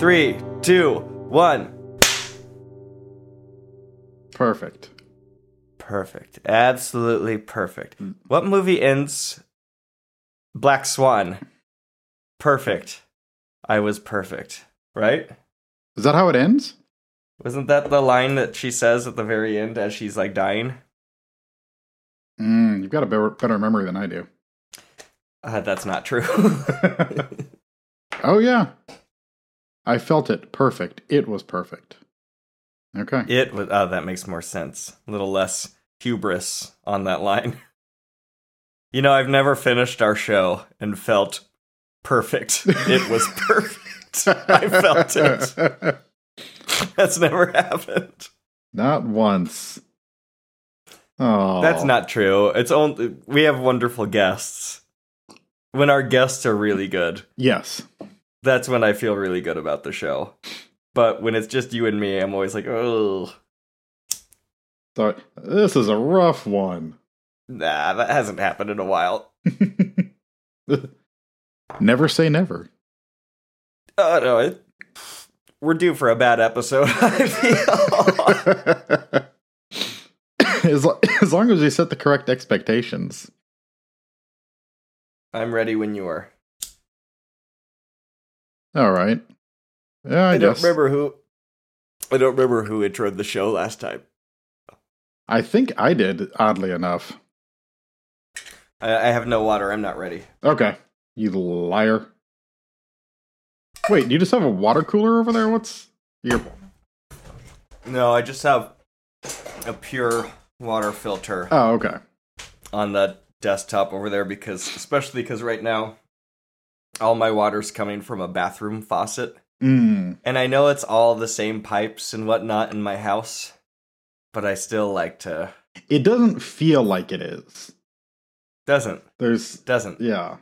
Three, two, one. Perfect. Perfect. Absolutely perfect. What movie ends Black Swan? Perfect. I was perfect. Right? Is that how it ends? Wasn't that the line that she says at the very end as she's like dying? Mm, you've got a better, better memory than I do. Uh, that's not true. oh, yeah. I felt it. Perfect. It was perfect. Okay. it was. Oh, that makes more sense. A little less hubris on that line. You know, I've never finished our show and felt perfect. It was perfect. I felt it. That's never happened. Not once. Oh, That's not true. It's only we have wonderful guests. When our guests are really good, Yes. That's when I feel really good about the show. But when it's just you and me, I'm always like, oh, So this is a rough one. nah, that hasn't happened in a while. never say never. Oh no, it, we're due for a bad episode. I feel. as, as long as we set the correct expectations. I'm ready when you are. All right. Yeah, I, I, don't remember who. I don't remember who introed the show last time. I think I did, oddly enough. I, I have no water. I'm not ready. Okay. You liar. Wait, you just have a water cooler over there? What's your No, I just have a pure water filter Oh, okay. on the desktop over there because, especially because right now, all my water's coming from a bathroom faucet. Mm. And I know it's all the same pipes and whatnot in my house, but I still like to. It doesn't feel like it is. Doesn't. There's Doesn't. yeah.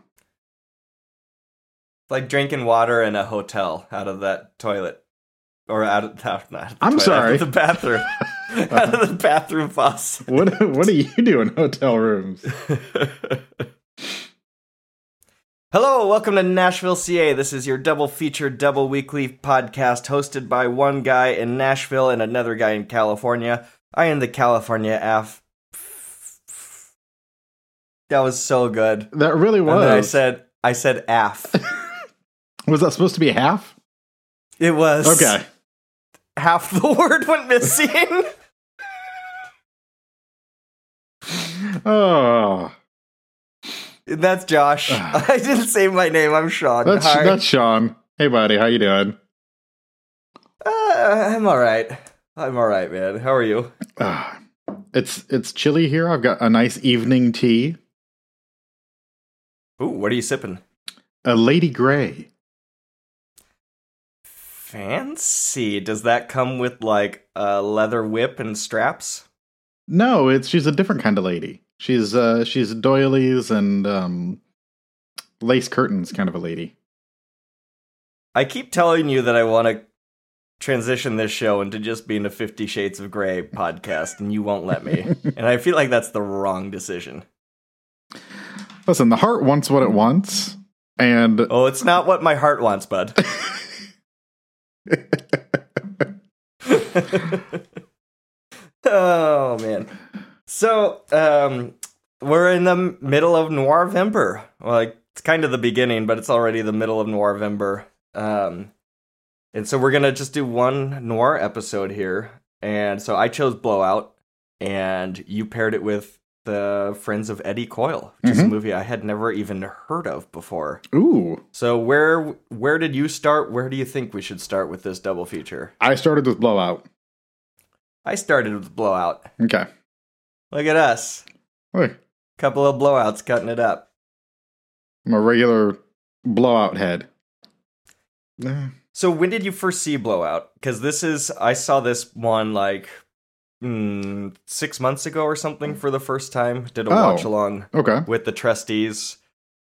Like drinking water in a hotel out of that toilet. Or out of not, not the I'm toilet, sorry. The bathroom. out of the bathroom faucet. What what do you do in hotel rooms? Hello, welcome to Nashville, CA. This is your double feature, double weekly podcast hosted by one guy in Nashville and another guy in California. I am the California F. That was so good. That really And then I said, I said AF. was that supposed to be half? It was. Okay. Half the word went missing. Oh, That's Josh. I didn't say my name. I'm Sean. that's that's Sean. Hey, buddy, how you doing? Uh, I'm all right. I'm all right, man. How are you? Ah, it's it's chilly here. I've got a nice evening tea, Ooh, what are you sipping? a Lady Grey. Fancy. Does that come with like a leather whip and straps? No, it's she's a different kind of lady. She's uh she's doilies and um lace curtains kind of a lady. I keep telling you that I want to transition this show into just being a Fifty Shades of Grey podcast, and you won't let me. and I feel like that's the wrong decision. Listen, the heart wants what it wants, and Oh, it's not what my heart wants, bud. oh man. So, um we're in the middle of Noirvember. Like it's kind of the beginning, but it's already the middle of Noirvember. Um and so we're going to just do one noir episode here. And so I chose Blowout and you paired it with The Friends of Eddie Coyle, which is a Mhm. movie I had never even heard of before. ooh, So where where did you start? Where do you think we should start with this double feature? I started with blowout. I started with Blowout. Okay, Look at us. Hey, Couple of blowouts cutting it up. I'm a regular blowout head. So when did you first see Blowout? Because this is I saw this one like mm, six months ago or something for the first time. Did a Oh. watch along Okay, with the trustees.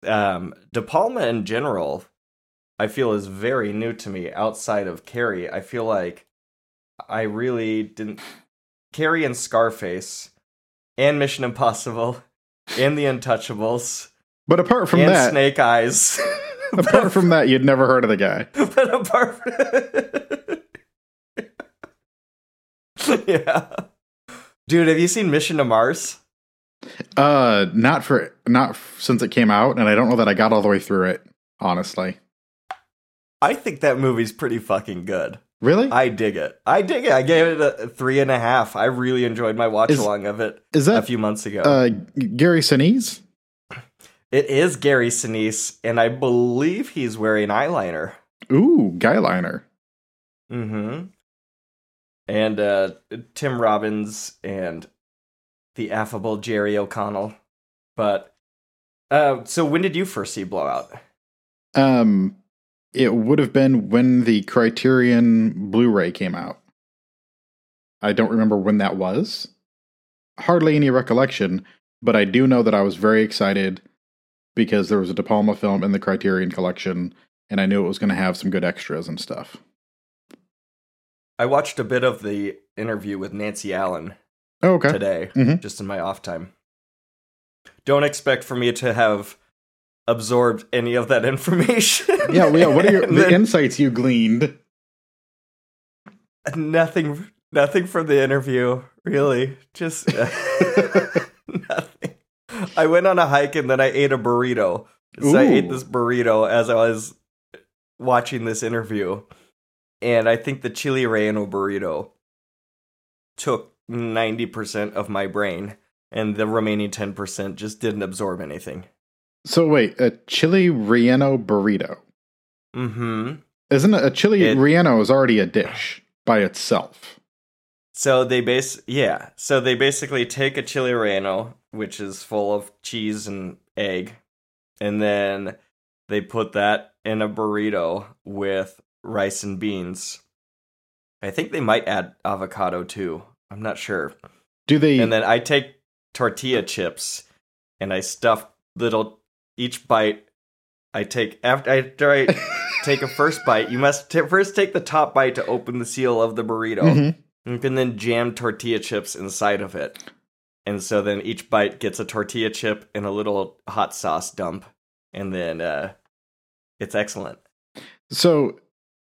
Um, De Palma in general, I feel is very new to me outside of Carrie. I feel like I really didn't. Carrie and Scarface, and Mission Impossible, and The Untouchables, but apart from and that, Snake Eyes. Apart from that, you'd never heard of the guy. but apart from yeah dude have you seen mission to mars Uh, not for not since it came out, and I don't know that I got all the way through it. Honestly, i think that movie's pretty fucking good really, i dig it i dig it i gave it a three and a half i really enjoyed my watch along of it is that, a few months ago uh Gary Sinise? it is gary sinise and i believe he's wearing eyeliner Ooh, guyliner. Mm-hmm. And uh, Tim Robbins and the affable Jerry O'Connell. But uh, so when did you first see Blowout? Um, it would have been when the Criterion Blu-ray came out. I don't remember when that was. Hardly any recollection, but I do know that I was very excited because there was a De Palma film in the Criterion collection, and I knew it was going to have some good extras and stuff. I watched a bit of the interview with Nancy Allen Oh, okay. today, Mhm. just in my off time. Don't expect for me to have absorbed any of that information. Yeah, well, yeah. What are your the then insights you gleaned? nothing? Nothing from the interview, really. Just nothing. I went on a hike and then I ate a burrito. So I ate this burrito as I was watching this interview. And I think the chili relleno burrito took 90% of my brain, and the remaining 10% just didn't absorb anything. So wait, a chili relleno burrito. Mm hmm. Isn't it, a chili It- relleno is already a dish by itself? So they base, yeah. So they basically take a chili relleno, which is full of cheese and egg, and then they put that in a burrito with rice and beans. I think they might add avocado too. I'm not sure. Do they? And then I take tortilla chips and I stuff little each bite. I take after after I take a first bite. You must t- first take the top bite to open the seal of the burrito. Mhm. You can then jam tortilla chips inside of it. And so then each bite gets a tortilla chip and a little hot sauce dump. And then uh, it's excellent. So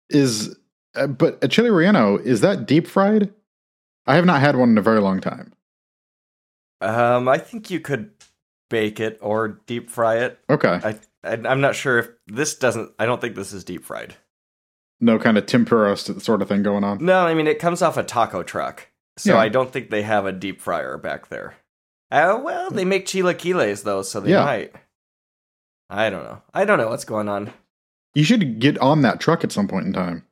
is uh, but a chili relleno is that deep fried? I have not had one in a very long time. Um, I think you could bake it or deep fry it. Okay, I, I I'm not sure if this doesn't. I don't think this is deep fried. no kind of tempura sort of thing going on. No, I mean it comes off a taco truck, so Yeah. I don't think they have a deep fryer back there. Uh, well, they make chilaquiles though, so they Yeah. might. I don't know. I don't know what's going on. You should get on that truck at some point in time.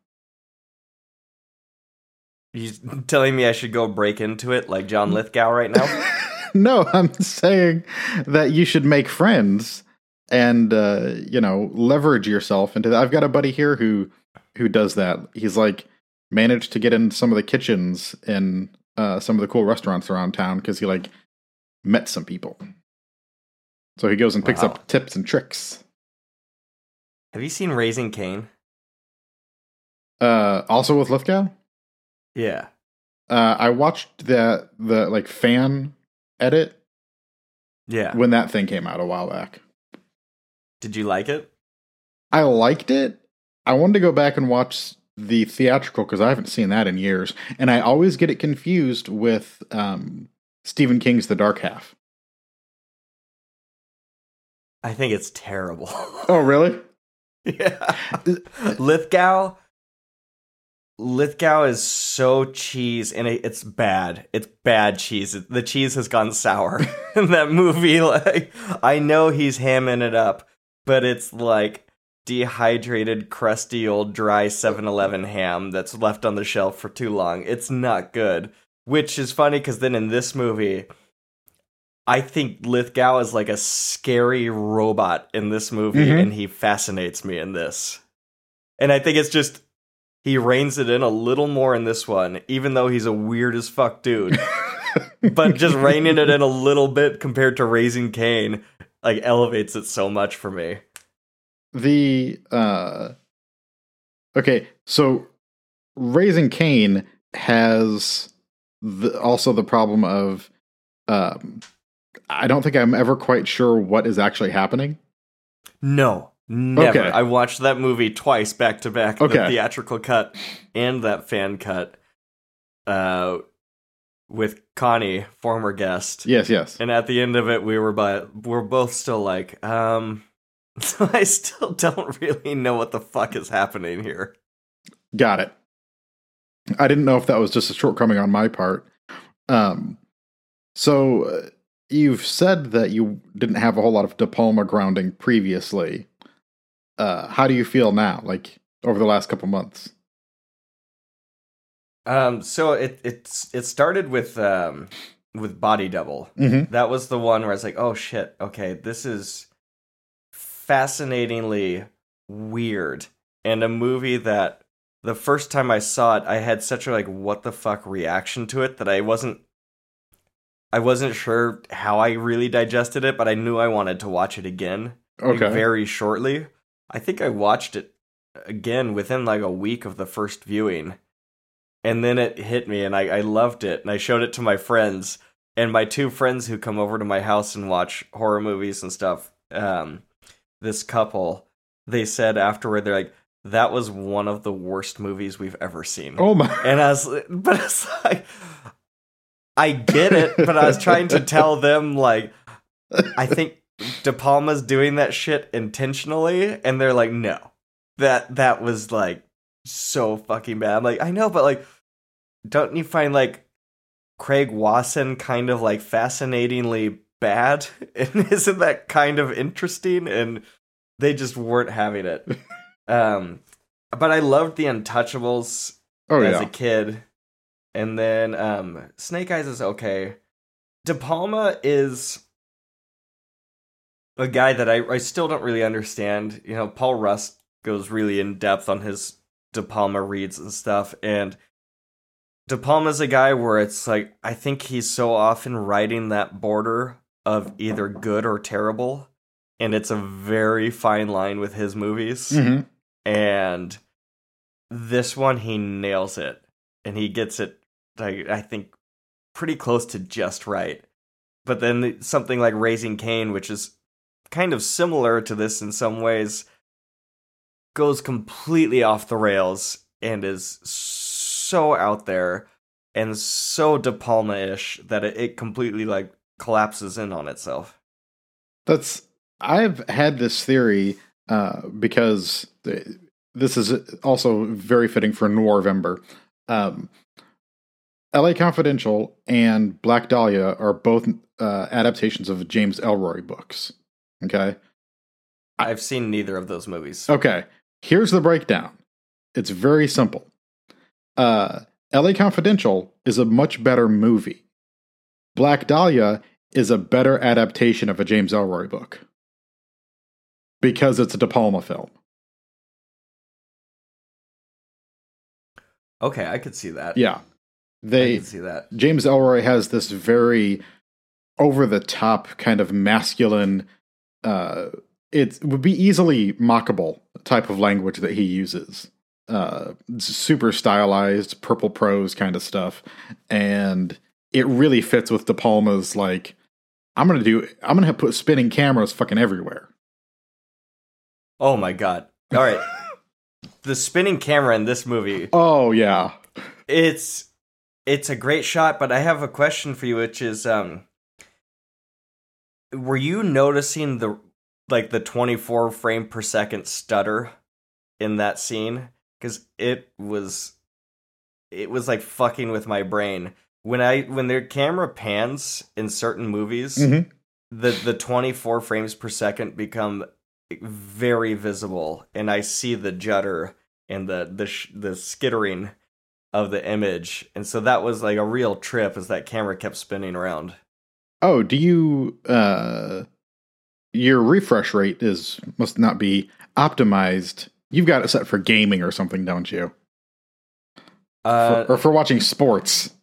You telling me I should go break into it like John Lithgow right now? no, I'm saying that you should make friends and uh, you know leverage yourself into that. I've got a buddy here who who does that. He's like managed to get in some of the kitchens in uh, some of the cool restaurants around town because he like met some people. So he goes and picks Wow. up tips and tricks. Have you seen Raising Cain? Uh, also with Lithgow, Yeah. uh, I watched the the like fan edit Yeah. when that thing came out a while back. Did you like it? I liked it. I wanted to go back and watch the theatrical because I haven't seen that in years, and I always get it confused with um, Stephen King's The Dark Half. I think it's terrible. Oh, really? yeah. Lithgow Lithgow is so cheese and it, it's bad. It's bad cheese. The cheese has gone sour in that movie. Like I know he's hamming it up, but it's like dehydrated, crusty old dry 7-Eleven ham that's left on the shelf for too long. It's not good. Which is funny because then in this movie, I think Lithgow is like a scary robot in this movie, Mhm. and he fascinates me in this. And I think it's just he reins it in a little more in this one, even though he's a weird as fuck dude. but just reining it in a little bit compared to Raising Cain, like elevates it so much for me. the uh, okay, so Raising Cain has the, also the problem of um, I don't think I'm ever quite sure what is actually happening. No, Never. Okay. I watched that movie twice back to back. Okay. The theatrical cut and that fan cut. Uh, with Connie, former guest. Yes, yes. And at the end of it, we were by we're both still like, um, so I still don't really know what the fuck is happening here. Got it. I didn't know if that was just a shortcoming on my part. Um, so uh, you've said that you didn't have a whole lot of De Palma grounding previously. Uh, how do you feel now? Like over the last couple months? Um, so it it's it started with um with Body Double. Mm-hmm. That was the one where I was like, oh shit, okay, this is fascinatingly weird and a movie that the first time I saw it, I had such a like what the fuck reaction to it that I wasn't I wasn't sure how I really digested it, but I knew I wanted to watch it again Okay. very shortly. I think I watched it again within like a week of the first viewing. And then it hit me and I, I loved it. And I showed it to my friends. And my two friends who come over to my house and watch horror movies and stuff, um, this couple, they said afterward, they're like, that was one of the worst movies we've ever seen. oh my. And I was, but it's like, I get it, but I was trying to tell them like, I think De Palma's doing that shit intentionally, and they're like, no, that that was like so fucking bad. I'm like, I know, but like, don't you find like Craig Wasson kind of like fascinatingly bad, and isn't that kind of interesting? And they just weren't having it. um, but I loved the Untouchables Oh as yeah. a kid. And then um Snake Eyes is okay. De Palma is a guy that I, I still don't really understand. You know, Paul Rust goes really in depth on his De Palma reads and stuff. And De Palma's a guy where it's like I think he's so often riding that border of either good or terrible. And it's a very fine line with his movies Mhm. and this one he nails it and he gets it like i think pretty close to just right but then something like raising cain which is kind of similar to this in some ways goes completely off the rails and is so out there and so de palma-ish that it, it completely like collapses in on itself That's I've had this theory uh, because this is also very fitting for Noirvember. Um, L.A. Confidential and Black Dahlia are both uh, adaptations of James Ellroy books. Okay, i've seen neither of those movies okay. Here's the breakdown. It's very simple. Uh, L.A. Confidential is a much better movie. Black Dahlia is a better adaptation of a James Ellroy book because it's a De Palma film. okay i could see that Yeah, i they could see that James Ellroy has this very over the top kind of masculine. Uh, it would be easily mockable type of language that he uses. Uh, super stylized, purple prose kind of stuff, and it really fits with De Palma's like. I'm gonna do. I'm gonna have put spinning cameras fucking everywhere. Oh my god. All right. the spinning camera in this movie, Oh yeah. it's it's a great shot, but I have a question for you which is um were you noticing the like the 24 frame per second stutter in that scene cuz it was it was like fucking with my brain. When I when their camera pans in certain movies, Mhm. the the 24 frames per second become very visible and i see the judder and the the sh- the skittering of the image and so that was like a real trip as that camera kept spinning around Oh, do you uh your refresh rate is must not be optimized. You've got it set for gaming or something, don't you? uh for, or for watching sports.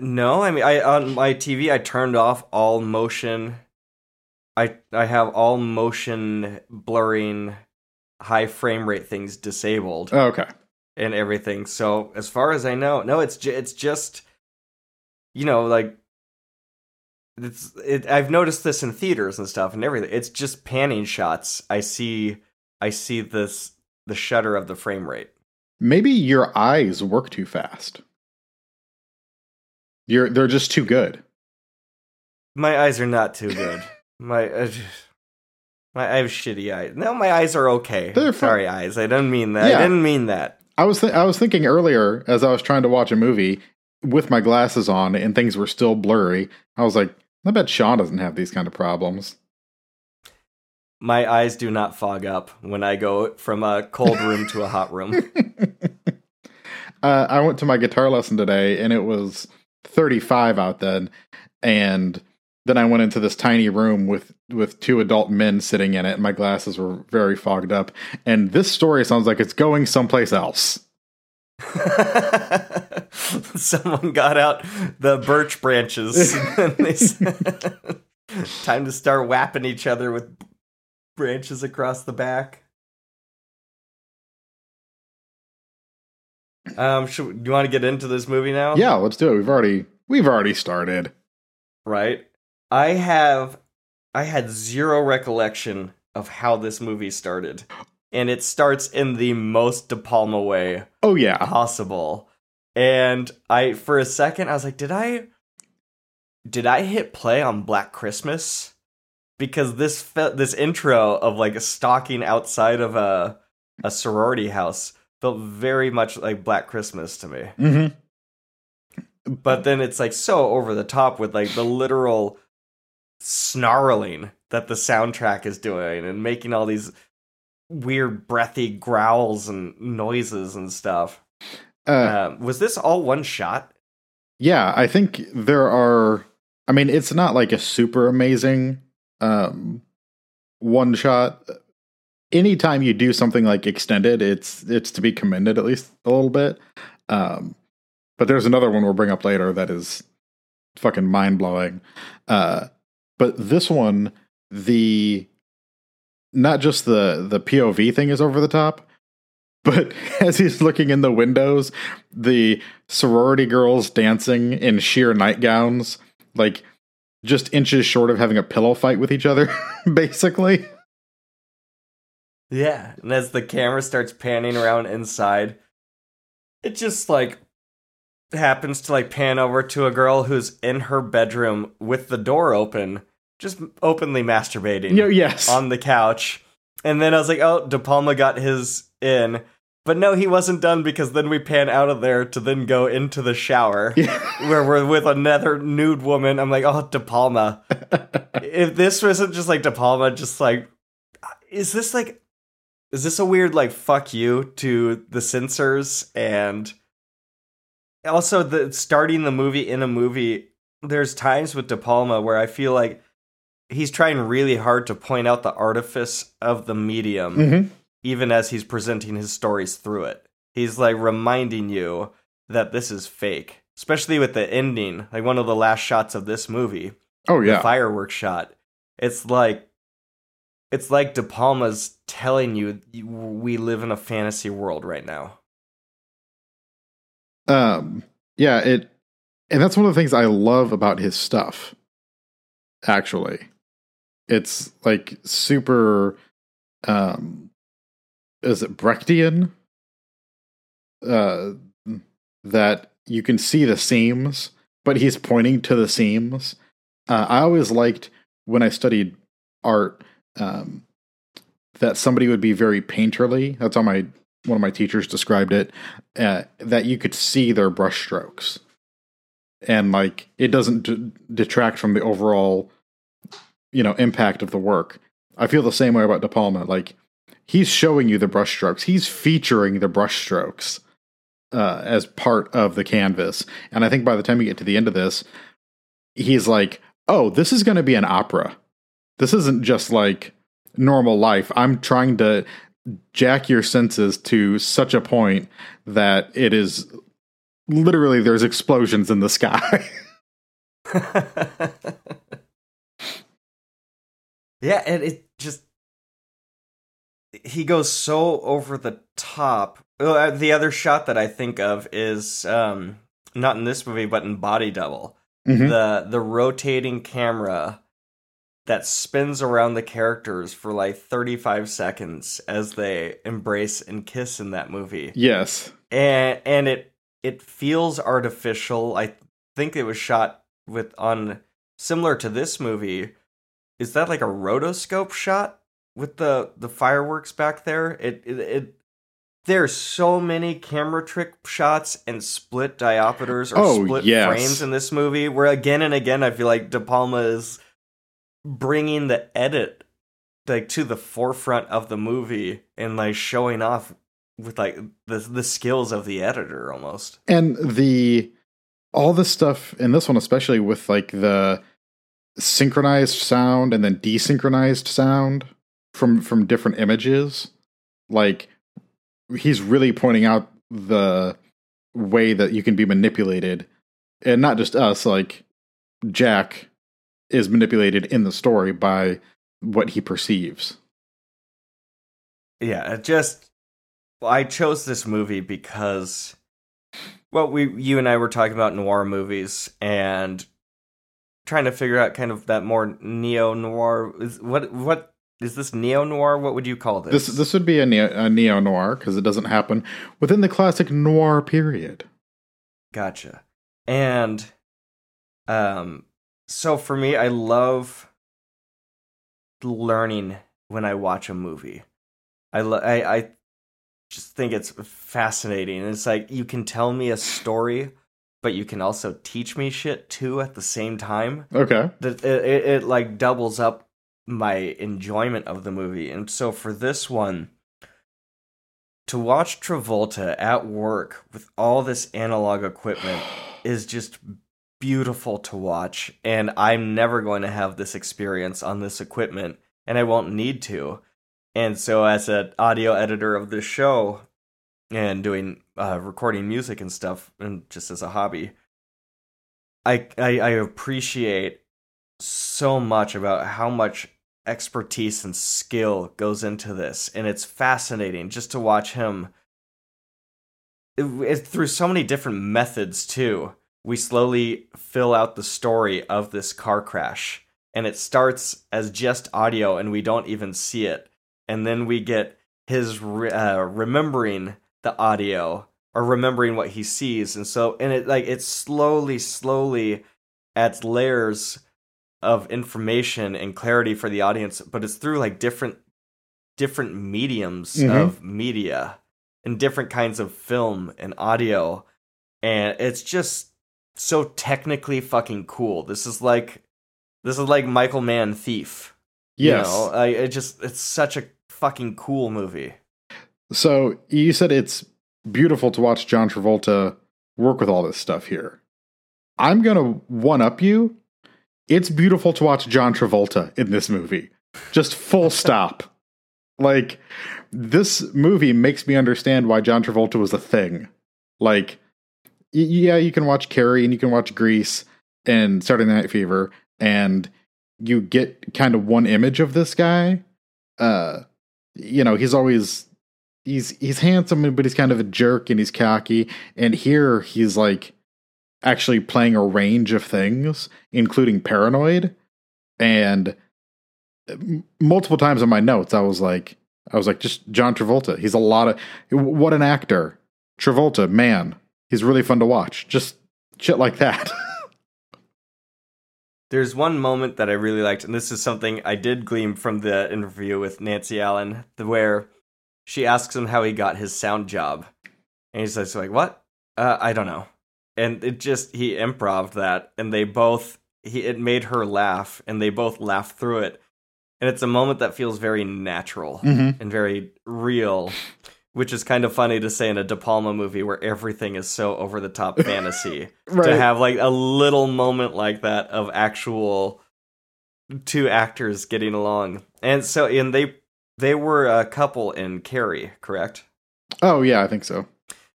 no i mean i on my tv i turned off all motion i i have all motion blurring high frame rate things disabled Oh, okay. and everything. So as far as I know, no, it's ju- it's just you know like it's it, I've noticed this in theaters and stuff and everything. It's just panning shots. I see I see this the shutter of the frame rate. Maybe your eyes work too fast. You're they're just too good. My eyes are not too good. my uh, my I have shitty eyes. No, my eyes are okay. They're Sorry, eyes. I didn't mean that. Yeah. I didn't mean that. I was th- I was thinking earlier as I was trying to watch a movie with my glasses on and things were still blurry. I was like, I bet Sean doesn't have these kind of problems. My eyes do not fog up when I go from a cold room to a hot room. uh, I went to my guitar lesson today and it was 35 out then and then I went into this tiny room with with two adult men sitting in it and my glasses were very fogged up and this story sounds like it's going someplace else. Someone got out the birch branches. and they said, Time to start whapping each other with branches across the back. Um, should, do you want to get into this movie now? Yeah, let's do it. We've already we've already started. Right. I have, I had zero recollection of how this movie started, and it starts in the most De Palma way Oh yeah. possible. And I, for a second, I was like, did I, did I hit play on Black Christmas? Because this fe- this intro of like stalking outside of a a sorority house felt very much like Black Christmas to me. Mhm. But then it's like so over the top with like the literal snarling that the soundtrack is doing and making all these weird breathy growls and noises and stuff. Uh, Um, was this all one shot? Yeah, I think there are. I mean, it's not like a super amazing um, one shot. Anytime you do something like extended, it's it's to be commended at least a little bit. Um, but there's another one we'll bring up later that is fucking mind blowing. Uh, but this one, the not just the the POV thing is over the top, but as he's looking in the windows, the sorority girls dancing in sheer nightgowns, like just inches short of having a pillow fight with each other, basically. Yeah. And as the camera starts panning around inside, it just like happens to like pan over to a girl who's in her bedroom with the door open, just openly masturbating. Yes. on the couch. And then I was like, oh, De Palma got his in. But no, he wasn't done because then we pan out of there to then go into the shower where we're with another nude woman. I'm like, oh, De Palma. if this wasn't just like De Palma, just like, is this like, is this a weird like fuck you to the censors and also the starting the movie in a movie? There's times with De Palma where I feel like he's trying really hard to point out the artifice of the medium Mhm. even as he's presenting his stories through it. He's like reminding you that this is fake, especially with the ending, like one of the last shots of this movie, Oh yeah, the fireworks shot. It's like it's like De Palma's telling you you- we live in a fantasy world right now. Um yeah, it and that's one of the things I love about his stuff. Actually. It's like super um is it Brechtian? Uh that you can see the seams, but he's pointing to the seams. Uh, I always liked when I studied art um, that somebody would be very painterly. That's how my one of my teachers described it. Uh, that you could see their brushstrokes, and like it doesn't d- detract from the overall, you know, impact of the work. I feel the same way about De Palma. Like he's showing you the brushstrokes. He's featuring the brushstrokes uh, as part of the canvas. And I think by the time you get to the end of this, he's like, "Oh, this is going to be an opera. This isn't just like normal life. I'm trying to jack your senses to such a point that it is literally there's explosions in the sky." yeah, and it just he goes so over the top. Uh, The other shot that I think of is um not in this movie but in Body Double Mhm. the the rotating camera that spins around the characters for like 35 seconds as they embrace and kiss in that movie Yes. and and it it feels artificial i think it was shot with on similar to this movie is that like a rotoscope shot with the the fireworks back there it it, it there's so many camera trick shots and split diopters or Oh, split yes. frames in this movie where again and again i feel like de palma is bringing the edit like to the forefront of the movie and like showing off with like the the skills of the editor almost. And the all the stuff in this one, especially with like the synchronized sound and then desynchronized sound from from different images, like he's really pointing out the way that you can be manipulated, and not just us. Like Jack is manipulated in the story by what he perceives. Yeah, just I chose this movie because well, we you and I were talking about noir movies and trying to figure out kind of that more neo noir is what what is this neo noir? What would you call this? This this would be a, neo, noir because it doesn't happen within the classic noir period. Gotcha. And um so for me I love learning when I watch a movie. I lo- I I just think it's fascinating. It's like you can tell me a story but you can also teach me shit too at the same time. Okay. That it, it, it like doubles up my enjoyment of the movie. And so for this one to watch Travolta at work with all this analog equipment is just beautiful to watch and I'm never going to have this experience on this equipment and I won't need to. And so as an audio editor of this show and doing uh, recording music and stuff and just as a hobby I, I I appreciate so much about how much expertise and skill goes into this and it's fascinating just to watch him it, it- through so many different methods too we slowly fill out the story of this car crash and it starts as just audio and we don't even see it and then we get his re- uh, remembering the audio or remembering what he sees. And so and it like it slowly slowly adds layers of information and clarity for the audience but it's through like different different mediums Mhm. of media and different kinds of film and audio. And it's just so technically fucking cool. This is like this is like michael mann thief Yes. you know? I, it just it's such a fucking cool movie So you said it's beautiful to watch John Travolta work with all this stuff here. I'm gonna one up you. It's beautiful to watch John Travolta in this movie. Just full stop. Like this movie makes me understand why John Travolta was a thing. Like, y- yeah, you can watch Carrie and you can watch Grease and Saturday Night Fever, and you get kind of one image of this guy. Uh, you know, he's always he's he's handsome, but he's kind of a jerk and he's cocky. And here he's like actually playing a range of things, including paranoid. And uh, multiple times in my notes, I was like, I was like, just John Travolta. He's a lot of what an actor. Travolta, man, he's really fun to watch. Just shit like that. There's one moment that I really liked, and this is something I did glean from the interview with Nancy Allen, the- where she asks him how he got his sound job, and he's just like, "What? Uh, I don't know." And it just he improv that, and they both he it made her laugh, and they both laugh through it, and it's a moment that feels very natural Mhm. and very real. Which is kind of funny to say in a De Palma movie where everything is so over the top fantasy to have like a little moment like that of actual two actors getting along. And so and they they were a couple in Carrie, correct? oh yeah, I think so.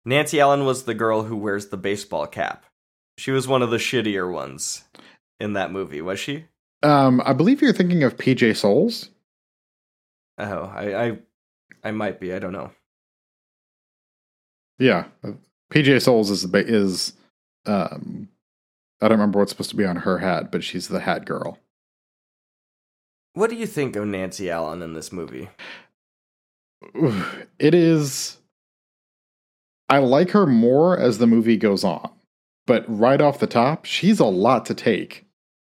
Nancy Allen was the girl who wears the baseball cap. She was one of the shittier ones in that movie, was she? Um, I believe you're thinking of PJ Soles. Oh, I I, I might be, I don't know. Yeah, PJ Soles is the is um I don't remember what's supposed to be on her hat, but she's the hat girl. What do you think of Nancy Allen in this movie? It is. I like her more as the movie goes on, but right off the top, she's a lot to take,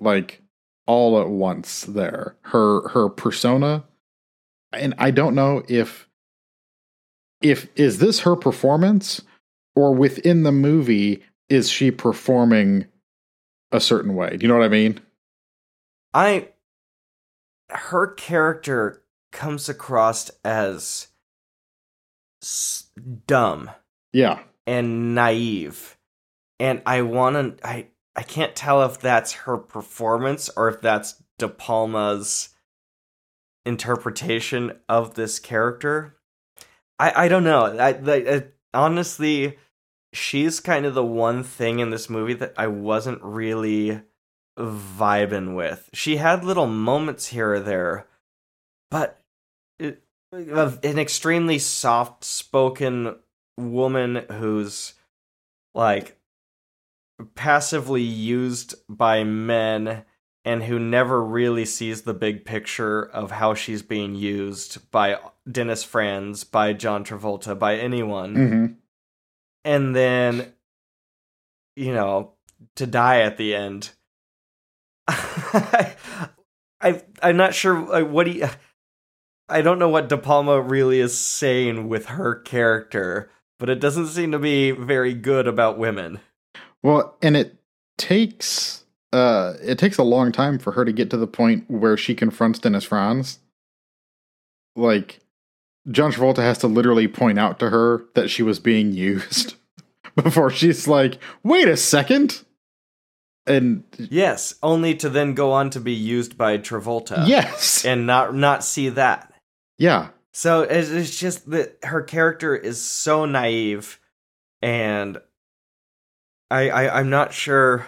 like all at once. There, her her persona, and I don't know if if is this her performance or within the movie is she performing a certain way? Do you know what I mean? I her character comes across as s- dumb Yeah. and naive. And i want to i i can't tell if that's her performance or if that's de palma's interpretation of this character. I i don't know. I, I, I honestly she's kind of the one thing in this movie that i wasn't really vibing with she had little moments here or there but it, of an extremely soft spoken woman who's like passively used by men and who never really sees the big picture of how she's being used by Dennis Franz, by John Travolta, by anyone. hmm And then, you know, to die at the end. I, I'm not sure what he. I don't know what De Palma really is saying with her character, but it doesn't seem to be very good about women. Well, and it takes uh it takes a long time for her to get to the point where she confronts Dennis Franz. Like John Travolta has to literally point out to her that she was being used before she's like, "Wait a second. And Yes, only to then go on to be used by Travolta. yes. And not not see that. yeah. So it's, it's just that her character is so naive, and I, I I'm not sure.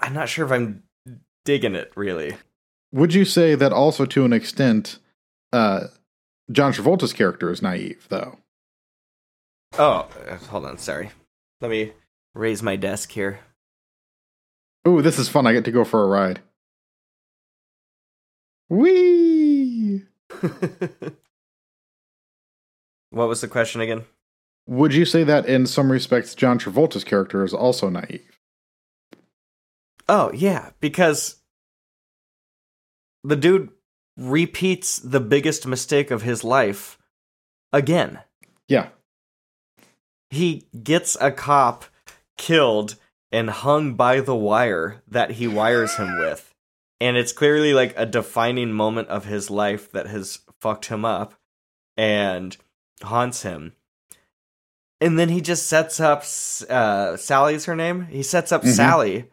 I'm not sure if I'm digging it really. Would you say that also to an extent uh John Travolta's character is naive though? Oh, uh, hold on, sorry. Let me raise my desk here. Ooh, this is fun. I get to go for a ride. Whee! what was the question again? Would you say that in some respects John Travolta's character is also naive? Oh, yeah, because the dude repeats the biggest mistake of his life again. Yeah. He gets a cop killed and hung by the wire that he wires him with. And it's clearly like a defining moment of his life that has fucked him up and haunts him. And then he just sets up uh, Sally's her name. He sets up Mhm. Sally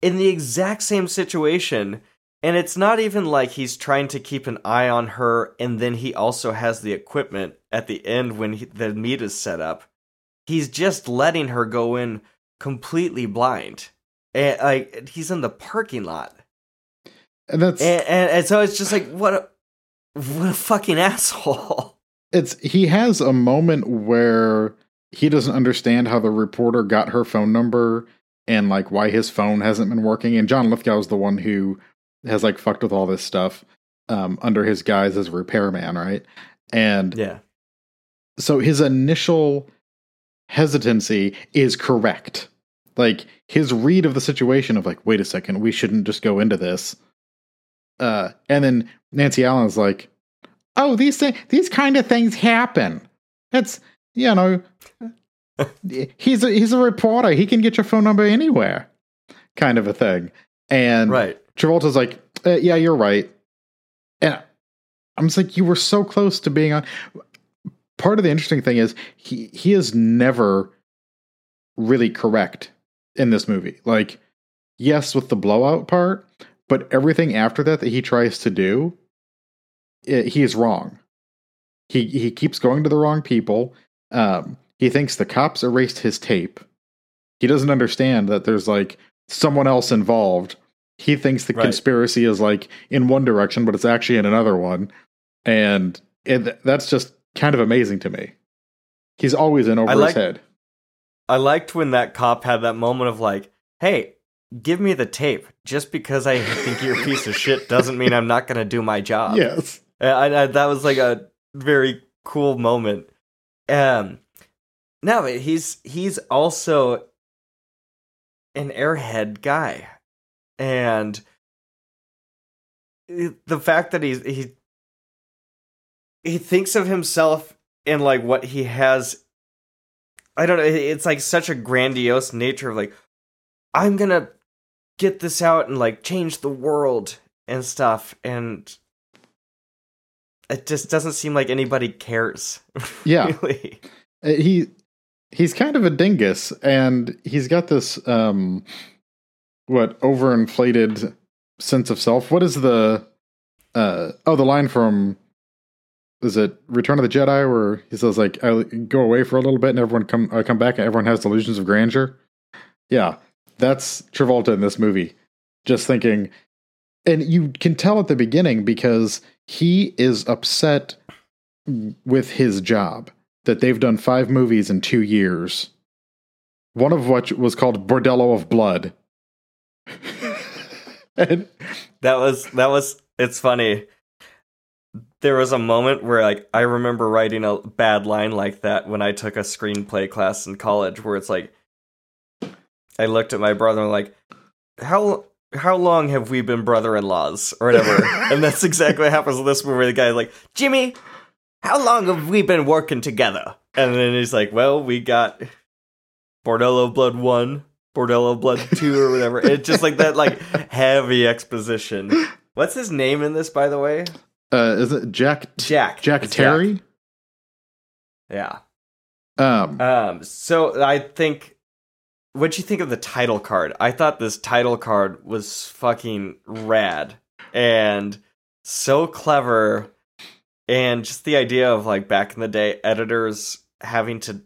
in the exact same situation. And it's not even like he's trying to keep an eye on her, and then he also has the equipment at the end when he, the meat is set up. He's just letting her go in completely blind. And like he's in the parking lot. And that's And, and, and so it's just like what a what a fucking asshole. it's he has a moment where he doesn't understand how the reporter got her phone number and like why his phone hasn't been working. And John Lithgow is the one who has like fucked with all this stuff um, under his guise as a repairman, right? And Yeah. so his initial hesitancy is correct. Like his read of the situation of like, wait a second, we shouldn't just go into this. Uh, and then Nancy Allen's like, oh, these things, these kind of things happen. It's you know, he's a, he's a reporter. He can get your phone number anywhere, kind of a thing. And Right. Travolta's like, uh, yeah, you're right. And I'm just like, you were so close to being on. Part of the interesting thing is he he is never really correct in this movie. Like, yes, with the blowout part, but everything after that that he tries to do, i he is wrong. He he keeps going to the wrong people. Um, he thinks the cops erased his tape. He doesn't understand that there's like someone else involved. He thinks the Right. conspiracy is like in one direction, but it's actually in another one, and it, that's just kind of amazing to me. He's always in over I his head. I liked when that cop had that moment of like, "Hey, give me the tape. Just because I think you're a piece of shit doesn't mean I'm not going to do my job." Yes. I, I, that was like a very cool moment. Um, no, he's he's also an airhead guy, and the fact that he's he he thinks of himself in like what he has. I don't know. It's like such a grandiose nature of like, I'm gonna get this out and like change the world and stuff, and it just doesn't seem like anybody cares. Yeah. really. Uh, He he's kind of a dingus and he's got this um what overinflated sense of self. What is the uh oh the line from is it Return of the Jedi where he says like I go away for a little bit and everyone come I come back and everyone has delusions of grandeur. Yeah, that's Travolta in this movie. Just thinking and you can tell at the beginning because he is upset with his job that they've done five movies in two years, one of which was called Bordello of Blood. and That was that was it's funny. There was a moment where like I remember writing a bad line like that when I took a screenplay class in college where it's like I looked at my brother and like how how long have we been brother-in-laws? or whatever. And that's exactly what happens in this movie. Where the guy's like jimmy how long have we been working together? And then he's like well we got bordello blood 1 bordello blood 2 or whatever. It's just like that like heavy exposition. What's his name in this by the way uh, is it Jack jack Jack It's Terry? yeah Um, Um, so I think what'd you think of the title card? I thought this title card was fucking rad and so clever and just the idea of like back in the day editors having to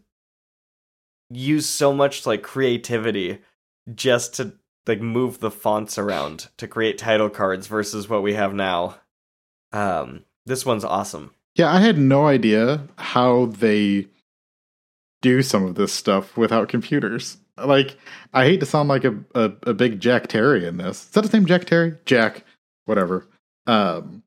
use so much like creativity just to like move the fonts around to create title cards versus what we have now. Um, this one's awesome. yeah, I had no idea how they do some of this stuff without computers. Like, I hate to sound like a, a, a big Jack Terry in this. Is that his name, Jack Terry? Jack, whatever. Um,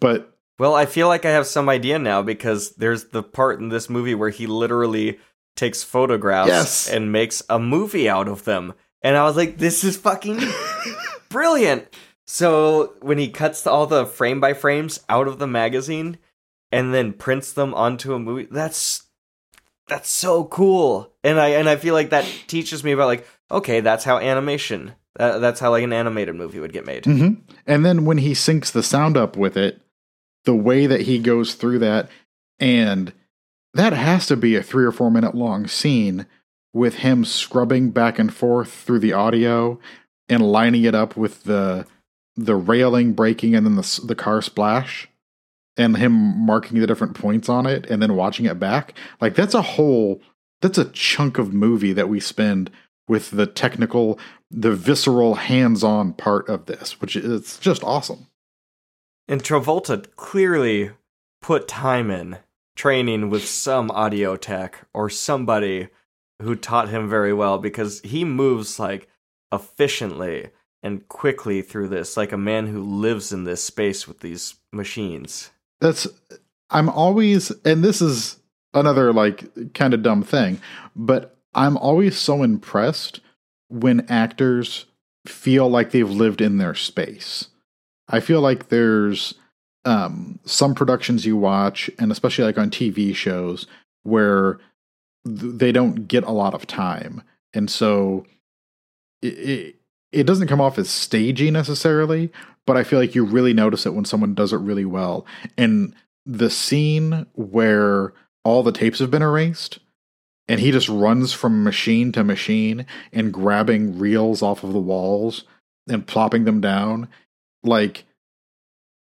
but Well, I feel like I have some idea now because there's the part in this movie where he literally takes photographs Yes. and makes a movie out of them. And I was like, this is fucking brilliant. So when he cuts all the frame by frames out of the magazine and then prints them onto a movie, that's that's so cool. And I and I feel like that teaches me about like, okay, that's how animation that, that's how like an animated movie would get made. hmm And then when he syncs the sound up with it, the way that he goes through that, and that has to be a three or four minute long scene with him scrubbing back and forth through the audio and lining it up with the the railing breaking and then the the car splash and him marking the different points on it and then watching it back. Like that's a whole that's a chunk of movie that we spend with the technical the visceral hands-on part of this which is just awesome. And Travolta clearly put time in training with some audio tech or somebody who taught him very well because he moves like efficiently and quickly through this like a man who lives in this space with these machines. that's i'm always and this is another like kind of dumb thing but i'm always so impressed when actors feel like they've lived in their space i feel like there's um some productions you watch and especially like on tv shows where th- they don't get a lot of time and so it, it it doesn't come off as stagey necessarily but i feel like you really notice it when someone does it really well. And the scene where all the tapes have been erased and he just runs from machine to machine and grabbing reels off of the walls and plopping them down like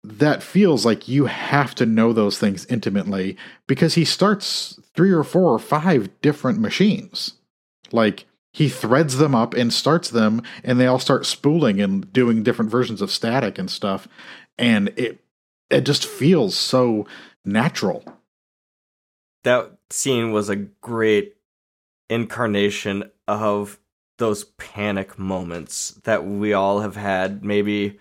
that feels like you have to know those things intimately because he starts three or four or five different machines. Like he threads them up and starts them and they all start spooling and doing different versions of static and stuff and it it just feels so natural That scene was a great incarnation of those panic moments that we all have had. Maybe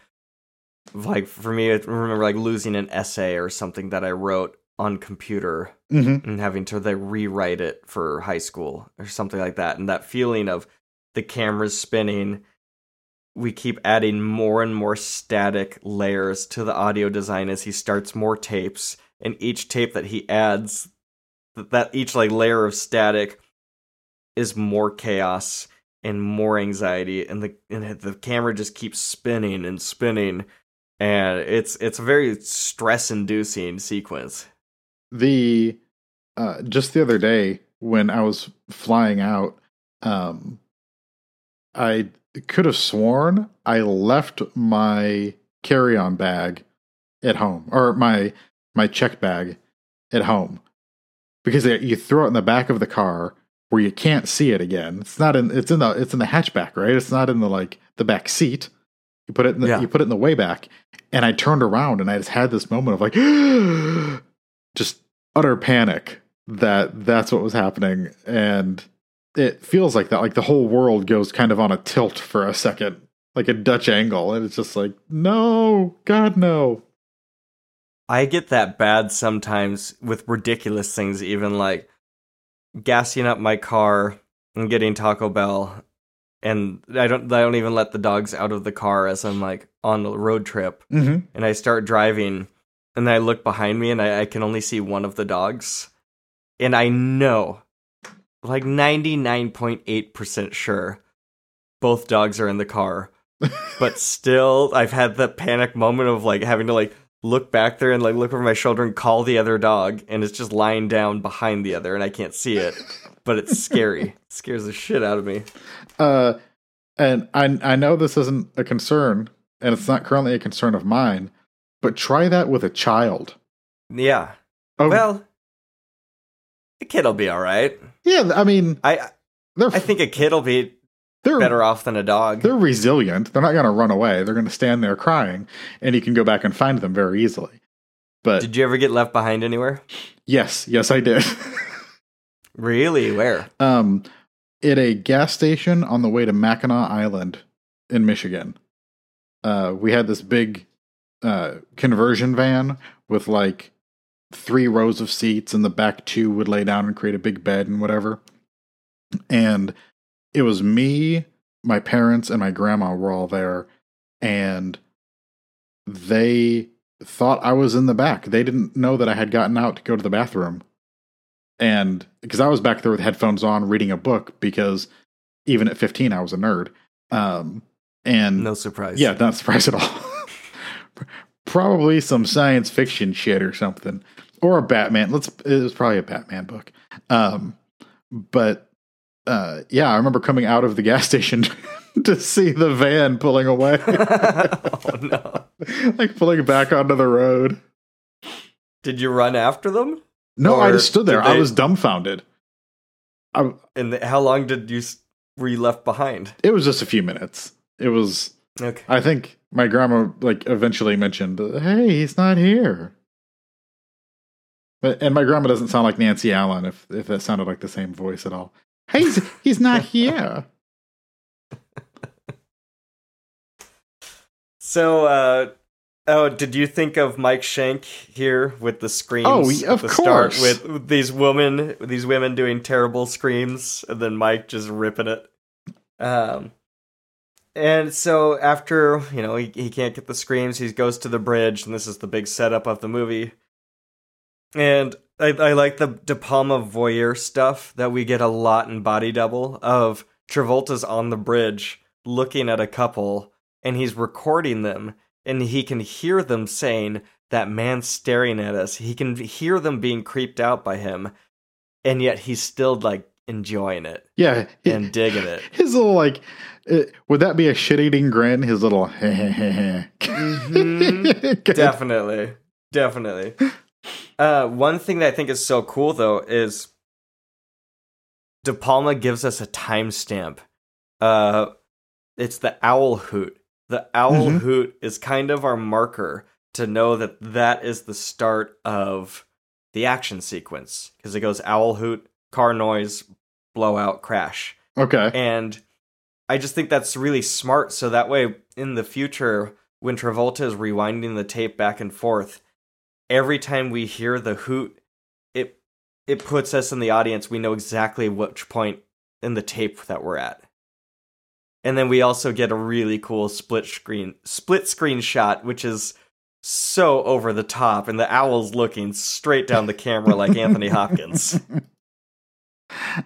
like for me, I remember like losing an essay or something that I wrote on computer Mm-hmm. and having to like rewrite it for high school or something like that. And that feeling of the camera's spinning, we keep adding more and more static layers to the audio design as he starts more tapes. And each tape that he adds, th- that each like layer of static is more chaos and more anxiety, and the and the camera just keeps spinning and spinning, and it's it's a very stress inducing sequence. The uh just the other day when I was flying out, um I could have sworn I left my carry-on bag at home or my my check bag at home because you throw it in the back of the car where you can't see it again. It's not in it's in the it's in the hatchback, right? It's not in the like the back seat. You put it in the Yeah. you put it in the way back. And I turned around and I just had this moment of like just utter panic that that's what was happening. And it feels like that like the whole world goes kind of on a tilt for a second like a dutch angle. And it's just like no god no. I get that bad sometimes with ridiculous things, even like gassing up my car and getting Taco Bell, and I don't I don't even let the dogs out of the car as I'm like on a road trip, mm-hmm. and I start driving, and I look behind me and I, I can only see one of the dogs, and I know, like ninety nine point eight percent sure, both dogs are in the car, but still I've had that panic moment of like having to like look back there and like look over my shoulder and call the other dog and it's just lying down behind the other and I can't see it. But it's scary. it scares the shit out of me. uh and i i know this isn't a concern and it's not currently a concern of mine but try that with a child Yeah. oh Well, a kid'll be all right. yeah i mean I I think a kid'll be they're better off than a dog. they're resilient they're not going to run away they're going to stand there crying and you can go back and find them very easily but Did you ever get left behind anywhere? yes yes i did Really? Where? um at a gas station on the way to mackinac island in michigan uh we had this big uh conversion van with like three rows of seats and the back two would lay down and create a big bed and whatever and it was me my parents and my grandma were all there and they thought i was in the back they didn't know that i had gotten out to go to the bathroom and because I was back there with headphones on reading a book because even at 15 I was a nerd. Um and No surprise. yeah, not surprised at all. probably some science fiction shit or something or a Batman. Let's it was probably a Batman book. Um but uh yeah, I remember coming out of the gas station to see the van pulling away. oh no. like pulling back onto the road. Did you run after them? No, I just stood there. did I was dumbfounded. I, And how long did you were you left behind? it was just a few minutes. It was Okay. I think my grandma like eventually mentioned, "Hey, he's not here." But and my grandma doesn't sound like Nancy Allen if if that sounded like the same voice at all. Hey, he's, he's not here. So, uh, oh, did you think of Mike Shank here with the screams? Oh, of course. with these women, these women doing terrible screams, and then Mike just ripping it. Um, and so after you know he he can't get the screams, he goes to the bridge, and this is the big setup of the movie. And I, I like the De Palma voyeur stuff that we get a lot in Body Double of Travolta's on the bridge looking at a couple and he's recording them and he can hear them saying that man's staring at us. He can hear them being creeped out by him and yet he's still like enjoying it Yeah, and digging it. his little like, uh, would that be a shit-eating grin? His little, Mhm. Definitely. Definitely. Uh, one thing that I think is so cool though is De Palma gives us a timestamp. Uh, it's the owl hoot. The owl Mhm. hoot is kind of our marker to know that that is the start of the action sequence because it goes owl hoot, car noise, blowout crash. Okay. And I just think that's really smart. So that way, in the future, when Travolta is rewinding the tape back and forth, every time we hear the hoot, it it puts us in the audience. We know exactly which point in the tape that we're at. And then we also get a really cool split screen split screen shot, which is so over the top, and the owl's looking straight down the camera like Anthony Hopkins.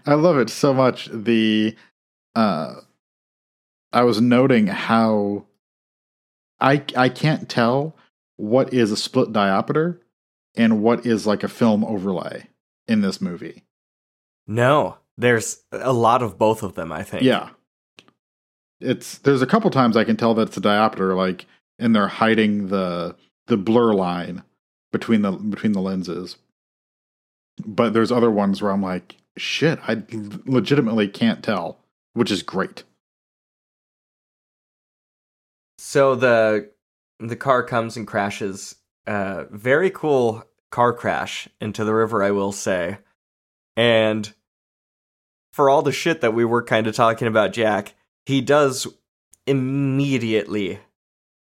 I love it so much. The uh I was noting how I I can't tell what is a split diopter and what is like a film overlay in this movie. No, there's a lot of both of them, I think. Yeah. It's there's a couple times I can tell that it's a diopter like and they're hiding the the blur line between the between the lenses. But there's other ones where I'm like, shit, I legitimately can't tell, which is great. So the the car comes and crashes. Uh, very cool car crash into the river, I will say. And for all the shit that we were kind of talking about, Jack, he does immediately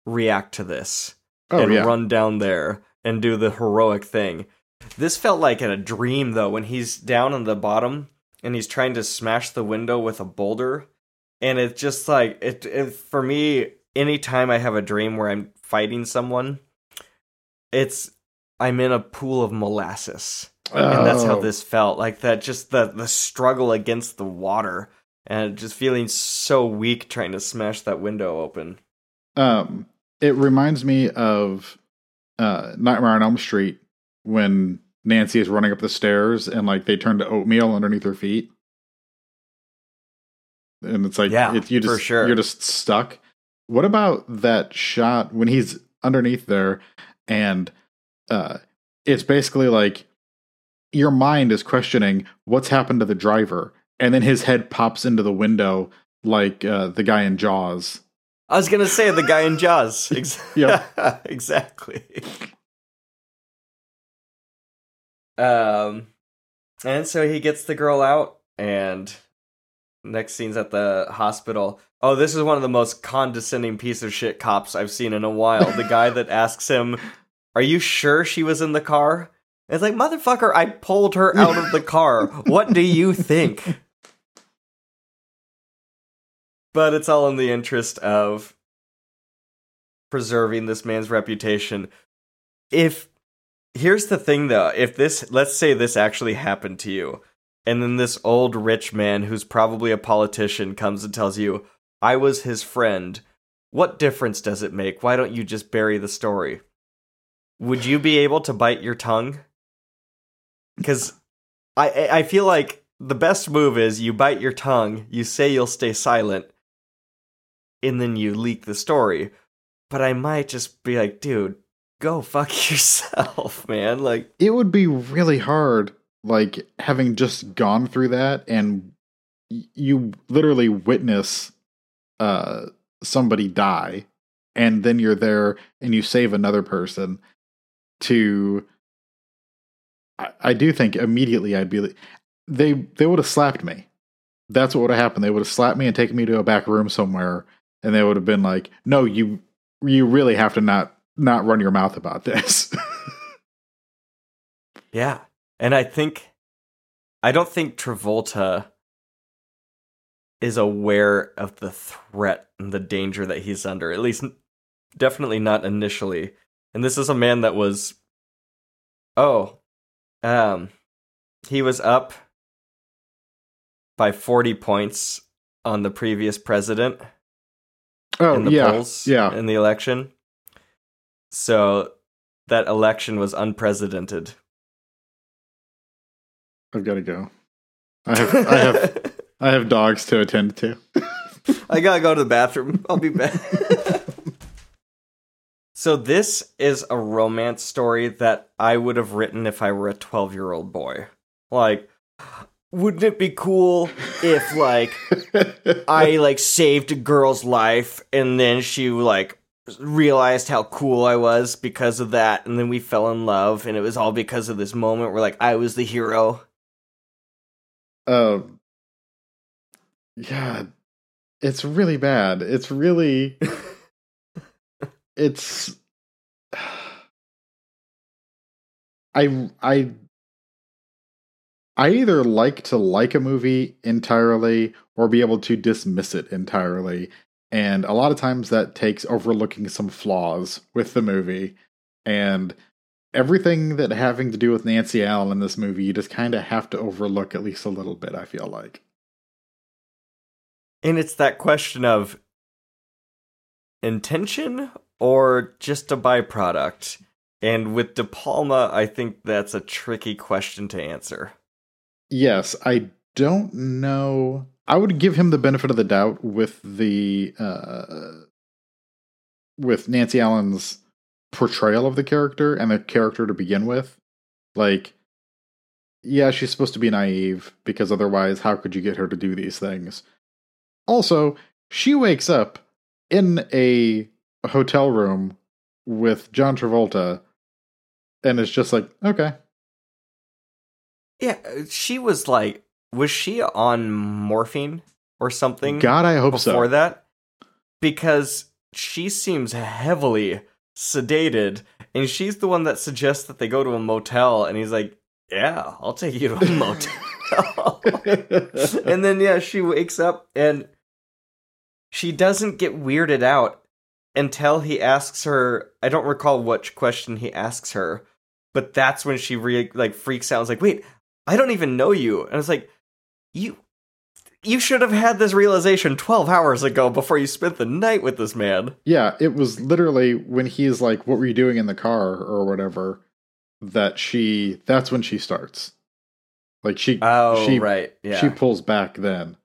react to this Oh and yeah. run down there and do the heroic thing. This felt like in a dream though, when he's down on the bottom and he's trying to smash the window with a boulder. And it's just like it, it for me, anytime I have a dream where I'm fighting someone, it's I'm in a pool of molasses. And that's how Oh. this felt. Like that just the the struggle against the water and just feeling so weak trying to smash that window open. Um, it reminds me of uh, Nightmare on Elm Street when Nancy is running up the stairs and like they turn to oatmeal underneath her feet, and it's like Yeah, it, you for just sure. you're just stuck. What about that shot when he's underneath there and uh, it's basically like your mind is questioning what's happened to the driver, and then his head pops into the window like uh, the guy in Jaws. I was gonna say the guy in Jaws. Yep. exactly. Um, and so he gets the girl out, and next scene's at the hospital. Oh, this is one of the most condescending piece of shit cops I've seen in a while. The guy that asks him, "Are you sure she was in the car?" It's like, motherfucker, I pulled her out of the car. What do you think? But it's all in the interest of preserving this man's reputation. If here's the thing though, if this let's say this actually happened to you, and then this old rich man who's probably a politician comes and tells you, I was his friend, what difference does it make? Why don't you just bury the story? Would you be able to bite your tongue? Because I I feel like the best move is you bite your tongue, you say you'll stay silent, and then you leak the story. But I might just be like, dude, go fuck yourself, man. Like, it would be really hard like having just gone through that and you literally witness uh somebody die and then you're there and you save another person to I, I do think immediately I'd be they they would have slapped me. That's what would have happened. They would have slapped me and taken me to a back room somewhere and they would have been like, "No, you you really have to not not run your mouth about this." yeah. And I think, I don't think Travolta is aware of the threat and the danger that he's under. At least, definitely not initially. And this is a man that was, oh, um, he was up by 40 points on the previous president. oh, in the yeah. polls Yeah. in the election. So that election was unprecedented. I've got to go. I have I have I have dogs to attend to. I gotta go to the bathroom. I'll be back. so this is a romance story that I would have written if I were a 12 year old boy. Like, wouldn't it be cool if like I like saved a girl's life and then she like realized how cool I was because of that and then we fell in love and it was all because of this moment where like I was the hero. um yeah, it's really bad. It's really it's I I I either like to like a movie entirely or be able to dismiss it entirely. And a lot of times that takes overlooking some flaws with the movie. And everything that having to do with Nancy Allen in this movie, you just kind of have to overlook at least a little bit, I feel like. And it's that question of intention or just a byproduct. And with De Palma, I think that's a tricky question to answer. Yes, I don't know. I would give him the benefit of the doubt with the uh, with Nancy Allen's portrayal of the character and the character to begin with. Like, yeah, she's supposed to be naive because otherwise, how could you get her to do these things? Also, she wakes up in a hotel room with John Travolta and it's just like, okay. Yeah, she was like, was she on morphine or something? God, I hope before so. Before that, because she seems heavily sedated, and she's the one that suggests that they go to a motel, and he's like, "Yeah, I'll take you to a motel." and then yeah, she wakes up and she doesn't get weirded out until he asks her. I don't recall which question he asks her, but that's when she re- like freaks out. I was like, "Wait, I don't even know you," and I was like, "You." You should have had this realization 12 hours ago before you spent the night with this man. Yeah, it was literally when he's like, What were you doing in the car or whatever? That she, that's when she starts. Like she, oh, she, right. Yeah. She pulls back then.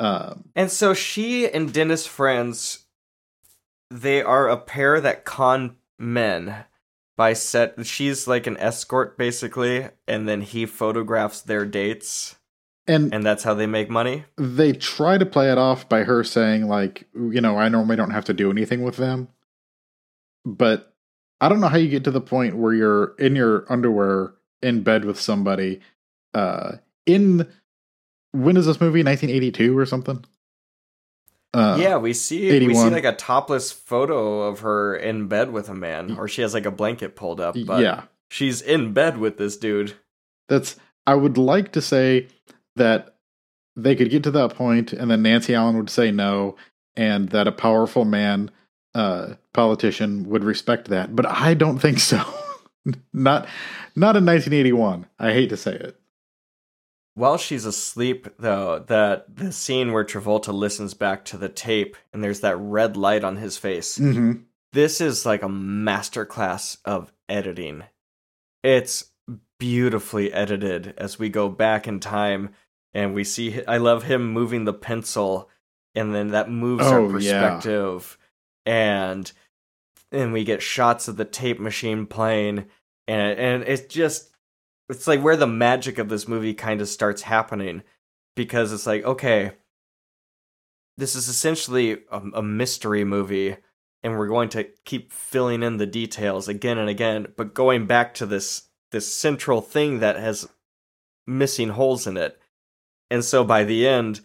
Um, and so she and Dennis Franz, they are a pair that con men by set. She's like an escort basically, and then he photographs their dates and and that's how they make money they try to play it off by her saying like you know i normally don't have to do anything with them but i don't know how you get to the point where you're in your underwear in bed with somebody uh in when is this movie 1982 or something uh, yeah, we see 81. we see like a topless photo of her in bed with a man, or she has like a blanket pulled up. But yeah, she's in bed with this dude. That's. I would like to say that they could get to that point and then Nancy Allen would say no and that a powerful man uh, politician would respect that. But I don't think so. not not in 1981. I hate to say it. While she's asleep, though, that the scene where Travolta listens back to the tape and there's that red light on his face. Mm-hmm. This is like a masterclass of editing. It's beautifully edited as we go back in time and we see I love him moving the pencil and then that moves oh, our perspective yeah. and and we get shots of the tape machine playing and and it's just it's like where the magic of this movie kind of starts happening because it's like okay this is essentially a, a mystery movie and we're going to keep filling in the details again and again but going back to this this central thing that has missing holes in it and so by the end,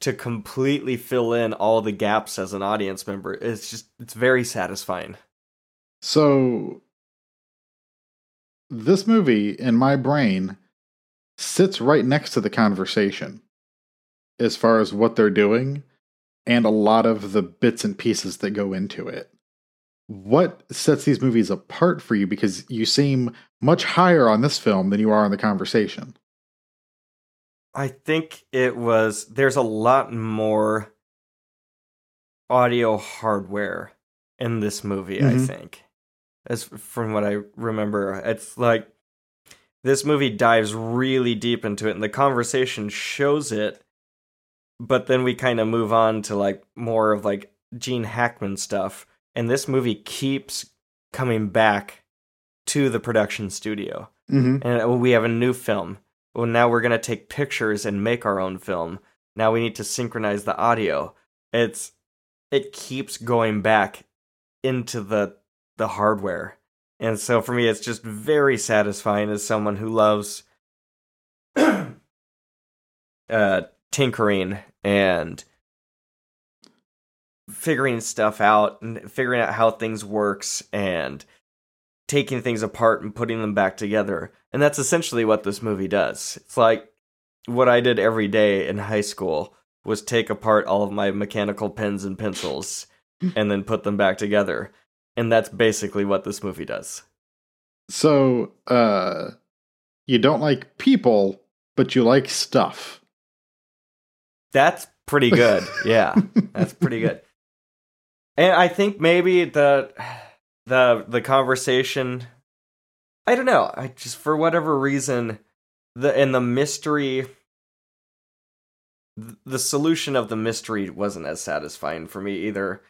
to completely fill in all the gaps as an audience member, it's just it's very satisfying. So this movie in my brain sits right next to the conversation as far as what they're doing and a lot of the bits and pieces that go into it. What sets these movies apart for you because you seem much higher on this film than you are on the conversation? I think it was there's a lot more audio hardware in this movie, mm-hmm. I think. As from what I remember, it's like this movie dives really deep into it and the conversation shows it, but then we kind of move on to like more of like Gene Hackman stuff. And this movie keeps coming back to the production studio. Mm-hmm. And we have a new film well, now we're going to take pictures and make our own film. Now we need to synchronize the audio. It's it keeps going back into the the hardware. And so for me it's just very satisfying as someone who loves uh tinkering and figuring stuff out and figuring out how things works and taking things apart and putting them back together. And that's essentially what this movie does. It's like what I did every day in high school was take apart all of my mechanical pens and pencils and then put them back together. And that's basically what this movie does. So, uh, you don't like people, but you like stuff. That's pretty good. Yeah, that's pretty good. And I think maybe the the the conversation I don't know, I just for whatever reason the and the mystery the solution of the mystery wasn't as satisfying for me either.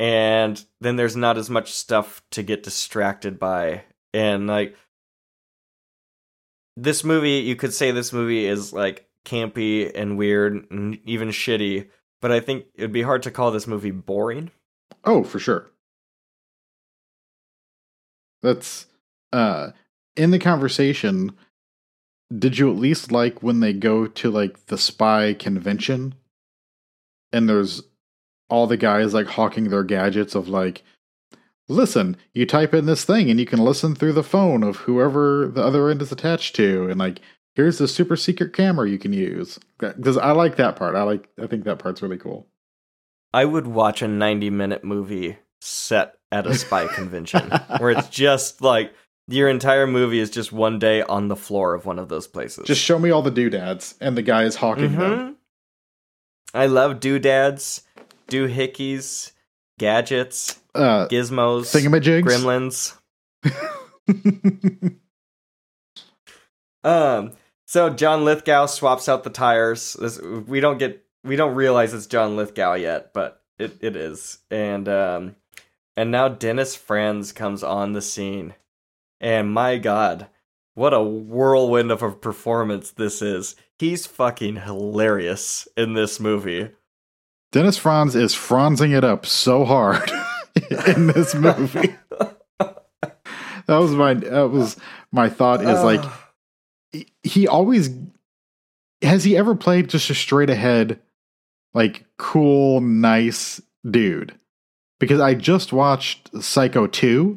And then there's not as much stuff to get distracted by and like this movie you could say this movie is like campy and weird and even shitty, but I think it'd be hard to call this movie boring. Oh, for sure. That's uh in the conversation did you at least like when they go to like the spy convention? And there's all the guys like hawking their gadgets of like listen you type in this thing and you can listen through the phone of whoever the other end is attached to and like here's the super secret camera you can use. Because i like that part. I like i think that part's really cool. I would watch a 90 minute movie set at a spy convention where it's just like your entire movie is just one day on the floor of one of those places. Just show me all the doodads and the guys hawking mm-hmm. them. I love doodads, doohickeys, gadgets, uh, gizmos, thingamajigs, gremlins. um. So John Lithgow swaps out the tires. This, we don't get we don't realize it's John Lithgow yet, but it, it is. And um and now Dennis Franz comes on the scene. And my god, what a whirlwind of a performance this is. He's fucking hilarious in this movie. Dennis Franz is franzing it up so hard in this movie. that was my that was my thought is like he always has he ever played just a straight ahead like cool nice dude because i just watched psycho 2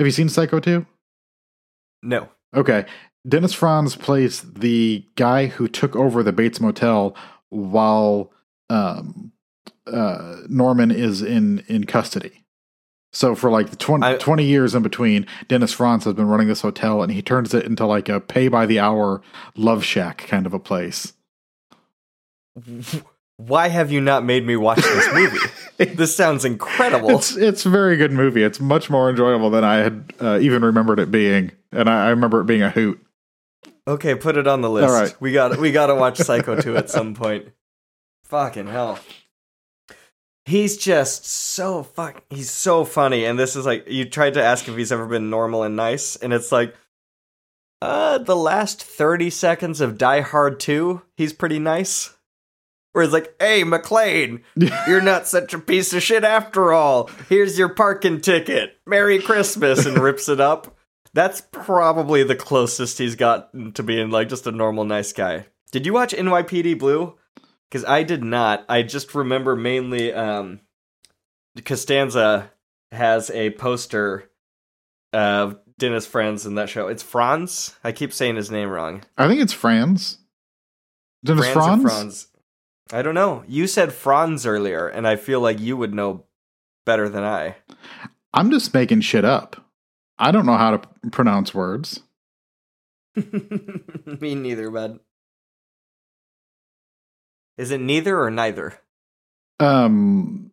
have you seen Psycho 2? No. Okay. Dennis Franz plays the guy who took over the Bates Motel while um, uh, Norman is in, in custody. So for like the 20, I, 20, years in between, Dennis Franz has been running this hotel and he turns it into like a pay by the hour love shack kind of a place. why have you not made me watch this movie? this sounds incredible. It's it's a very good movie. It's much more enjoyable than I had uh, even remembered it being, and I, I, remember it being a hoot. Okay, put it on the list. All right. we got we got to watch Psycho 2 at some point. Fucking hell. He's just so fuck. He's so funny, and this is like you tried to ask if he's ever been normal and nice, and it's like, uh, the last thirty seconds of Die Hard 2, he's pretty nice. Where he's like, hey, McClane, you're not such a piece of shit after all. Here's your parking ticket. Merry Christmas, and rips it up. That's probably the closest he's gotten to being like just a normal nice guy. Did you watch NYPD Blue? Because I did not. I just remember mainly um, Costanza has a poster of Dennis Franz in that show. It's Franz. I keep saying his name wrong. I think it's Franz. Dennis Franz. Franz. I don't know. You said Franz earlier, and I feel like you would know better than I. I'm just making shit up. I don't know how to pronounce words. Me neither, bud. Is it neither or neither? Um,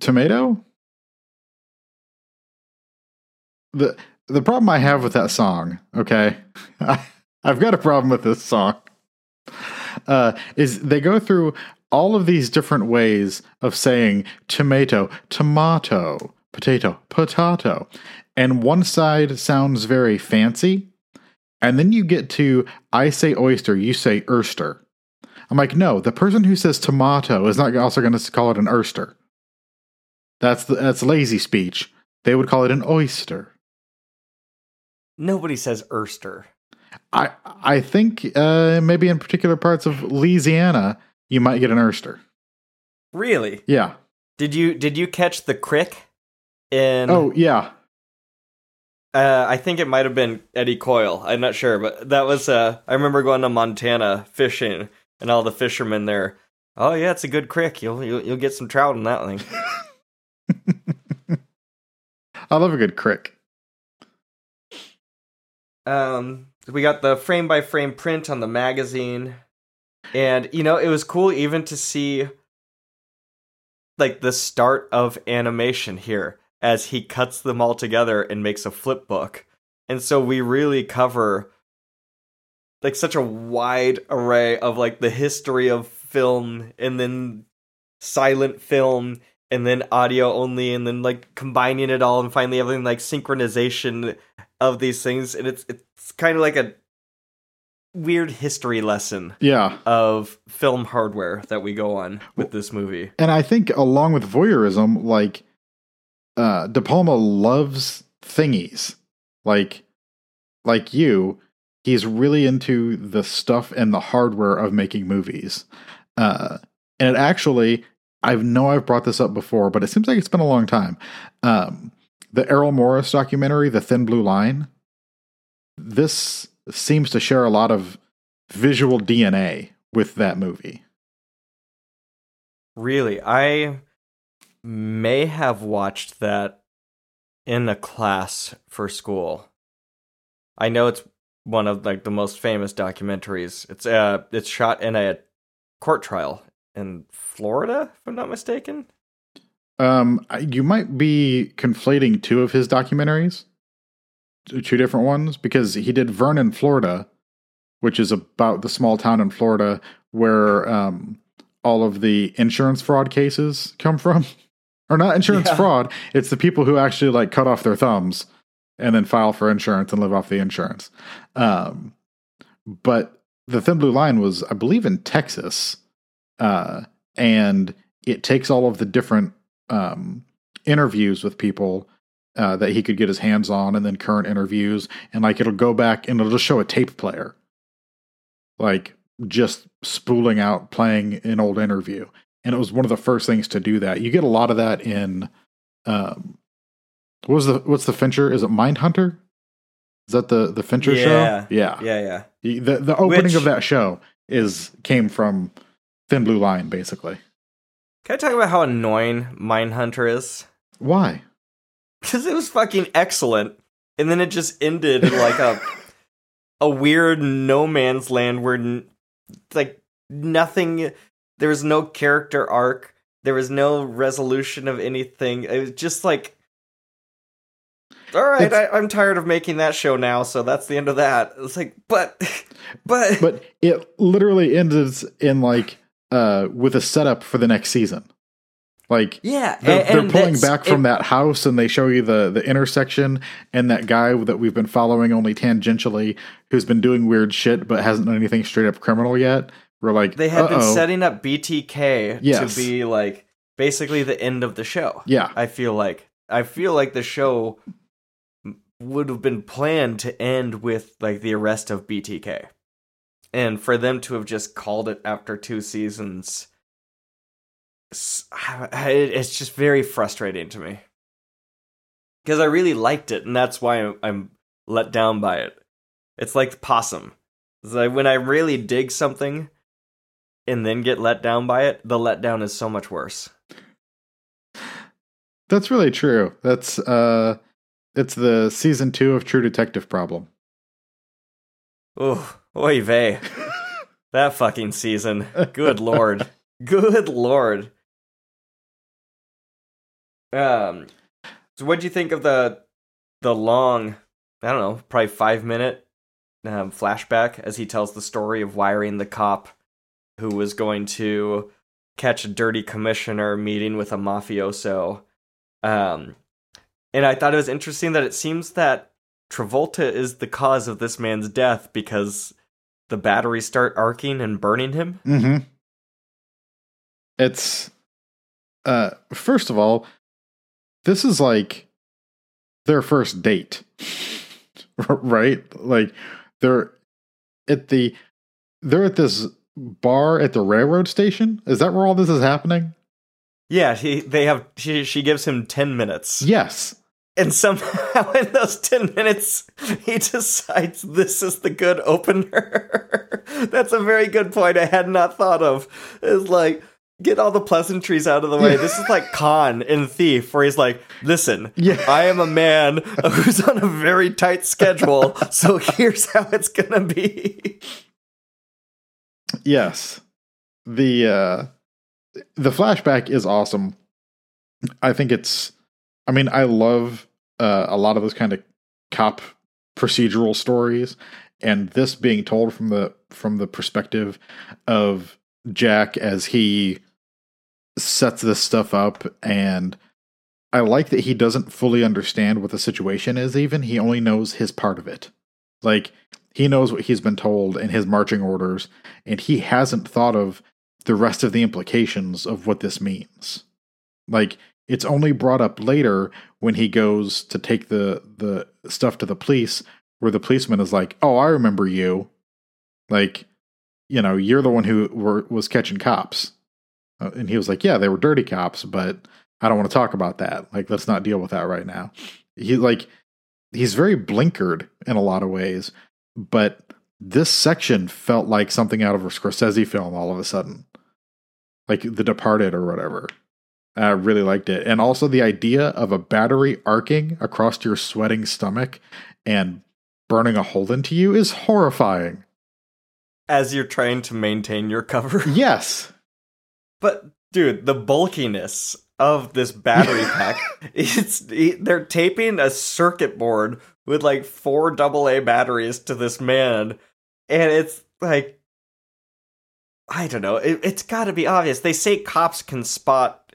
tomato. the The problem I have with that song, okay, I, I've got a problem with this song uh, is they go through all of these different ways of saying tomato, tomato, potato, potato. And one side sounds very fancy. And then you get to I say oyster, you say erster. I'm like, no, the person who says tomato is not also going to call it an oyster. That's the, that's lazy speech. They would call it an oyster. Nobody says oyster. I I think uh, maybe in particular parts of Louisiana you might get an Erster. Really? Yeah. Did you did you catch the crick? In Oh yeah. Uh, I think it might have been Eddie Coyle. I'm not sure, but that was. Uh, I remember going to Montana fishing, and all the fishermen there. Oh yeah, it's a good crick. You'll you'll, you'll get some trout in that thing. I love a good crick. Um, we got the frame by frame print on the magazine, and you know it was cool even to see like the start of animation here as he cuts them all together and makes a flip book. And so we really cover like such a wide array of like the history of film and then silent film and then audio only and then like combining it all and finally having like synchronization of these things and it's it's kind of like a weird history lesson Yeah. of film hardware that we go on with this movie. And I think along with voyeurism, like uh De Palma loves thingies. Like like you, he's really into the stuff and the hardware of making movies. Uh and it actually I know I've brought this up before, but it seems like it's been a long time. Um the Errol Morris documentary, The Thin Blue Line, this seems to share a lot of visual DNA with that movie. Really, I may have watched that in a class for school. I know it's one of like the most famous documentaries. It's uh it's shot in a court trial in Florida, if I'm not mistaken. Um, you might be conflating two of his documentaries, two different ones, because he did Vernon, Florida, which is about the small town in Florida where um, all of the insurance fraud cases come from, or not insurance Yeah. fraud. It's the people who actually like cut off their thumbs and then file for insurance and live off the insurance. Um, but the Thin Blue Line was, I believe, in Texas, uh, and it takes all of the different um, interviews with people uh, that he could get his hands on, and then current interviews, and like it'll go back and it'll just show a tape player, like just spooling out playing an old interview, and it was one of the first things to do that. You get a lot of that in um, what was the what's the Fincher? Is it Mindhunter? Is that the the Fincher Yeah. show? Yeah, Yeah, yeah. The the opening Which- of that show is came from Thin Blue Line, basically. Can I talk about how annoying Mindhunter is? Why? Because it was fucking excellent, and then it just ended in like a a weird no man's land where n- like nothing. There was no character arc. There was no resolution of anything. It was just like, all right, I, I'm tired of making that show now, so that's the end of that. It's like, but, but, but it literally ends in like uh with a setup for the next season like yeah, they're, and- they're pulling back from it- that house and they show you the the intersection and that guy that we've been following only tangentially who's been doing weird shit but hasn't done anything straight up criminal yet we're like They had been uh-oh. setting up BTK Yes. to be like basically the end of the show. yeah I feel like I feel like the show would have been planned to end with like the arrest of BTK. And for them to have just called it after two seasons it's just very frustrating to me. Cuz I really liked it and that's why I'm- I'm let down by it. It's like possum. It's like when I really dig something and then get let down by it, the letdown is so much worse. that's really true that's uh it's the season two of true detective problem Oh, oy vey. That fucking season. Good lord. Good lord. Um so what'd you think of the the long, I don't know, probably five minute um, flashback as he tells the story of wiring the cop who was going to catch a dirty commissioner meeting with a mafioso. Um and I thought it was interesting that it seems that Travolta is the cause of this man's death because the batteries start arcing and burning him. mm-hmm it's uh first of all this is like their first date right like they're at the they're at this bar at the railroad station? Is that where all this is happening? Yeah, he they have she she gives him 10 minutes. Yes. And somehow in those 10 minutes he decides this is the good opener. That's a very good point I had not thought of. Is like get all the pleasantries out of the way. This is like Caan in Thief, where he's like, listen, Yeah. I am a man who's on a very tight schedule, so here's how it's gonna be. Yes. The uh the flashback is awesome. I think it's I mean, I love uh, a lot of those kind of cop procedural stories and this being told from the from the perspective of Jack as he sets this stuff up and I like that he doesn't fully understand what the situation is even he only knows his part of it. Like he knows what he's been told in his marching orders and he hasn't thought of the rest of the implications of what this means. Like it's only brought up later when he goes to take the the stuff to the police where the policeman is like, "Oh, I remember you." Like, you know, you're the one who were, was catching cops. Uh, and he was like, "Yeah, they were dirty cops, but I don't want to talk about that. Like, let's not deal with that right now." He like he's very blinkered in a lot of ways, but this section felt like something out of a Scorsese film all of a sudden. Like The Departed or whatever. I really liked it. And also the idea of a battery arcing across your sweating stomach and burning a hole into you is horrifying. As you're trying to maintain your cover. Yes. But dude, the bulkiness of this battery pack, it's they're taping a circuit board with like four AA batteries to this man and it's like I don't know, it, it's got to be obvious. They say cops can spot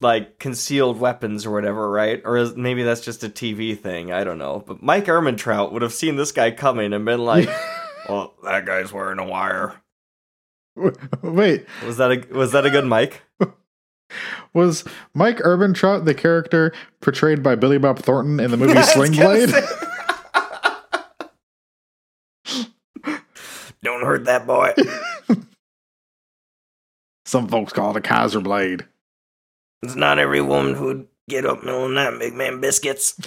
like concealed weapons or whatever, right? Or is, maybe that's just a TV thing. I don't know. But Mike Ehrmantraut would have seen this guy coming and been like, "Well, that guy's wearing a wire." Wait, Was that a was that a good Mike? was Mike Ehrmantraut the character portrayed by Billy Bob Thornton in the movie was Sling Blade? Don't hurt that boy. Some folks call it a Kaiser Blade. It's not every woman who'd get up middle of the night and make man biscuits.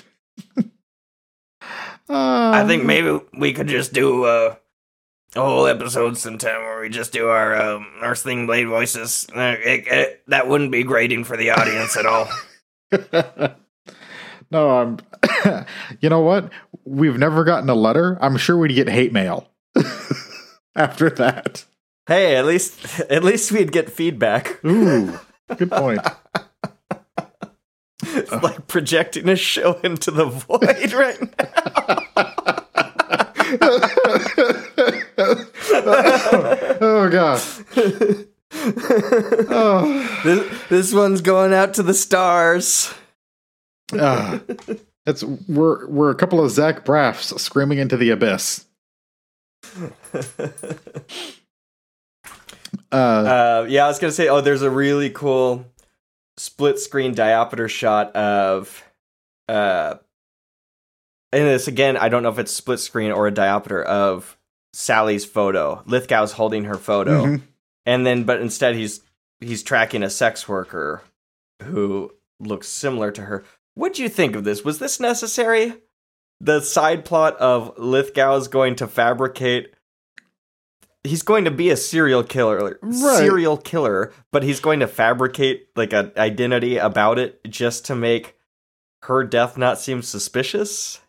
I think Um, maybe we could just do uh, a whole episode sometime where we just do our um, our Sling Blade voices. Uh, it- it- that wouldn't be grating for the audience at all. no, I'm. you know what? We've never gotten a letter. I'm sure we'd get hate mail after that. Hey, at least at least we'd get feedback. Ooh, good point. It's like projecting a show into the void right now. oh god. Oh, this, this one's going out to the stars. ah. It's we're we're a couple of Zach Braffs screaming into the abyss. Uh, Uh, yeah, I was gonna say, oh, there's a really cool split screen diopter shot of, uh, and this again, I don't know if it's split screen or a diopter of Sally's photo. Lithgow's holding her photo, mhm. and then, but instead, he's he's tracking a sex worker who looks similar to her. What do you think of this? Was this necessary? The side plot of Lithgow's going to fabricate. He's going to be a serial killer, Right. serial killer, but he's going to fabricate like an identity about it just to make her death not seem suspicious.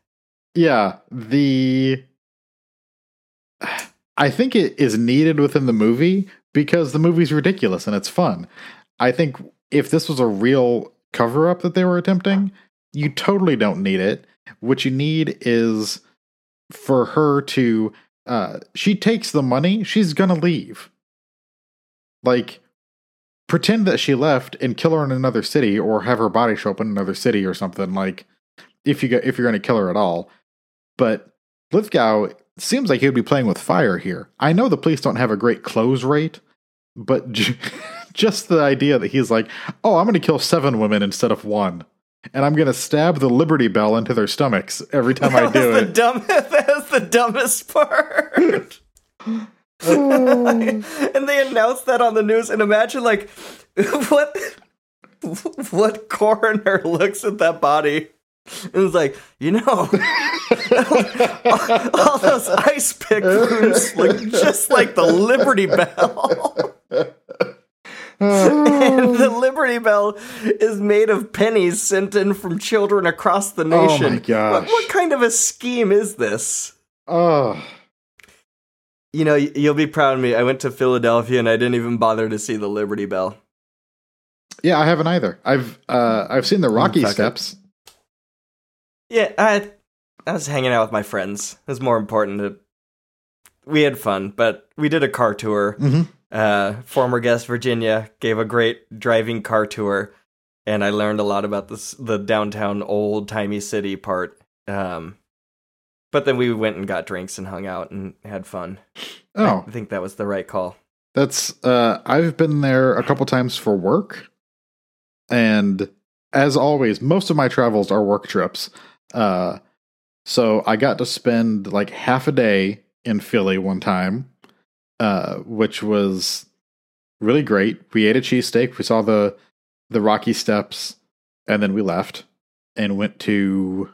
Yeah, the I think it is needed within the movie because the movie's ridiculous and it's fun. I think if this was a real cover up that they were attempting, you totally don't need it. What you need is for her to uh she takes the money, she's going to leave. Like pretend that she left and kill her in another city or have her body show up in another city or something like if you go, if you're going to kill her at all. But Lithgow seems like he would be playing with fire here. I know the police don't have a great close rate, but j- just the idea that he's like, "Oh, I'm going to kill seven women instead of one." And I'm gonna stab the Liberty Bell into their stomachs every time I do was the it. dumb. That was the dumbest part. Hmm. and they announced that on the news. And imagine, like, what what coroner looks at that body and is like, you know, all, all those ice pick wounds look just like the Liberty Bell. and the Liberty Bell is made of pennies sent in from children across the nation. Oh my gosh. What, what kind of a scheme is this? Oh, You know, you'll be proud of me. I went to Philadelphia and I didn't even bother to see the Liberty Bell. yeah, I haven't either. I've uh, I've seen the Rocky fuck it. Steps. Yeah, I I was hanging out with my friends. It was more important to we had fun, but we did a car tour. hmm Uh, former guest Virginia gave a great driving car tour, and I learned a lot about this the downtown old timey city part. Um, but then we went and got drinks and hung out and had fun. Oh, I think that was the right call. That's uh I've been there a couple times for work. And as always, most of my travels are work trips. Uh so I got to spend like half a day in Philly one time, uh, which was really great. We ate a cheesesteak, we saw the the Rocky Steps, and then we left and went to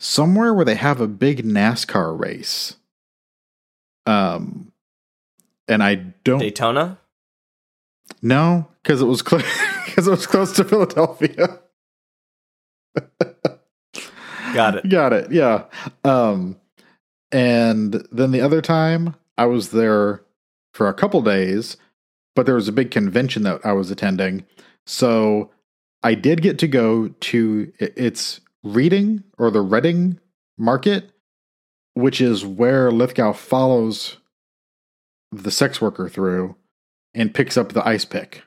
somewhere where they have a big NASCAR race. Um and I don't Daytona. No, because it was close because it was close to Philadelphia. Got it. Got it. Yeah. Um, and then the other time I was there for a couple days, but there was a big convention that I was attending, so I did get to go to its reading or the Reading Market, which is where Lithgow follows the sex worker through and picks up the ice pick.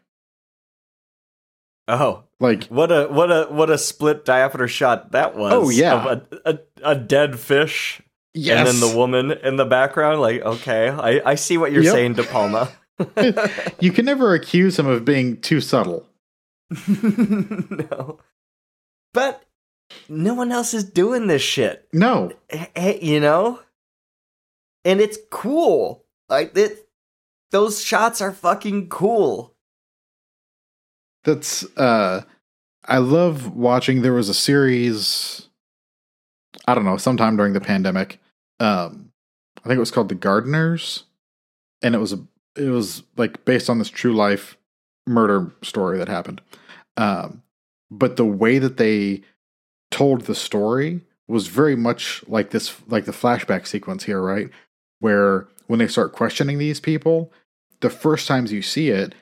Oh, Like what a what a what a split diopter shot that was. Oh, yeah. of a, a a dead fish, yes, and then the woman in the background. Like, okay, I I see what you're Yep. saying, De Palma. you can never accuse him of being too subtle. no, but no one else is doing this shit. No, Eh, eh, You know, and it's cool. Like it, those shots are fucking cool. That's uh I love watching there was a series I don't know, sometime during the pandemic. Um I think it was called The Gardeners and it was a it was like based on this true life murder story that happened. Um but the way that they told the story was very much like this like the flashback sequence here, right? Where when they start questioning these people, the first times you see it,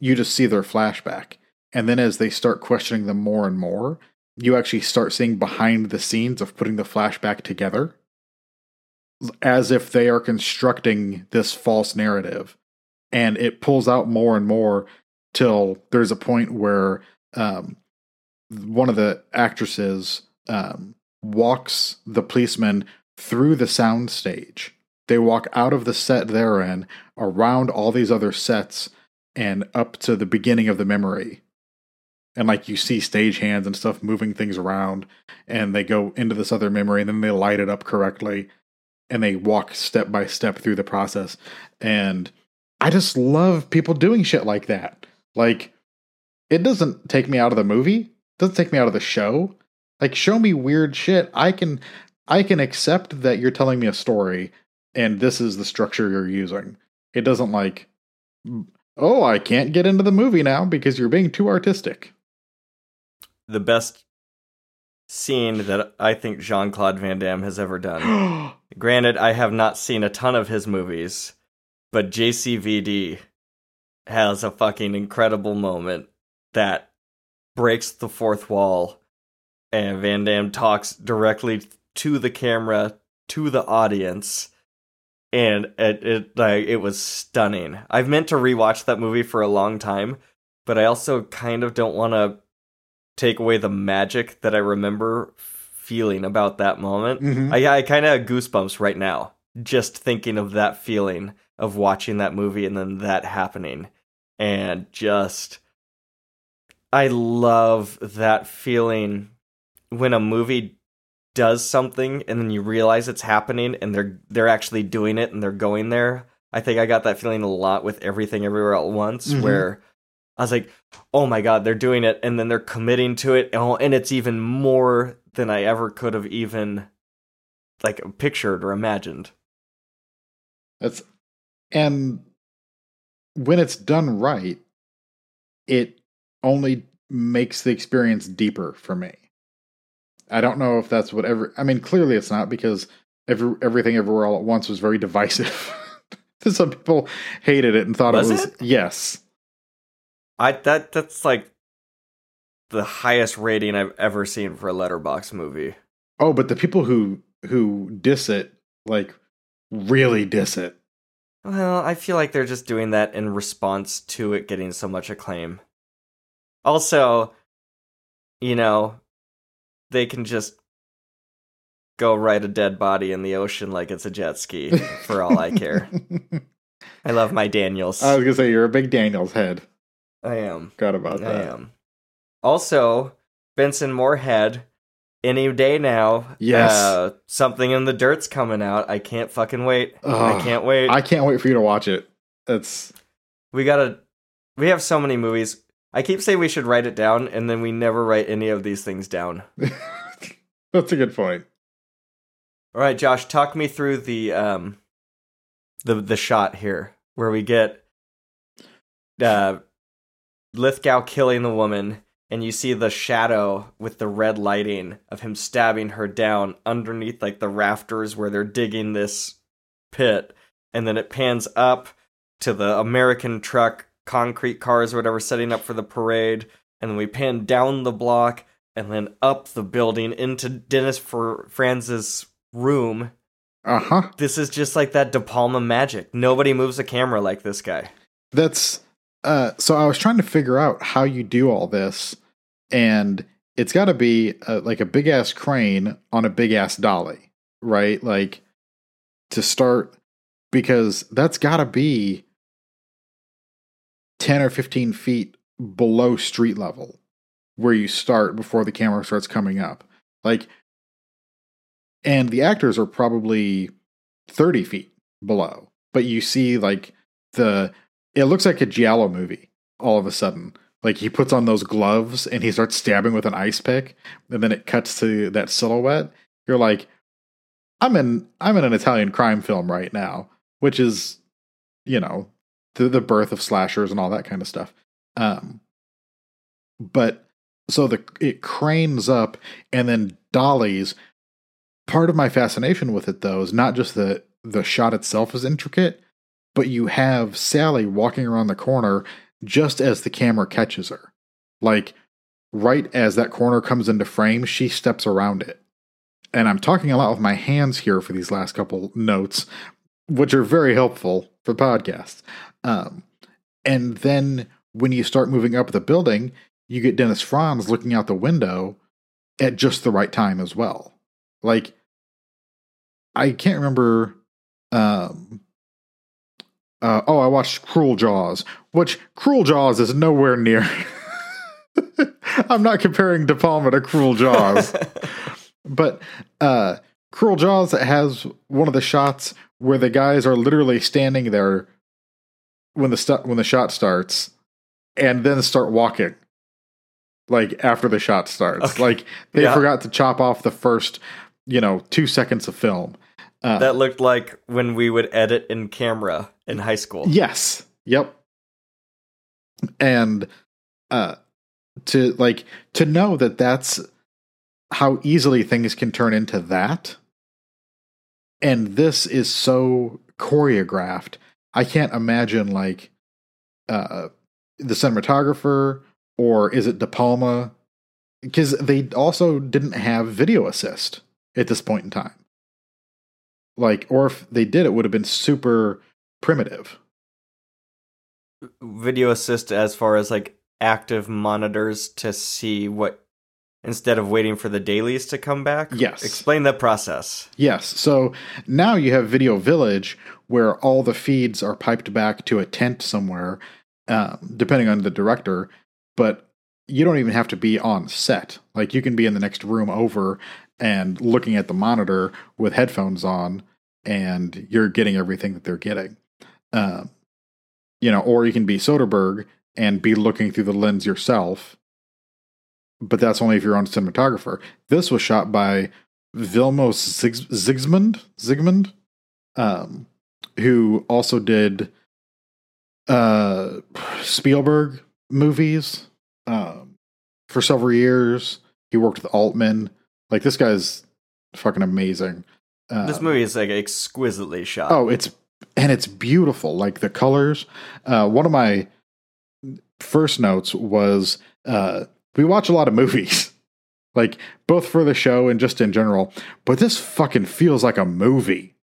you just see their flashback. And then as they start questioning them more and more, you actually start seeing behind the scenes of putting the flashback together as if they are constructing this false narrative. And it pulls out more and more till there's a point where um, one of the actresses um, walks the policeman through the sound stage. They walk out of the set they're in, around all these other sets, and up to the beginning of the memory. And like you see stagehands and stuff moving things around, and they go into this other memory, and then they light it up correctly, and they walk step by step through the process. And I just love people doing shit like that. Like, it doesn't take me out of the movie, doesn't take me out of the show. Like, show me weird shit. I can, I can accept that you're telling me a story, and this is the structure you're using. It doesn't like, oh, I can't get into the movie now because you're being too artistic. The best scene that I think Jean Claude Van Damme has ever done. Granted, I have not seen a ton of his movies, but JCVD has a fucking incredible moment that breaks the fourth wall, and Van Damme talks directly to the camera, to the audience, and it, it like it was stunning. I've meant to rewatch that movie for a long time, but I also kind of don't want to take away the magic that I remember feeling about that moment. Mhm. I, I kind of goosebumps right now just thinking of that feeling of watching that movie and then that happening. And just, I love that feeling when a movie does something and then you realize it's happening and they're they're actually doing it and they're going there. I think I got that feeling a lot with everything everywhere at once Mhm. where I was like, "Oh my god, they're doing it," and then they're committing to it, oh, and it's even more than I ever could have even like pictured or imagined. That's and when it's done right, it only makes the experience deeper for me. I don't know if that's what whatever. I mean, clearly it's not because every everything everywhere all at once was very divisive. Some people hated it and thought Was it was it? yes. I that that's like the highest rating I've ever seen for a Letterboxd movie. Oh, but the people who who diss it like really diss it. Well, I feel like they're just doing that in response to it getting so much acclaim. Also, you know, they can just go ride a dead body in the ocean like it's a jet ski for all I care. I love my Daniels. I was gonna say you're a big Daniels head. I am. Forgot about I that. am. Also, Benson Moorhead, any day now. Yes. Uh, something in the dirt's coming out. I can't fucking wait. I can't wait. I can't wait for you to watch it. It's we gotta. We have so many movies. I keep saying we should write it down, and then we never write any of these things down. that's a good point. All right, Josh, talk me through the um, the the shot here where we get uh, Lithgow killing the woman, and you see the shadow with the red lighting of him stabbing her down underneath like the rafters where they're digging this pit, and then it pans up to the American truck, concrete cars, whatever, setting up for the parade, and then we pan down the block and then up the building into Dennis for Franz's room. Uh huh. This is just like that De Palma magic. Nobody moves a camera like this guy. That's uh so I was trying to figure out how you do all this and it's got to be uh like a big ass crane on a big ass dolly, right? Like to start because that's got to be 10 or 15 feet below street level where you start before the camera starts coming up. Like and the actors are probably 30 feet below, but you see like the it looks like a Giallo movie all of a sudden. Like he puts on those gloves and he starts stabbing with an ice pick, and then it cuts to that silhouette. You're like, I'm in I'm in an Italian crime film right now, which is, you know, the the birth of slashers and all that kind of stuff. Um but so the it cranes up and then dollies. Part of my fascination with it though is not just the the shot itself is intricate, but you have Sally walking around the corner just as the camera catches her. Like right as that corner comes into frame, she steps around it. And I'm talking a lot with my hands here for these last couple notes, which are very helpful for podcasts. Um, and then when you start moving up the building, you get Dennis Franz looking out the window at just the right time as well. Like, I can't remember. Um, uh, oh, I watched Cruel Jaws, which Cruel Jaws is nowhere near. I'm not comparing De Palma to Cruel Jaws, but uh, Cruel Jaws has one of the shots where the guys are literally standing there when the st- when the shot starts, and then start walking. Like after the shot starts, Okay. like they Yeah. forgot to chop off the first, you know, two seconds of film. Uh, that looked like when we would edit in camera in high school. Yes. Yep. And uh to like to know that that's how easily things can turn into that and this is so choreographed. I can't imagine like uh the cinematographer or is it De Palma because they also didn't have video assist at this point in time. Like or if they did it would have been super primitive. Video assist as far as like active monitors to see what instead of waiting for the dailies to come back. Yes. Explain that process. Yes. So now you have Video Village where all the feeds are piped back to a tent somewhere, um, depending on the director. But you don't even have to be on set. Like you can be in the next room over and looking at the monitor with headphones on, and you're getting everything that they're getting. Um, you know, or you can be Soderbergh and be looking through the lens yourself. But that's only if you're on cinematographer. This was shot by Vilmos Zig- Zsigmond, Zsigmond, um, who also did uh, Spielberg movies um, for several years. He worked with Altman. Like this guy's fucking amazing. Uh, this movie is like exquisitely shot. Oh, it's and it's beautiful. Like the colors. Uh, one of my first notes was uh, we watch a lot of movies, like both for the show and just in general. But this fucking feels like a movie,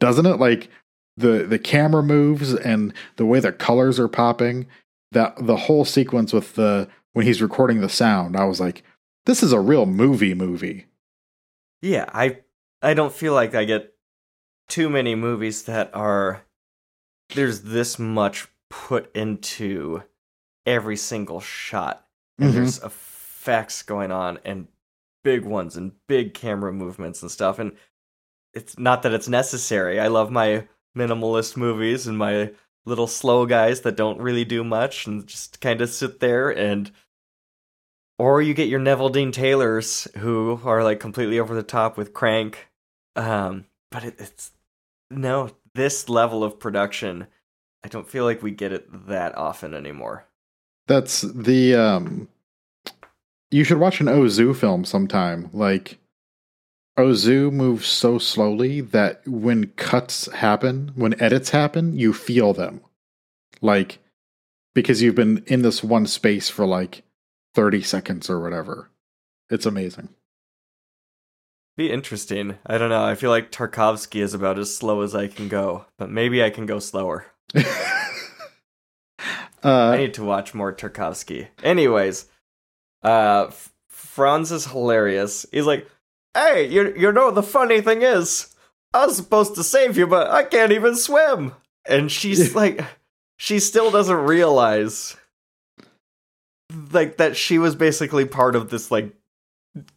doesn't it? Like the the camera moves and the way the colors are popping. That the whole sequence with the when he's recording the sound, I was like, this is a real movie movie. Yeah, I I don't feel like I get too many movies that are there's this much put into every single shot. And Mhm. there's effects going on and big ones and big camera movements and stuff. And it's not that it's necessary. I love my minimalist movies and my little slow guys that don't really do much and just kind of sit there and or you get your Neveldine Taylors who are like completely over the top with Crank. Um, but it, it's no this level of production. I don't feel like we get it that often anymore. That's the um you should watch an Ozu film sometime. Like Ozu moves so slowly that when cuts happen, when edits happen, you feel them. Like because you've been in this one space for like 30 seconds or whatever. It's amazing. Be interesting. I don't know. I feel like Tarkovsky is about as slow as I can go, but maybe I can go slower. I uh need to watch more Tarkovsky. Anyways, uh, Franz is hilarious. He's like, "Hey, you you know the funny thing is, I was supposed to save you, but I can't even swim." And she's like, she still doesn't realize, like that she was basically part of this like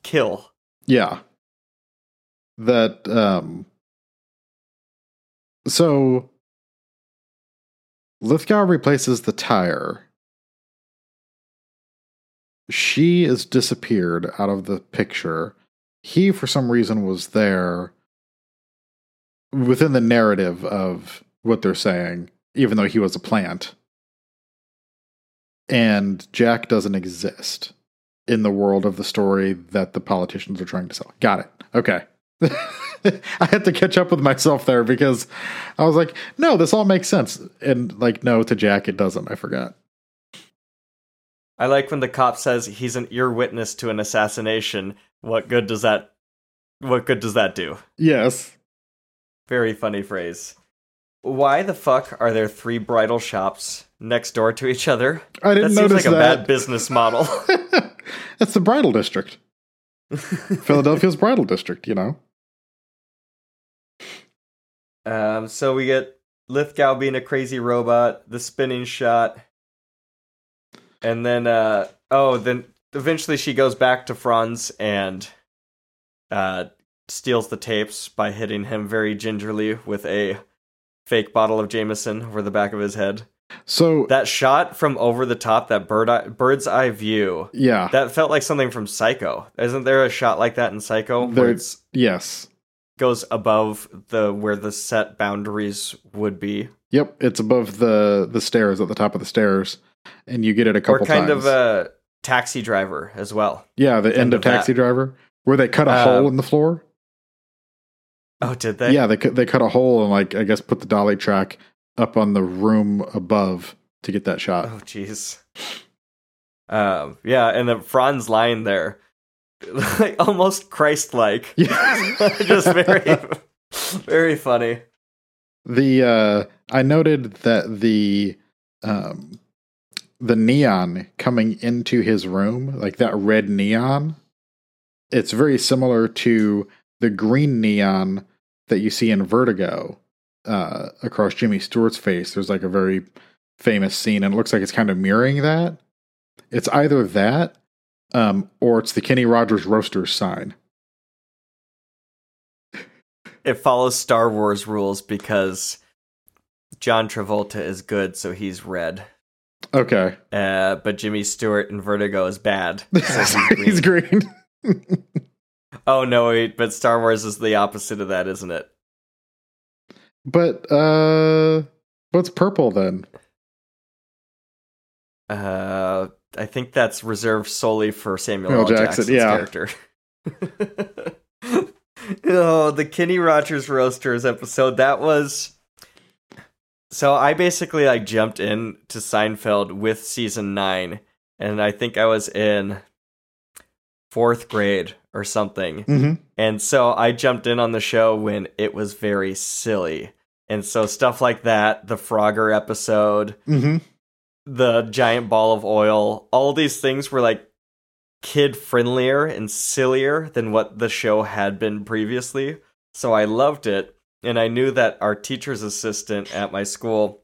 kill. Yeah. That um so Lithgow replaces the tire. She is disappeared out of the picture. He for some reason was there within the narrative of what they're saying, even though he was a plant. And Jack doesn't exist in the world of the story that the politicians are trying to sell. Got it. Okay. I had to catch up with myself there because I was like, no, this all makes sense. And like, no, to Jack, it doesn't. I forgot. I like when the cop says he's an ear witness to an assassination. What good does that? What good does that do? Yes. Very funny phrase. Why the fuck are there three bridal shops next door to each other? I didn't that seems notice like a that. bad business model. That's the bridal district. Philadelphia's bridal district, you know? um, so we get Lithgow being a crazy robot, the spinning shot, and then uh oh, then eventually she goes back to Franz and uh steals the tapes by hitting him very gingerly with a fake bottle of Jameson over the back of his head. So, That shot from over the top, that bird eye, bird's eye view, yeah. that felt like something from Psycho. Isn't there a shot like that in Psycho where There- it yes. goes above the where the set boundaries would be, Yep. It's above the, the stairs, at the top of the stairs. And you get it a couple times. or kind times. of a taxi driver as well? yeah, the end end of of that. Taxi Driver, where they cut a Uh, hole in the floor. Oh, did they? yeah, they cut, they cut a hole and, like, I guess put the dolly track up on the room above to get that shot. Oh, jeez. Um, yeah, and the Franz line there, like almost Christ-like, Yeah. just very, very funny. The uh I noted that the um the neon coming into his room, like that red neon, it's very similar to the green neon that you see in Vertigo uh across Jimmy Stewart's face. There's like a very famous scene and it looks like it's kind of mirroring that. It's either that, um, or it's the Kenny Rogers Roasters sign. It follows Star Wars rules because John Travolta is good, so he's red. Okay, Uh, but Jimmy Stewart in Vertigo is bad. So he's green. Oh no, wait, but Star Wars is the opposite of that, isn't it? But uh, what's purple then? Uh, I think that's reserved solely for Samuel L. Jackson, Jackson's yeah. character. oh, the Kenny Rogers Roasters episode. That was so. I basically like jumped in to Seinfeld with season nine, and I think I was in fourth grade or something. Mm-hmm. And so I jumped in on the show when it was very silly. And so stuff like that, the Frogger episode, Mm-hmm. the giant ball of oil, all these things were like kid friendlier and sillier than what the show had been previously. So I loved it. And I knew that our teacher's assistant at my school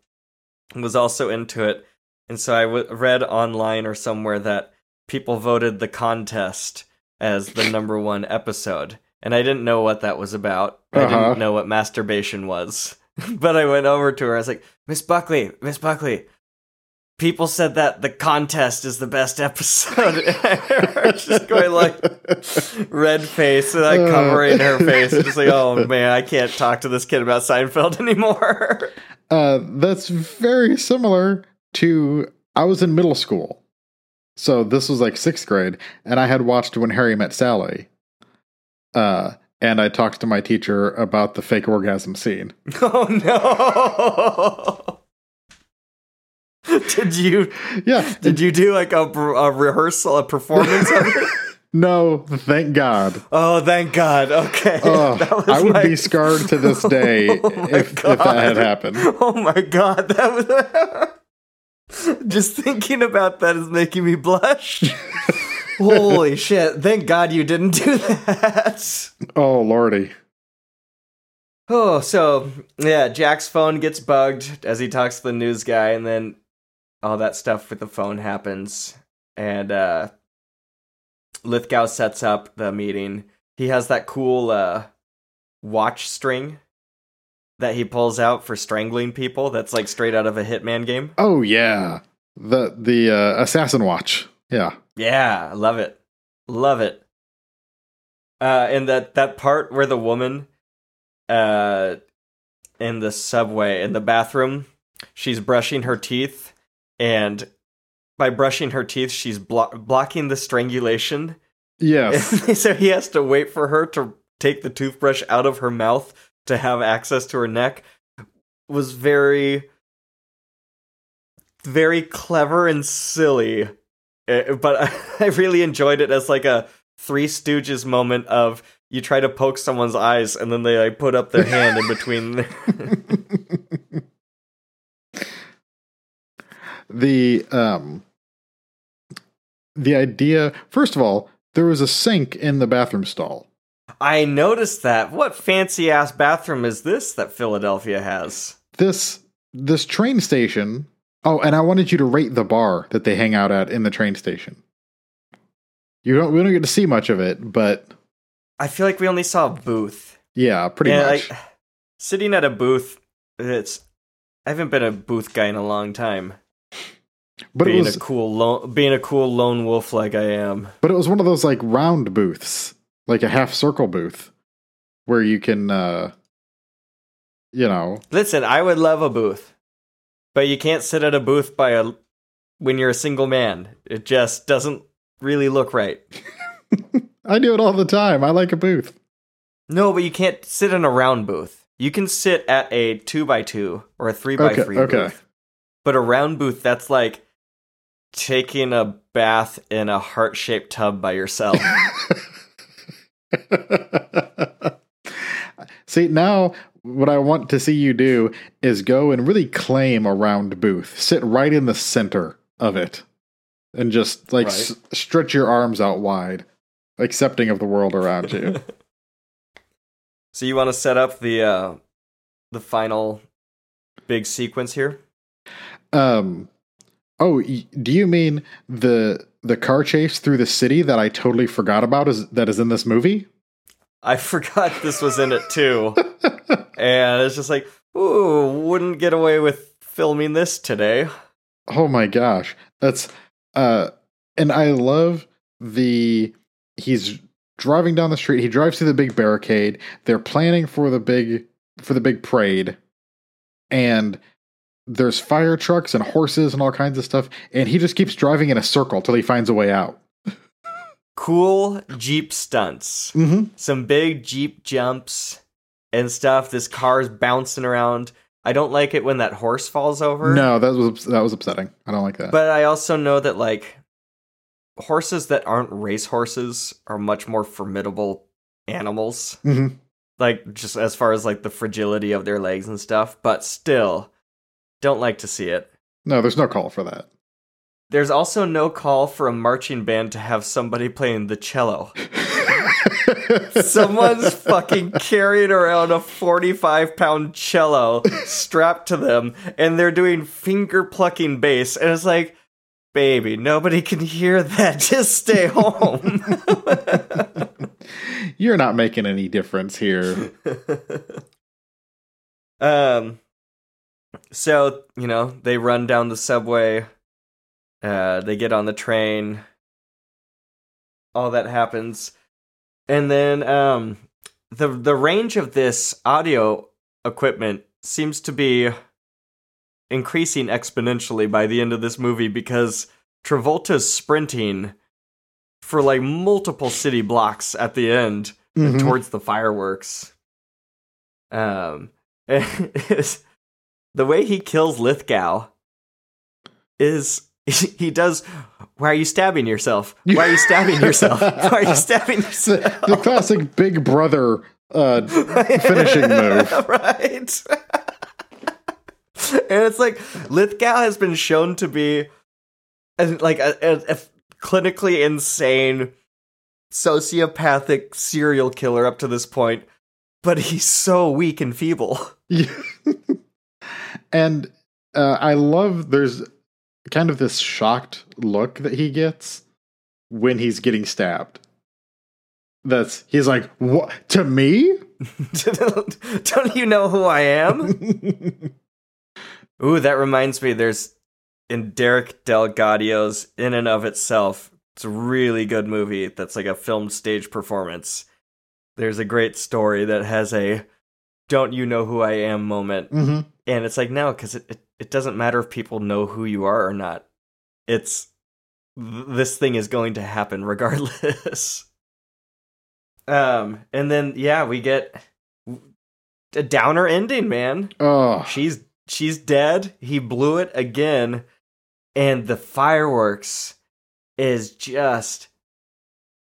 was also into it. And so I w- read online or somewhere that people voted the contest as the number one episode. And I didn't know what that was about. I Uh-huh. didn't know what masturbation was. but I went over to her. I was like, Miss Buckley, Miss Buckley, people said that the contest is the best episode. just going like red face and like Uh. covering her face. Just like, oh man, I can't talk to this kid about Seinfeld anymore. Uh, that's very similar to I was in middle school. So this was like sixth grade, and I had watched When Harry Met Sally. Uh, and I talked to my teacher about the fake orgasm scene. oh no. Did you Yeah. did you do like a, a rehearsal, a performance of it? No, thank God. Oh, thank God. Okay. Oh, I would my- be scarred to this day Oh if, if that had happened. Oh my god, that was just thinking about that is making me blush. Holy shit! Thank God you didn't do that. Oh, lordy. Oh, so yeah, Jack's phone gets bugged as he talks to the news guy, and then all that stuff with the phone happens, and uh, Lithgow sets up the meeting. He has that cool uh, watch string that he pulls out for strangling people. That's like straight out of a Hitman game. Oh yeah, the the uh, assassin watch. Yeah. Yeah, love it. Love it. Uh and that that part where the woman uh in the subway in the bathroom, she's brushing her teeth and by brushing her teeth, she's blo- blocking the strangulation. Yes. so he has to wait for her to take the toothbrush out of her mouth to have access to her neck. Was very very clever and silly. Uh, But I really enjoyed it as like a Three Stooges moment of you try to poke someone's eyes and then they like put up their hand in between. the um the idea first of all there was a sink in the bathroom stall I noticed that. What fancy ass bathroom is this that Philadelphia has? this this train station oh and i wanted you to rate the bar that they hang out at in the train station you don't we don't get to see much of it but I feel like we only saw a booth. yeah pretty Yeah, much like sitting at a booth. It's I haven't been a booth guy in a long time. but it being was a cool lone, being a cool lone wolf like I am. but it was one of those like round booths like a half circle booth where you can uh you know Listen, I would love a booth, but you can't sit at a booth by a when you're a single man. It just doesn't really look right. i do it all the time i like a booth No, but you can't sit in a round booth. You can sit at a two by two or a three by Okay, three okay. booth. But a round booth, that's like taking a bath in a heart shaped tub by yourself. see now what i want to see you do is go and really claim a round booth. Sit right in the center of it and just like s- stretch your arms out wide accepting of the world around you. So you want to set up the uh the final big sequence here? um Oh, y- do you mean the the car chase through the city that I totally forgot about is that is in this movie? I forgot this was in it too. and it's just like, ooh, wouldn't get away with filming this today. Oh my gosh. That's uh and I love the he's driving down the street. He drives through the big barricade. They're planning for the big for the big parade. And there's fire trucks and horses and all kinds of stuff and he just keeps driving in a circle till he finds a way out. Cool Jeep stunts. Mhm. Some big Jeep jumps and stuff. This car's bouncing around. I don't like it when that horse falls over. No, that was that was upsetting. I don't like that. But I also know that like horses that aren't race horses are much more formidable animals. Mhm. Like just as far as like the fragility of their legs and stuff, but still don't like to see it. No, there's no call for that. There's also no call for a marching band to have somebody playing the cello. Someone's fucking carrying around a 45 pound cello strapped to them, and they're doing finger plucking bass. And it's like, baby, nobody can hear that. Just stay home. You're not making any difference here. um, so, you know, they run down the subway, uh, they get on the train, all that happens. And then um the the range of this audio equipment seems to be increasing exponentially by the end of this movie because Travolta's sprinting for like multiple city blocks at the end Mhm. towards the fireworks. Um, it's- the way he kills Lithgow is he does. Why are you stabbing yourself? Why are you stabbing yourself? Why are you stabbing the, yourself? the classic Big Brother uh, finishing move. right? and it's like Lithgow has been shown to be a, like a, a, a clinically insane sociopathic serial killer up to this point, but he's so weak and feeble. And uh, I love there's kind of this shocked look that he gets when he's getting stabbed. That's he's like, "What to me?" Don't you know who I am? Ooh, that reminds me. There's in Derek DelGaudio's In and of Itself. It's a really good movie. That's like a filmed stage performance. There's a great story that has a "Don't you know who I am" moment, Mhm. And it's like no, because it, it it doesn't matter if people know who you are or not. It's th- this thing is going to happen regardless. um, and then yeah, we get a downer ending, man. Oh, she's she's dead. He blew it again. And the fireworks is just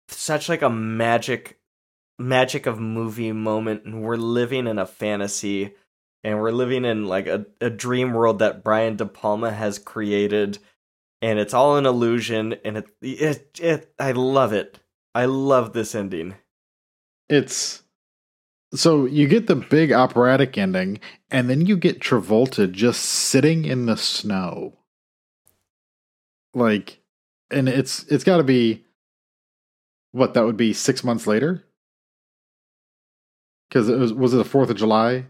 such like a magic magic of movie moment. And we're living in a fantasy and we're living in like a, a dream world that brian de palma has created. And it's all an illusion. And it, it it i love it. I love this ending. It's so you get the big operatic ending, and then you get Travolta just sitting in the snow, like, and it's it's got to be what that would be six months later, because it was was it the Fourth of July?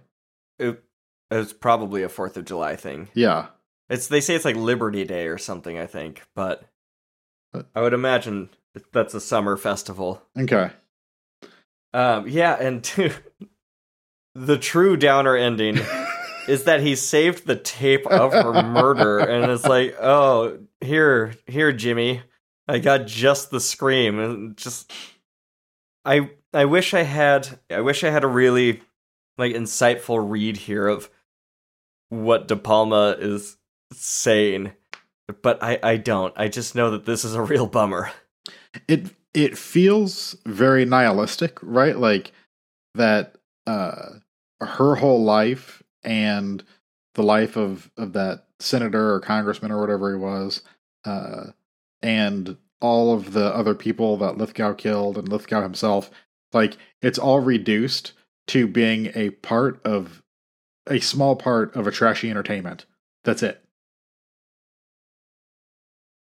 It, it was probably a fourth of july thing Yeah, It's they say it's like Liberty Day or something, I think, but I would imagine that's a summer festival. okay. Um, yeah, and the true downer ending is that he saved the tape of her murder, and it's like, oh, here, here, Jimmy, I got just the scream, and just, I, I wish I had, I wish I had a really like insightful read here of what De Palma is saying, but I, I don't. I just know that this is a real bummer. it it feels very nihilistic, right? Like that uh her whole life and the life of of that senator or congressman or whatever he was uh and all of the other people that Lithgow killed and Lithgow himself like it's all reduced to being a part of a small part of a trashy entertainment. That's it.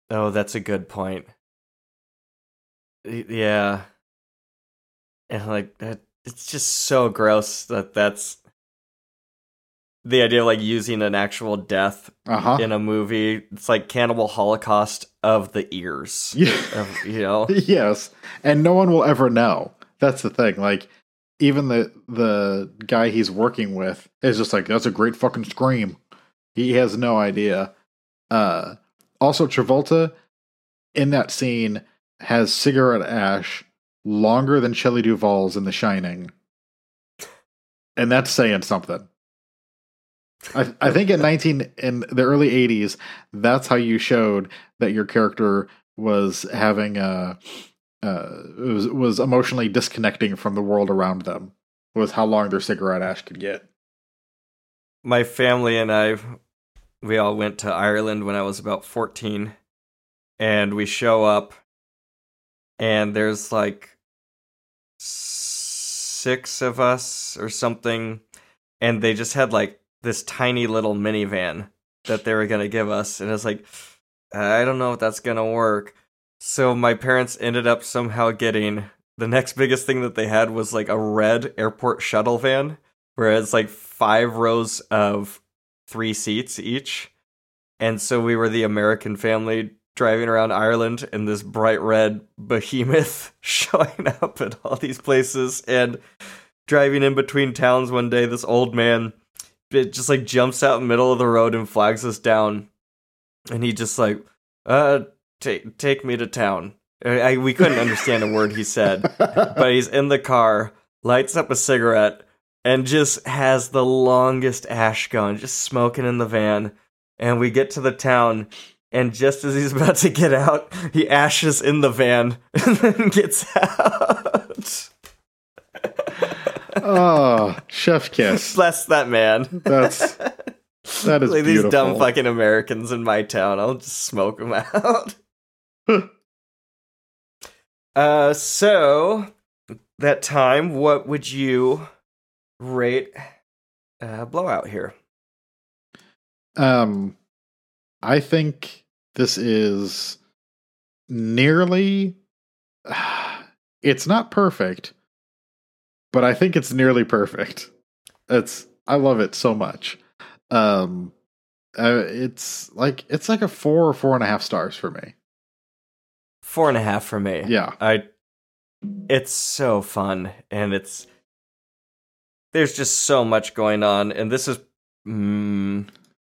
Oh, that's a good point. Yeah. And like that it's just so gross that that's the idea of like using an actual death Uh huh. in a movie. It's like cannibal holocaust of the ears. Yeah. Of, you know? yes, and no one will ever know. That's the thing. Like, even the the guy he's working with is just like, "That's a great fucking scream." He has no idea. Uh, also, Travolta in that scene has cigarette ash longer than Shelley Duvall's in The Shining, and that's saying something. I, I think in nineteen in the early eighties, that's how you showed that your character was having a uh, was was emotionally disconnecting from the world around them. Was how long their cigarette ash could get. my family and I, we all went to Ireland when I was about 14. And we show up, and there's like six of us or something. And they just had like this tiny little minivan that they were to give us. And it's like, I don't know if that's to work. So my parents ended up somehow getting the next biggest thing that they had was like a red airport shuttle van where it's like five rows of three seats each. And so we were the American family driving around Ireland in this bright red behemoth showing up at all these places and driving in between towns one day this old man it just like jumps out middle of the road and flags us down and he just like uh take take me to town I, I- we couldn't understand a word he said but he's in the car, lights up a cigarette, and just has the longest ash going, just smoking in the van. And we get to the town, and just as he's about to get out, he ashes in the van and then gets out. oh, chef kiss. Bless that man. That's that is like these dumb fucking Americans in my town. I'll just smoke them out. uh, so that time, what would you rate uh, blowout here? Um, I think this is nearly. It's not perfect, but I think it's nearly perfect. It's I love it so much. Um, uh, it's like it's like a four or four and a half stars for me. Four and a half for me. Yeah, I. It's so fun, and it's there's just so much going on, and this is mm,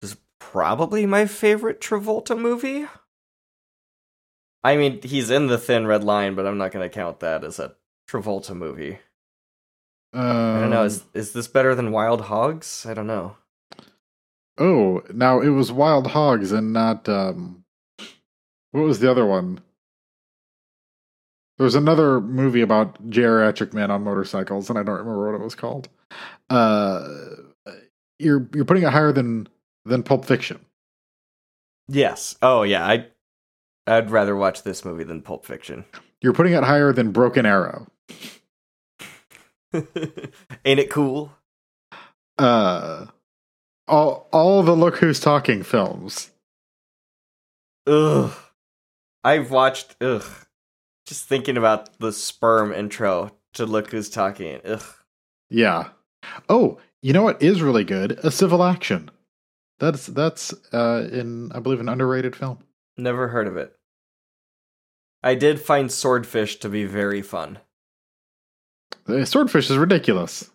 this is probably my favorite Travolta movie. I mean, he's in the Thin Red Line, but I'm not going to count that as a Travolta movie. um, I don't know. Is is this better than Wild Hogs? I don't know. Oh, now it was Wild Hogs and not um what was the other one? There was another movie about geriatric men on motorcycles, and I don't remember what it was called. Uh you're you're putting it higher than than Pulp Fiction. Yes. Oh yeah. I I'd rather watch this movie than Pulp Fiction. You're putting it higher than Broken Arrow. Ain't it cool? Uh all all the Look Who's Talking films. Ugh. I've watched. Ugh. Just thinking about the sperm intro to Look Who's Talking. Ugh. Yeah. Oh, you know what is really good? A Civil Action. That's that's uh in I believe an underrated film. Never heard of it. I did find Swordfish to be very fun. Swordfish is ridiculous.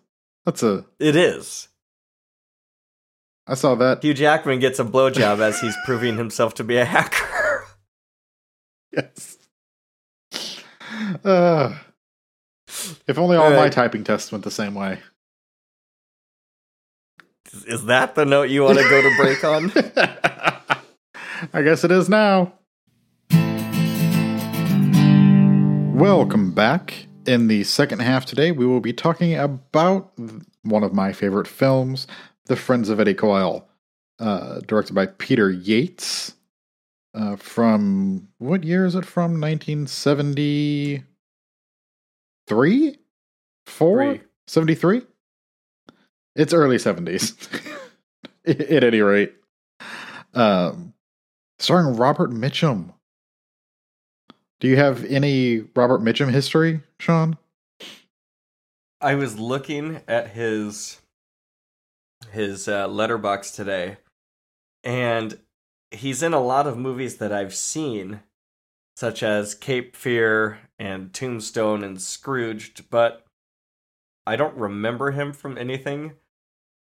That's a. It is. I saw that. Hugh Jackman gets a blowjob as he's proving himself to be a hacker. Yes. Uh, if only all my typing tests went the same way. Is that the note you want to go to break on? I guess it is now. Welcome back. In the second half today, we will be talking about one of my favorite films, The Friends of Eddie Coyle, uh, directed by Peter Yates. Uh, from what year is it from? 1973? Four? 73? It's early 70s. At any rate. Um, starring Robert Mitchum, Do you have any Robert Mitchum history, Sean? I was looking at his his uh, Letterboxd today, and he's in a lot of movies that I've seen, such as Cape Fear and Tombstone and Scrooged, but I don't remember him from anything.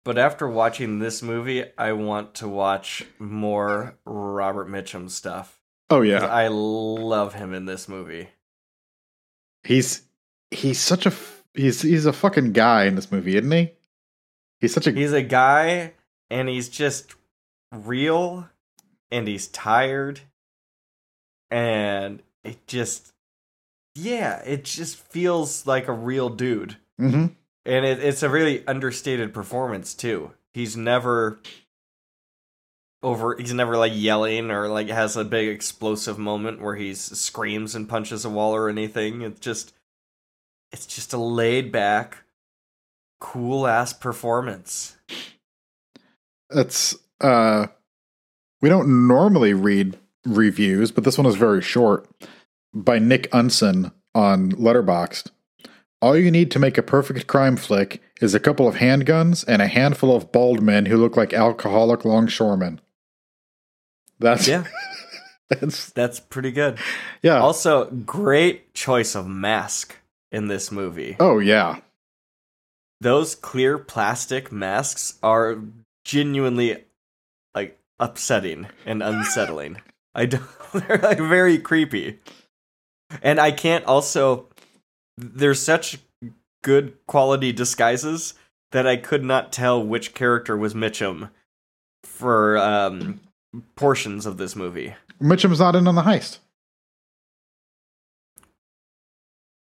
But after watching this movie, I want to watch more Robert Mitchum stuff. Oh yeah, I love him in this movie. he's he's such a he's he's a fucking guy in this movie, isn't he? He's such a He's a guy and he's just real and he's tired and it just yeah, it just feels like a real dude. Mhm. And it, it's a really understated performance too. He's never over he's never like yelling or like has a big explosive moment where he screams and punches a wall or anything. It's just it's just a laid back cool ass performance. It's uh we don't normally read reviews, but this one is very short by Nick Unson on Letterboxd. All you need to make a perfect crime flick is a couple of handguns and a handful of bald men who look like alcoholic longshoremen. That's Yeah. that's That's pretty good. yeah. Also, great choice of mask in this movie. oh yeah. Those clear plastic masks are genuinely upsetting and unsettling. I don't they're like very creepy. And I can't also there's such good quality disguises that I could not tell which character was Mitchum for um portions of this movie. Mitchum's not in on the heist.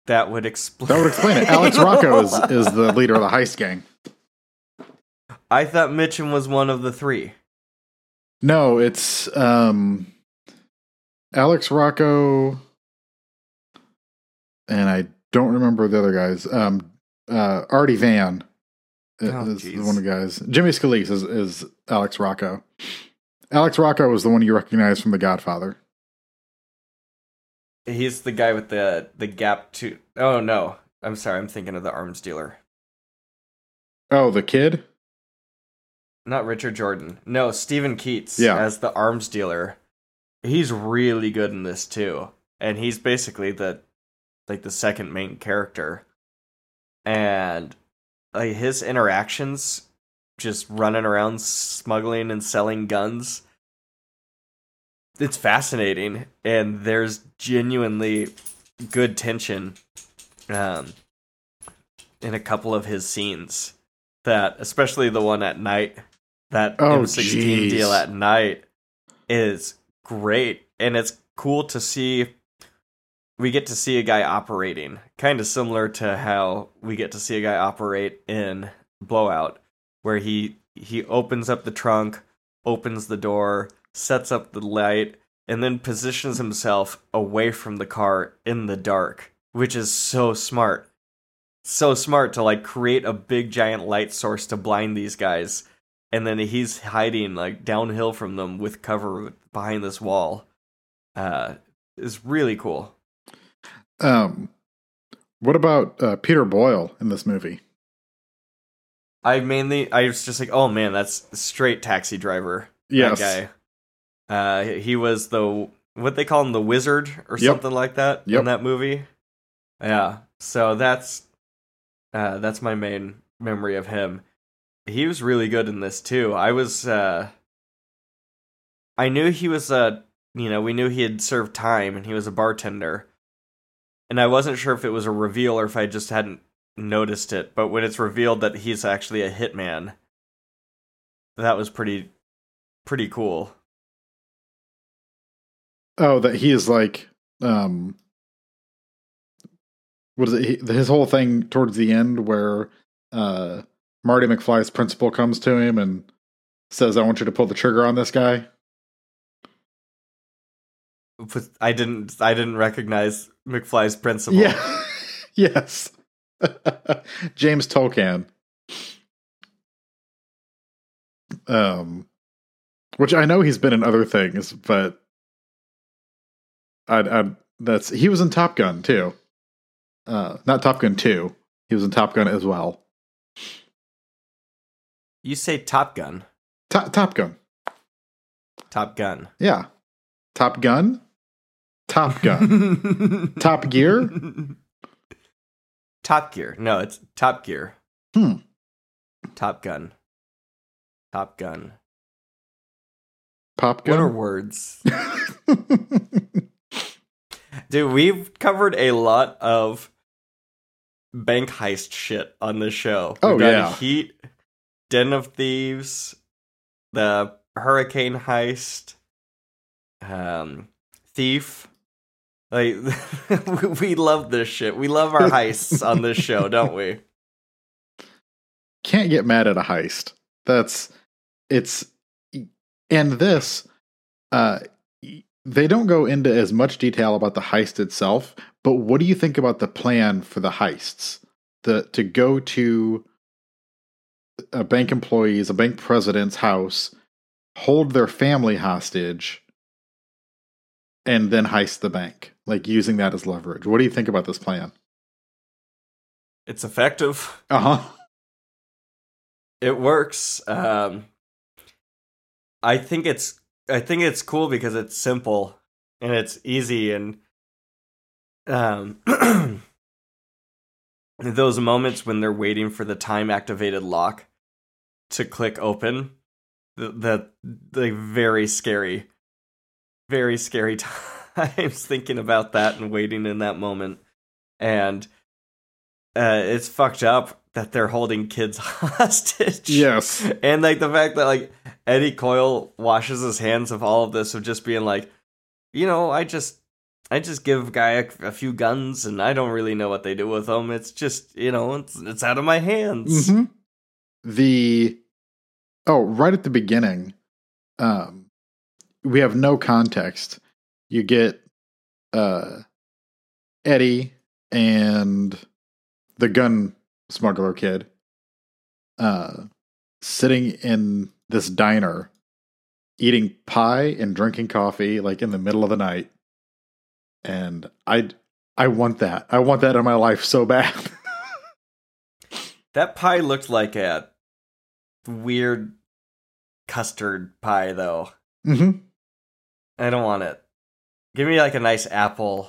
That would explain. That would explain it. Alex Rocco is, is the leader of the heist gang. I thought Mitchum was one of the three. No, it's um Alex Rocco and I don't remember the other guys. Um uh Artie Van Oh, is jeez. one of the guys. Jimmy Scalise is, is Alex Rocco. Alex Rocco was the one you recognize from The Godfather. He's the guy with the the gap to. Oh no, I'm sorry. I'm thinking of the arms dealer, Oh, the kid? Not Richard Jordan. No, Steven Keats Yeah. as the arms dealer. He's really good in this too, and he's basically the like the second main character, and like his interactions, just running around smuggling and selling guns. It's fascinating, and there's genuinely good tension um, in a couple of his scenes. That, especially the one at night, that Oh, M16 jeez. deal at night is great. And it's cool to see. We get to see a guy operating, kind of similar to how we get to see a guy operate in Blowout, where he he opens up the trunk, opens the door, sets up the light, and then positions himself away from the car in the dark, which is so smart. So smart to like create a big giant light source to blind these guys. And then he's hiding like downhill from them with cover behind this wall. Uh is really cool. Um what about uh, Peter Boyle in this movie? I mainly I was just like, oh man, that's straight taxi driver. Yes. That guy. Uh he was the what they call him the wizard or Yep. something like that Yep. in that movie. Yeah. So that's uh that's my main memory of him. He was really good in this too. I was uh I knew he was uh you know, we knew he had served time and he was a bartender. And I wasn't sure if it was a reveal or if I just hadn't noticed it, but when it's revealed that he's actually a hitman, that was pretty pretty cool. Oh, that he is like, um, what is it? His whole thing towards the end, where uh, Marty McFly's principal comes to him and says, "I want you to pull the trigger on this guy." But I didn't I didn't recognize McFly's principal. Yeah, yes, James Tolkan. Um, which I know he's been in other things, but I, I That's he was in Top Gun too. Uh, not Top Gun two. He was in Top Gun as well. You say Top Gun. Top Top Gun. Top Gun. Yeah. Top Gun. Top Gun. Top Gear. Top Gear. No, it's Top Gear. Hmm. Top Gun. Top Gun. Pop Gun. What are words? Dude, we've covered a lot of bank heist shit on this show. Oh, We've done yeah. Heat, Den of Thieves, the Hurricane heist, um, Thief. Like we love this shit. We love our heists on this show, don't we? Can't get mad at a heist. That's it's and this uh they don't go into as much detail about the heist itself, but what do you think about the plan for the heists? The to go to a bank employee's, a bank president's house, hold their family hostage, and then heist the bank, like using that as leverage. What do you think about this plan? It's effective. Uh huh. it works um i think it's i think it's cool because it's simple and it's easy and um those moments when they're waiting for the time activated lock to click open the, the very scary very scary times thinking about that and waiting in that moment and uh it's fucked up that they're holding kids hostage Yes. and like the fact that like Eddie Coyle washes his hands of all of this of just being like, you know, I just I just give guy a, a few guns and I don't really know what they do with them. It's just you know it's it's out of my hands. hmm The oh, right at the beginning, um, we have no context. You get uh, Eddie and the gun smuggler kid uh, sitting in this diner, eating pie and drinking coffee, like in the middle of the night. And I, I want that. I want that in my life so bad. That pie looked like a weird custard pie though. hmm I don't want it. Give me like a nice apple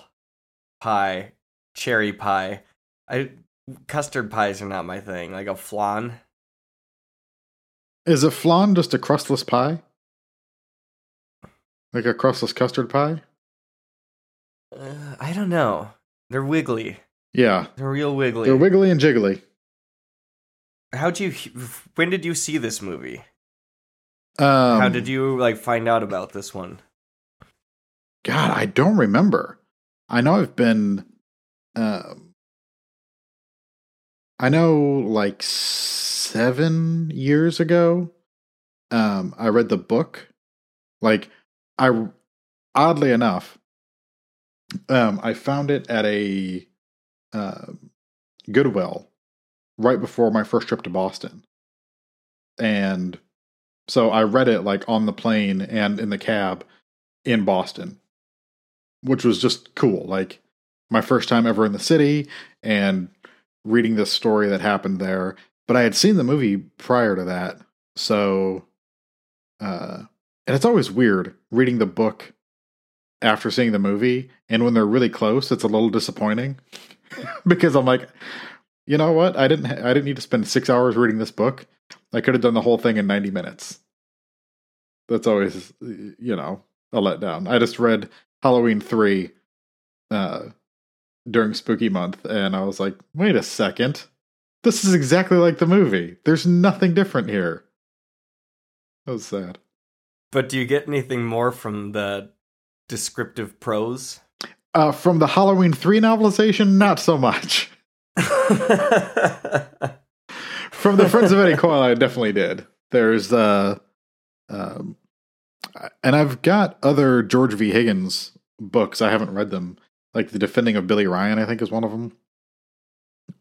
pie, cherry pie. I custard pies are not my thing. Like a flan. Is a flan just a crustless pie? Like a crustless custard pie? Uh, I don't know. They're wiggly. Yeah. They're real wiggly. They're wiggly and jiggly. How'd you? When did you see this movie? Um, How did you like find out about this one? God, I don't remember. I know I've been. Um, I know like seven years ago, um, I read the book. Like, I oddly enough, um, I found it at a uh, Goodwill right before my first trip to Boston, and so I read it like on the plane and in the cab in Boston, which was just cool. Like my first time ever in the city and reading this story that happened there. But I had seen the movie prior to that. So, uh, and it's always weird reading the book after seeing the movie. And when they're really close, it's a little disappointing because I'm like, you know what? I didn't, I didn't need to spend six hours reading this book. I could have done the whole thing in 90 minutes. That's always, you know, a letdown. I just read Halloween 3 uh, during Spooky Month, and I was like, wait a second. This is exactly like the movie. There's nothing different here. That was sad. But do you get anything more from the descriptive prose? Uh, from the Halloween 3 novelization, not so much. From the Friends of Eddie Coyle, I definitely did. There's, uh, um, and I've got other George V. Higgins books. I haven't read them. Like The Defending of Billy Ryan, I think is one of them.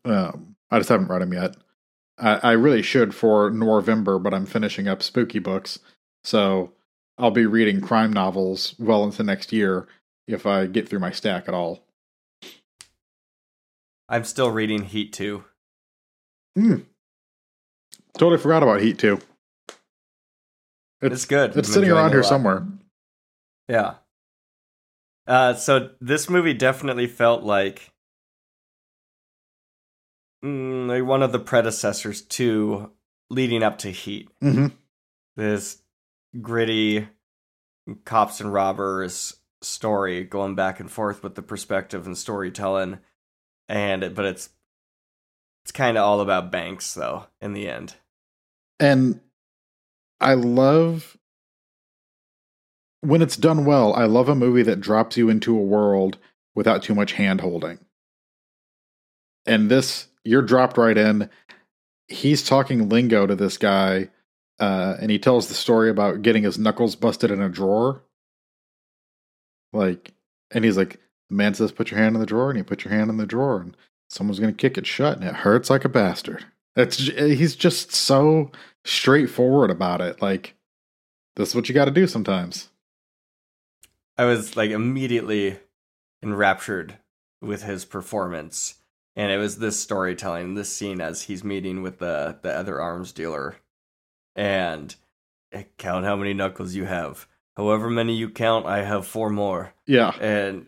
Um, I just haven't read them yet. I, I really should for November, but I'm finishing up spooky books. So I'll be reading crime novels well into next year. if I get through my stack at all. I'm still reading Heat 2. Hmm. Totally forgot about Heat 2. It's, good. It's I'm sitting around here somewhere. Yeah. Uh, so this movie definitely felt like, mm, one of the predecessors to leading up to Heat. hmm This gritty cops and robbers story going back and forth with the perspective and storytelling, and but it's it's kind of all about banks though in the end. And I love when it's done well. I love a movie that drops you into a world without too much hand holding. And this, you're dropped right in. He's talking lingo to this guy, uh, and he tells the story about getting his knuckles busted in a drawer. Like, and he's like, the man says, "Put your hand in the drawer," and you put your hand in the drawer, and someone's gonna kick it shut, and it hurts like a bastard. It's he's just so straightforward about it. Like, this is what you got to do sometimes. I was like immediately enraptured with his performance. And it was this storytelling, this scene as he's meeting with the, the other arms dealer. And "Eh, count how many knuckles you have. However many you count, I have four more. Yeah, And,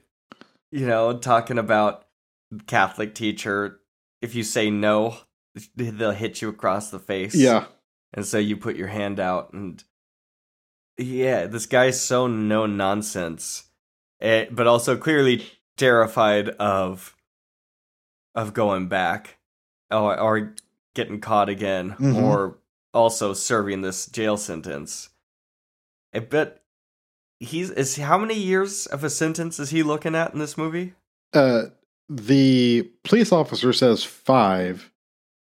you know, talking about Catholic teacher, if you say no, they'll hit you across the face. yeah. And so you put your hand out and yeah, this guy's so no nonsense. eh, but also clearly terrified of of going back or, or getting caught again Mhm. or also serving this jail sentence. Eh, But he's is how many years of a sentence is he looking at in this movie? Uh, the police officer says five.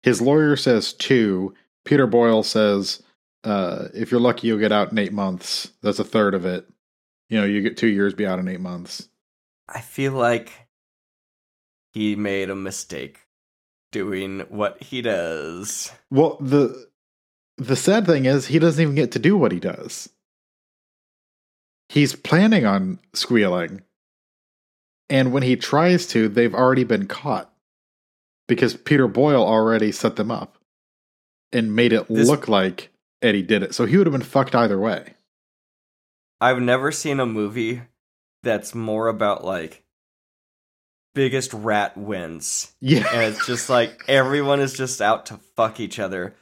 His lawyer says two. Peter Boyle says, uh, if you're lucky, you'll get out in eight months. That's a third of it. You know, you get two years, be out in eight months. I feel like he made a mistake doing what he does. Well, the the sad thing is he doesn't even get to do what he does. He's planning on squealing. And when he tries to, they've already been caught. Because Peter Boyle already set them up and made it This- look like Eddie did it. So he would have been fucked either way. I've never seen a movie that's more about like biggest rat wins. Yeah. And it's just like everyone is just out to fuck each other.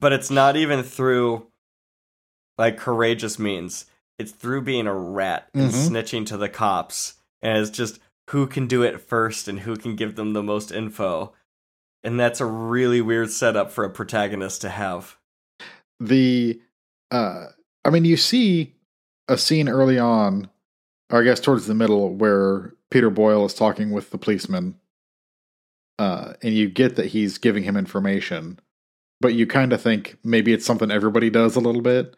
But it's not even through like courageous means. It's through being a rat and Mhm. snitching to the cops. And it's just who can do it first and who can give them the most info. And that's a really weird setup for a protagonist to have. the uh I mean you see a scene early on, or I guess towards the middle, where Peter Boyle is talking with the policeman. Uh and you get that he's giving him information, but you kind of think maybe it's something everybody does a little bit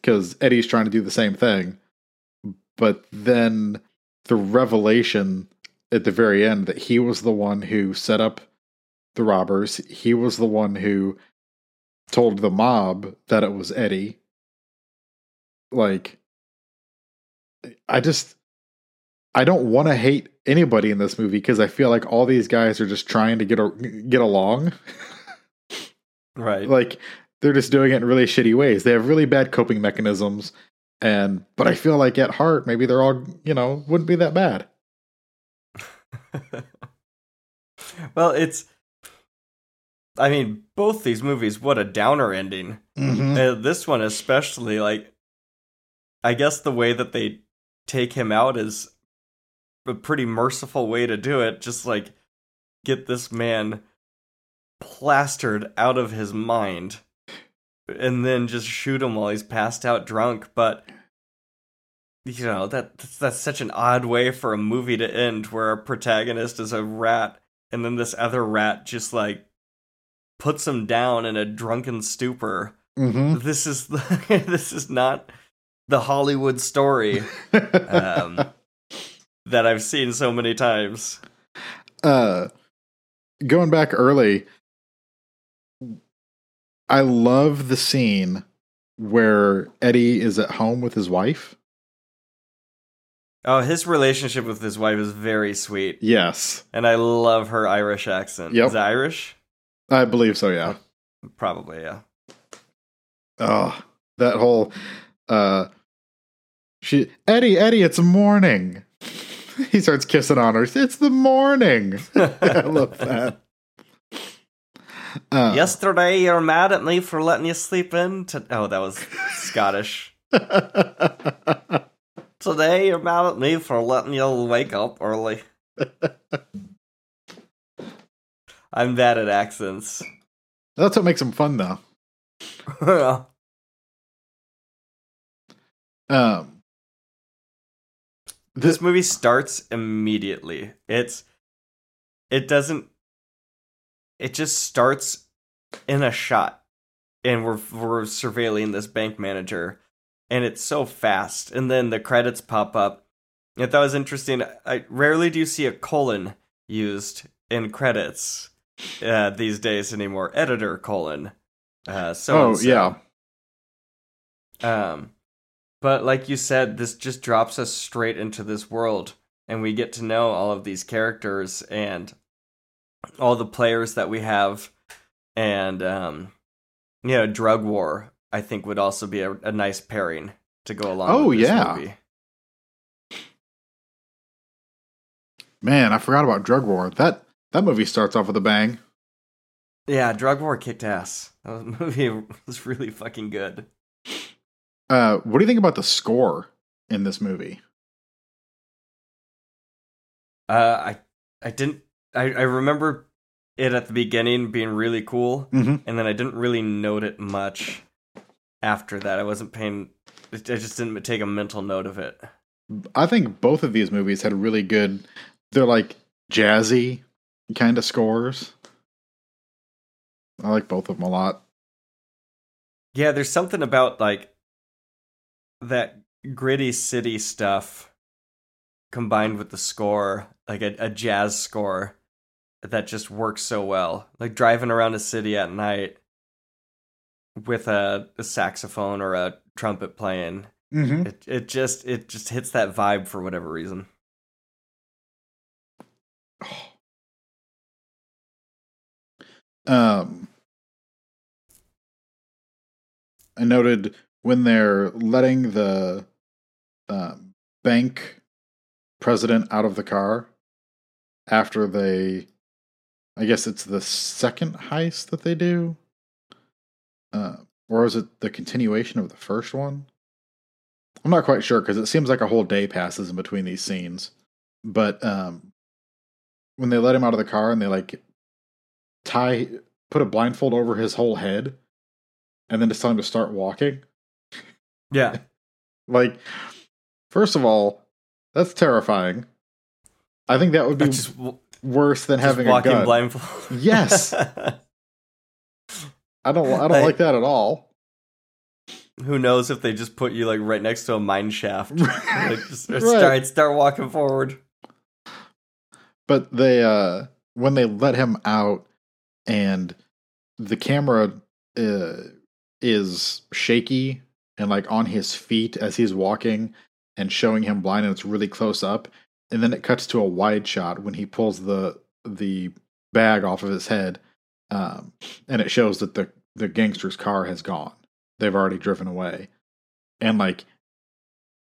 because Eddie's trying to do the same thing. But then the revelation at the very end that he was the one who set up the robbers, he was the one who told the mob that it was Eddie. Like, I just, I don't want to hate anybody in this movie because I feel like all these guys are just trying to get a, get along. Right. like, they're just doing it in really shitty ways. They have really bad coping mechanisms, and but I feel like at heart, maybe they're all you know wouldn't be that bad. well, it's. I mean, both these movies, what a downer ending. Uh, this one, especially, like, I guess the way that they take him out is a pretty merciful way to do it. Just like get this man plastered out of his mind and then just shoot him while he's passed out drunk. But you know that that's such an odd way for a movie to end, where a protagonist is a rat, and then this other rat just like puts him down in a drunken stupor. Mm-hmm. This is this is not the Hollywood story um, that I've seen so many times. uh going back early i love the scene where eddie is at home with his wife Oh, his relationship with his wife is very sweet, Yes, and I love her Irish accent. Yep. Is it Irish? I believe so. Yeah. Probably, yeah. Oh, that whole uh she Eddie, Eddie, it's morning. He starts kissing on her. It's the morning. I love that. Uh, Yesterday, you're mad at me for letting you sleep in. To- oh, that was Scottish. Today, you're mad at me for letting you wake up early. I'm bad at accents. That's what makes them fun, though. Um, this movie starts immediately. It's it doesn't it just starts in a shot and we're we're surveilling this bank manager and it's so fast and then the credits pop up. I thought was interesting. I rarely do you see a colon used in credits uh, these days anymore. Editor colon. Uh, so oh yeah, um, but like you said, this just drops us straight into this world, and we get to know all of these characters and all the players that we have, and um, you know, drug war. I think would also be a, a nice pairing to go along. Oh, with this yeah. movie. man, I forgot about Drug War. That that movie starts off with a bang. yeah. Drug war kicked ass. That movie was really fucking good. Uh, what do you think about the score in this movie? Uh, I I didn't. I I remember it at the beginning being really cool. Mm-hmm. and then I didn't really note it much after that. I wasn't paying. I just didn't take a mental note of it. I think both of these movies had really good. They're like jazzy kind of scores. I like both of them a lot. Yeah, there's something about like that gritty city stuff combined with the score, like a, a jazz score, that just works so well. Like driving around a city at night with a, a saxophone or a trumpet playing. Mm-hmm. It it just it just hits that vibe for whatever reason. Um, I noted when they're letting the um, bank president out of the car after they, I guess it's the second heist that they do, uh, or is it the continuation of the first one? I'm not quite sure because it seems like a whole day passes in between these scenes. But um, when they let him out of the car and they like tie put a blindfold over his whole head and then just tell him to start walking Yeah. like first of all that's terrifying i think that would be just, worse than just having a walking gun blindfold. Yes. i don't i don't Like- like that at all Who knows if they just put you like right next to a mine shaft? Like just Right. start start walking forward. but they uh when they let him out and the camera uh, is shaky and like on his feet as he's walking and showing him blind and it's really close up and then it cuts to a wide shot when he pulls the the bag off of his head um and it shows that the the gangster's car has gone they've already driven away and like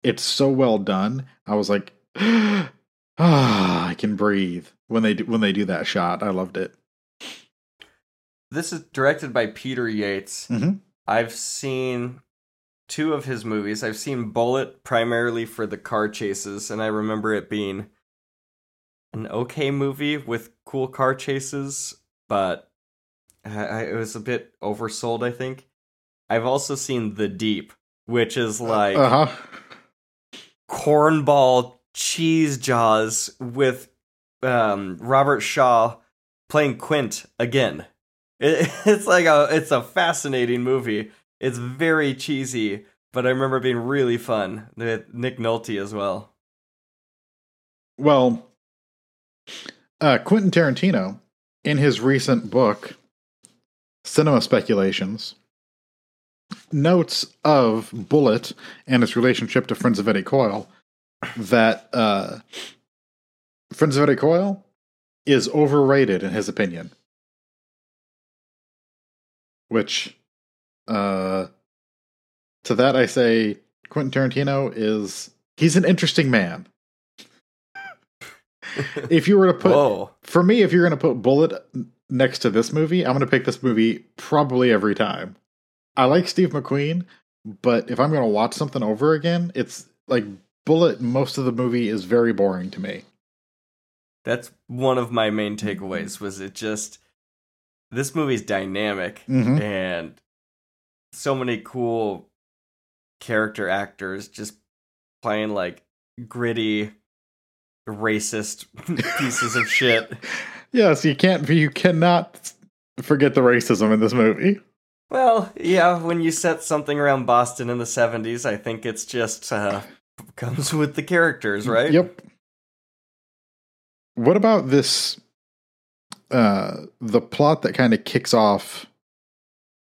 it's so well done i was like ah i can breathe when they do, when they do that shot i loved it This is directed by Peter Yates. Mhm. I've seen two of his movies. I've seen Bullitt primarily for the car chases, and I remember it being an okay movie with cool car chases, but I, I- it was a bit oversold, I think. I've also seen The Deep, which is like uh-huh cornball cheese jaws with um, Robert Shaw playing Quint again. It, it's like a it's a fascinating movie. It's very cheesy, but I remember being really fun. With Nick Nolte as well. Well, uh, Quentin Tarantino, in his recent book, Cinema Speculations, notes of Bullitt and its relationship to Friends of Eddie Coyle, that uh, Friends of Eddie Coyle is overrated in his opinion. Which, uh, to that I say, Quentin Tarantino is he's an interesting man. if you were to put Whoa. for me, if you're going to put Bullitt next to this movie, I'm going to pick this movie probably every time. I like Steve McQueen, but if I'm going to watch something over again, it's like Bullitt. Most of the movie is very boring to me. That's one of my main takeaways was it just this movie's dynamic Mhm. and so many cool character actors just playing like gritty racist pieces of shit. Yes, you can't. You cannot forget the racism in this movie. Well, yeah, when you set something around Boston in the 70s, I think it's just uh comes with the characters, right? Yep. What about this? Uh, the plot that kind of kicks off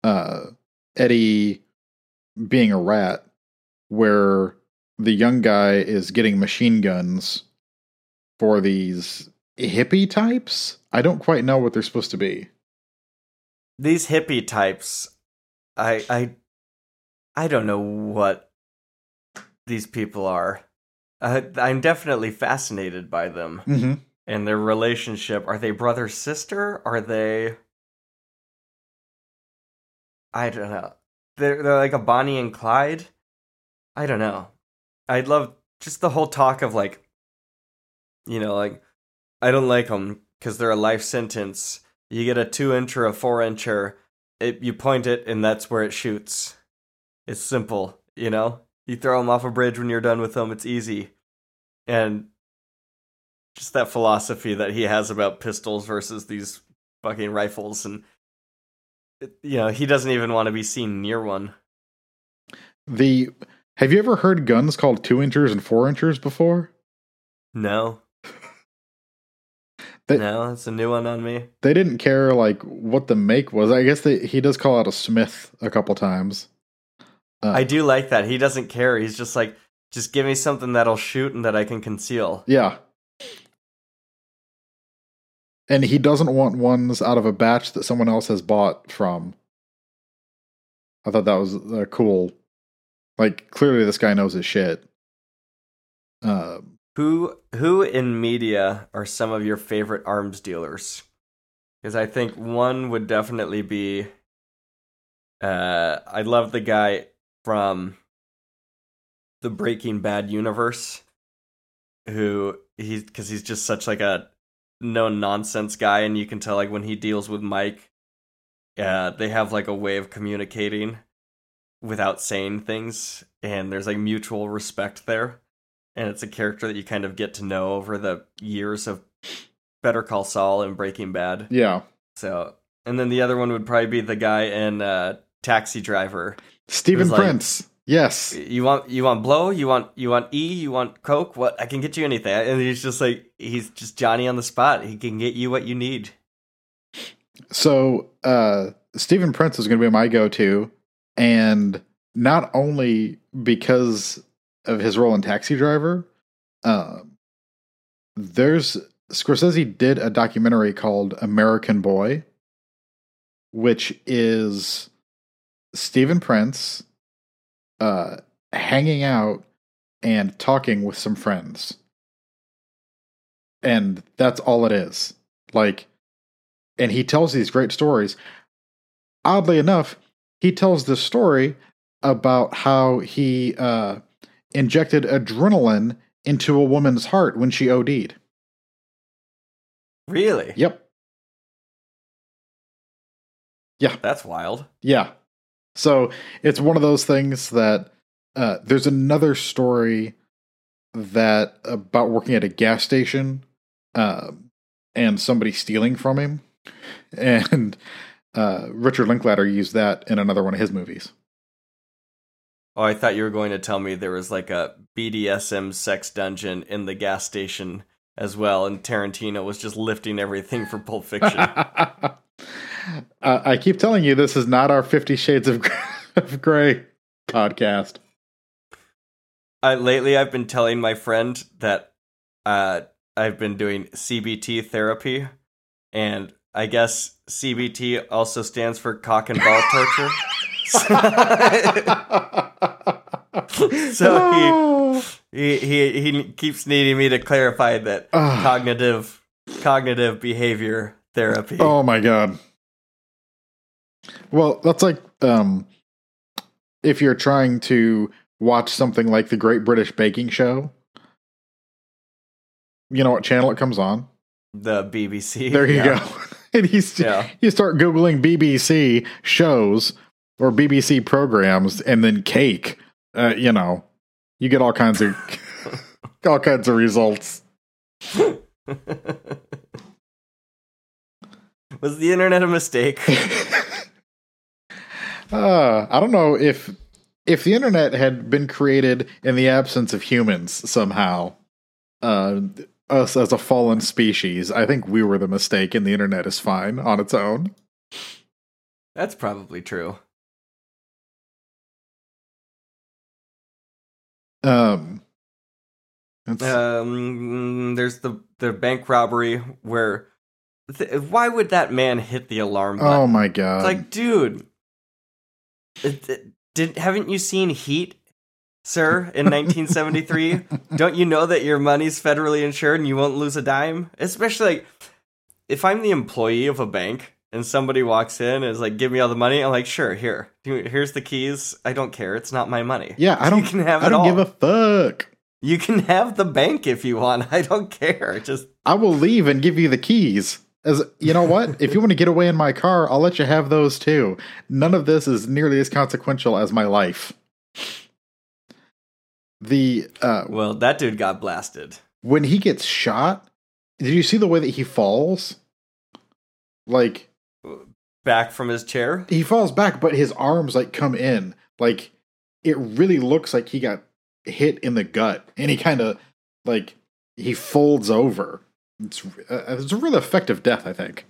uh, Eddie being a rat, where the young guy is getting machine guns for these hippie types. I don't quite know what they're supposed to be. These hippie types, I I I don't know what these people are. I'm definitely fascinated by them Mm-hmm. and their relationship. Are they brother sister? Are they? I don't know. They're they're like a Bonnie and Clyde. I don't know. I'd love just the whole talk of like, you know, like I don't like them because they're a life sentence. You get a two inch or a four incher. It, you point it and that's where it shoots. It's simple, you know. You throw them off a bridge when you're done with them. It's easy, and just that philosophy that he has about pistols versus these fucking rifles, and you know he doesn't even want to be seen near one. The have you ever heard guns called two inchers and four inchers before? No, They- no, it's a new one on me. they didn't care like what the make was. I guess they, he does call out a Smith a couple times. Uh, I do like that. He doesn't care. He's just like, just give me something that'll shoot and that I can conceal. Yeah. And he doesn't want ones out of a batch that someone else has bought from. I thought that was uh, cool. Like clearly this guy knows his shit. Uh, Who who in media are some of your favorite arms dealers? Because I think one would definitely be. Uh, I love the guy from the Breaking Bad universe, who he's because he's just such like a no nonsense guy, and you can tell like when he deals with Mike, uh, they have like a way of communicating without saying things, and there's like mutual respect there and it's a character that you kind of get to know over the years of Better Call Saul and Breaking Bad. yeah. So, and then the other one would probably be the guy in uh, Taxi Driver. Steven like- Prince. Yes. You want you want blow? You want you want E? You want Coke? What? I can get you anything. And he's just like he's just Johnny on the spot. He can get you what you need. So uh Steven Prince is going to be my go-to and not only because of his role in Taxi Driver, um there's Scorsese did a documentary called American Boy which is Steven Prince uh hanging out and talking with some friends. And that's all it is. Like and he tells these great stories. Oddly enough, he tells this story about how he uh, injected adrenaline into a woman's heart when she OD'd. Really? Yep. Yeah. That's wild. Yeah. So it's one of those things that uh, there's another story that about working at a gas station uh, and somebody stealing from him. And uh, Richard Linklater used that in another one of his movies. Oh, I thought you were going to tell me there was like a BDSM sex dungeon in the gas station as well, and Tarantino was just lifting everything for Pulp Fiction. uh, I keep telling you, this is not our Fifty Shades of, of Grey podcast. I lately I've been telling my friend that uh, I've been doing CBT therapy, and I guess CBT also stands for cock and ball torture. so he, he he he keeps needing me to clarify that Ah. cognitive cognitive behavior therapy. Oh my god. Well, that's like um if you're trying to watch something like the Great British Baking Show. You know what channel it comes on? The BBC. There you yeah. go. and he's Yeah. you start googling BBC shows or BBC programs and then cake. Uh, you know, you get all kinds of all kinds of results. Was the internet a mistake? Uh, I don't know if if the internet had been created in the absence of humans somehow, uh, us as a fallen species, I think we were the mistake, and the internet is fine on its own. That's probably true. Um, Um, there's the the bank robbery where. Th- why would that man hit the alarm button? oh my god! It's like, dude, did haven't you seen Heat, sir? In 1973, don't you know that your money's federally insured and you won't lose a dime? Especially like, if I'm the employee of a bank and somebody walks in and is like, "Give me all the money," I'm like, "Sure, here, here's the keys. I don't care. It's not my money. yeah, I don't. You can have I it don't all. give a fuck. You can have the bank if you want. I don't care. Just I will leave and give you the keys. As you know what? if you want to get away in my car, I'll let you have those too. None of this is nearly as consequential as my life. The uh well, that dude got blasted. when he gets shot, did you see the way that he falls? Like Back from his chair. he falls back, but his arms like come in. Like it really looks like he got hit in the gut, and he kind of like he folds over. It's uh, it's a really effective death, I think.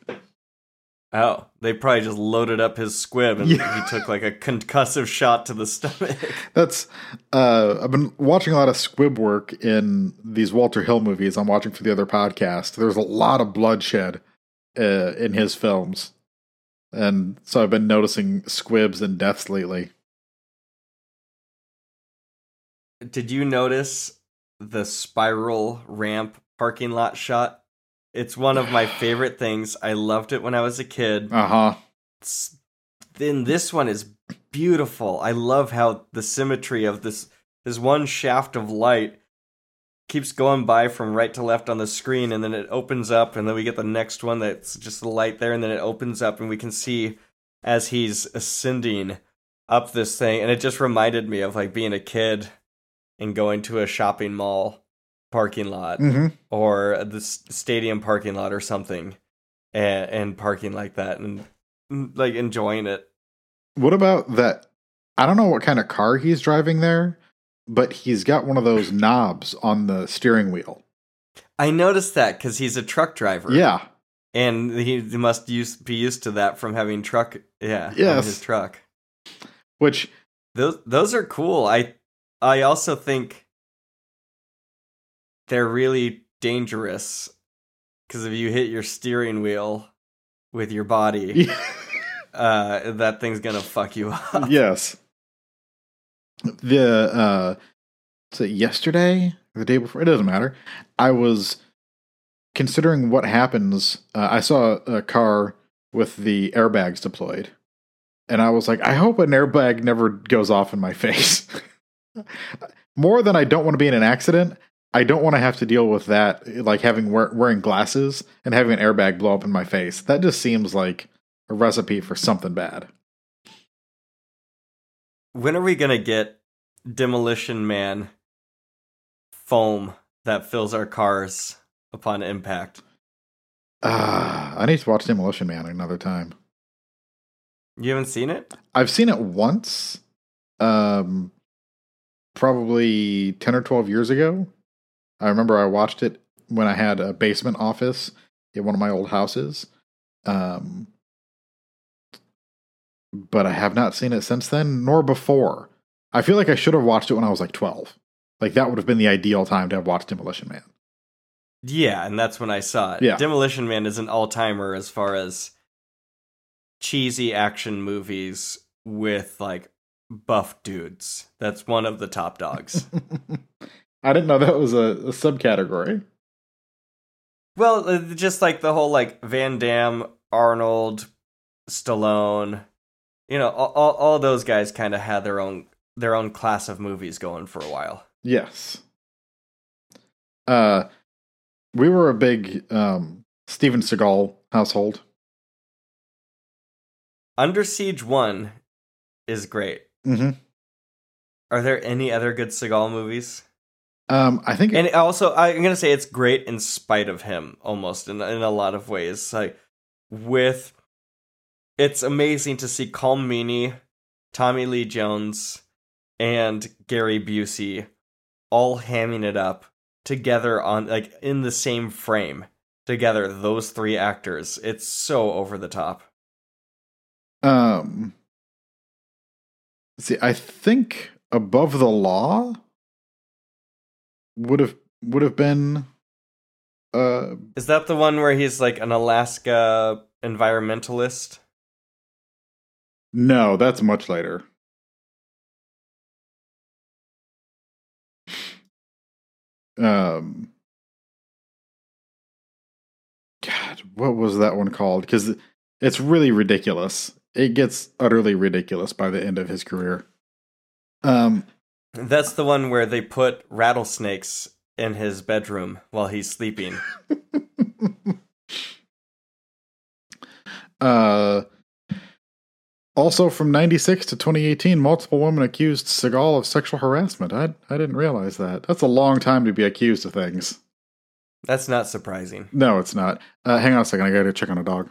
Oh, they probably just loaded up his squib and Yeah. he took like a concussive shot to the stomach. That's uh I've been watching a lot of squib work in these Walter Hill movies I'm watching for the other podcast. There's a lot of bloodshed uh, in his films. And so I've been noticing squibs and deaths lately. Did you notice the spiral ramp parking lot shot? It's one of my favorite things. I loved it when I was a kid. Uh-huh. Then this one is beautiful. I love how the symmetry of this this one shaft of light keeps going by from right to left on the screen and then it opens up and then we get the next one that's just the light there and then it opens up and we can see as he's ascending up this thing and it just reminded me of like being a kid and going to a shopping mall parking lot hmm or the stadium parking lot or something and, and parking like that and mm, like enjoying it What about that? I don't know what kind of car he's driving there, but he's got one of those knobs on the steering wheel. i noticed that because he's a truck driver Yeah. and he must use, be used to that from having truck yeah on Yes. his truck Which those those are cool i i also think they're really dangerous because if you hit your steering wheel with your body uh that thing's gonna fuck you up yes. The uh so yesterday the day before it doesn't matter. I was considering what happens. Uh, I saw a car with the airbags deployed. And I was like, I hope an airbag never goes off in my face. More than I don't want to be in an accident, I don't want to have to deal with that, like having wear, wearing glasses and having an airbag blow up in my face. That just seems like a recipe for something bad. when are we gonna get demolition man foam that fills our cars upon impact Ah, I need to watch Demolition Man another time. you haven't seen it I've seen it once, um, probably 10 or 12 years ago. I remember I watched it when I had a basement office in one of my old houses. Um, but I have not seen it since then, nor before. I feel like I should have watched it when I was like 12. Like that would have been the ideal time to have watched Demolition Man. Yeah, and that's when I saw it. Yeah. Demolition Man is an all timer as far as cheesy action movies with like buff dudes. That's one of the top dogs. I didn't know that was a, a subcategory. well, uh, just like the whole like Van Damme, Arnold, Stallone, you know, all, all, all those guys kind of had their own their own class of movies going for a while. Yes. Uh, we were a big um, Steven Seagal household. Under Siege 1 is great. Mm-hmm. Are there any other good Seagal movies? Um, I think And also, I'm gonna say it's great in spite of him, almost in in a lot of ways. Like with, it's amazing to see Colm Meaney, Tommy Lee Jones, and Gary Busey all hamming it up together on like in the same frame together. Those three actors, it's so over the top. Um, see, I think above the law would have would have been. Uh, Is that the one where he's like an Alaska environmentalist? no, that's much later. Um, God, what was that one called? Because it's really ridiculous. It gets utterly ridiculous by the end of his career. Um, That's the one where they put rattlesnakes in his bedroom while he's sleeping. Uh, also from 96 to 2018, multiple women accused Seagal of sexual harassment. I, I didn't realize that. That's a long time to be accused of things. That's not surprising. No, it's not. Uh, hang on a second. I gotta check on a dog.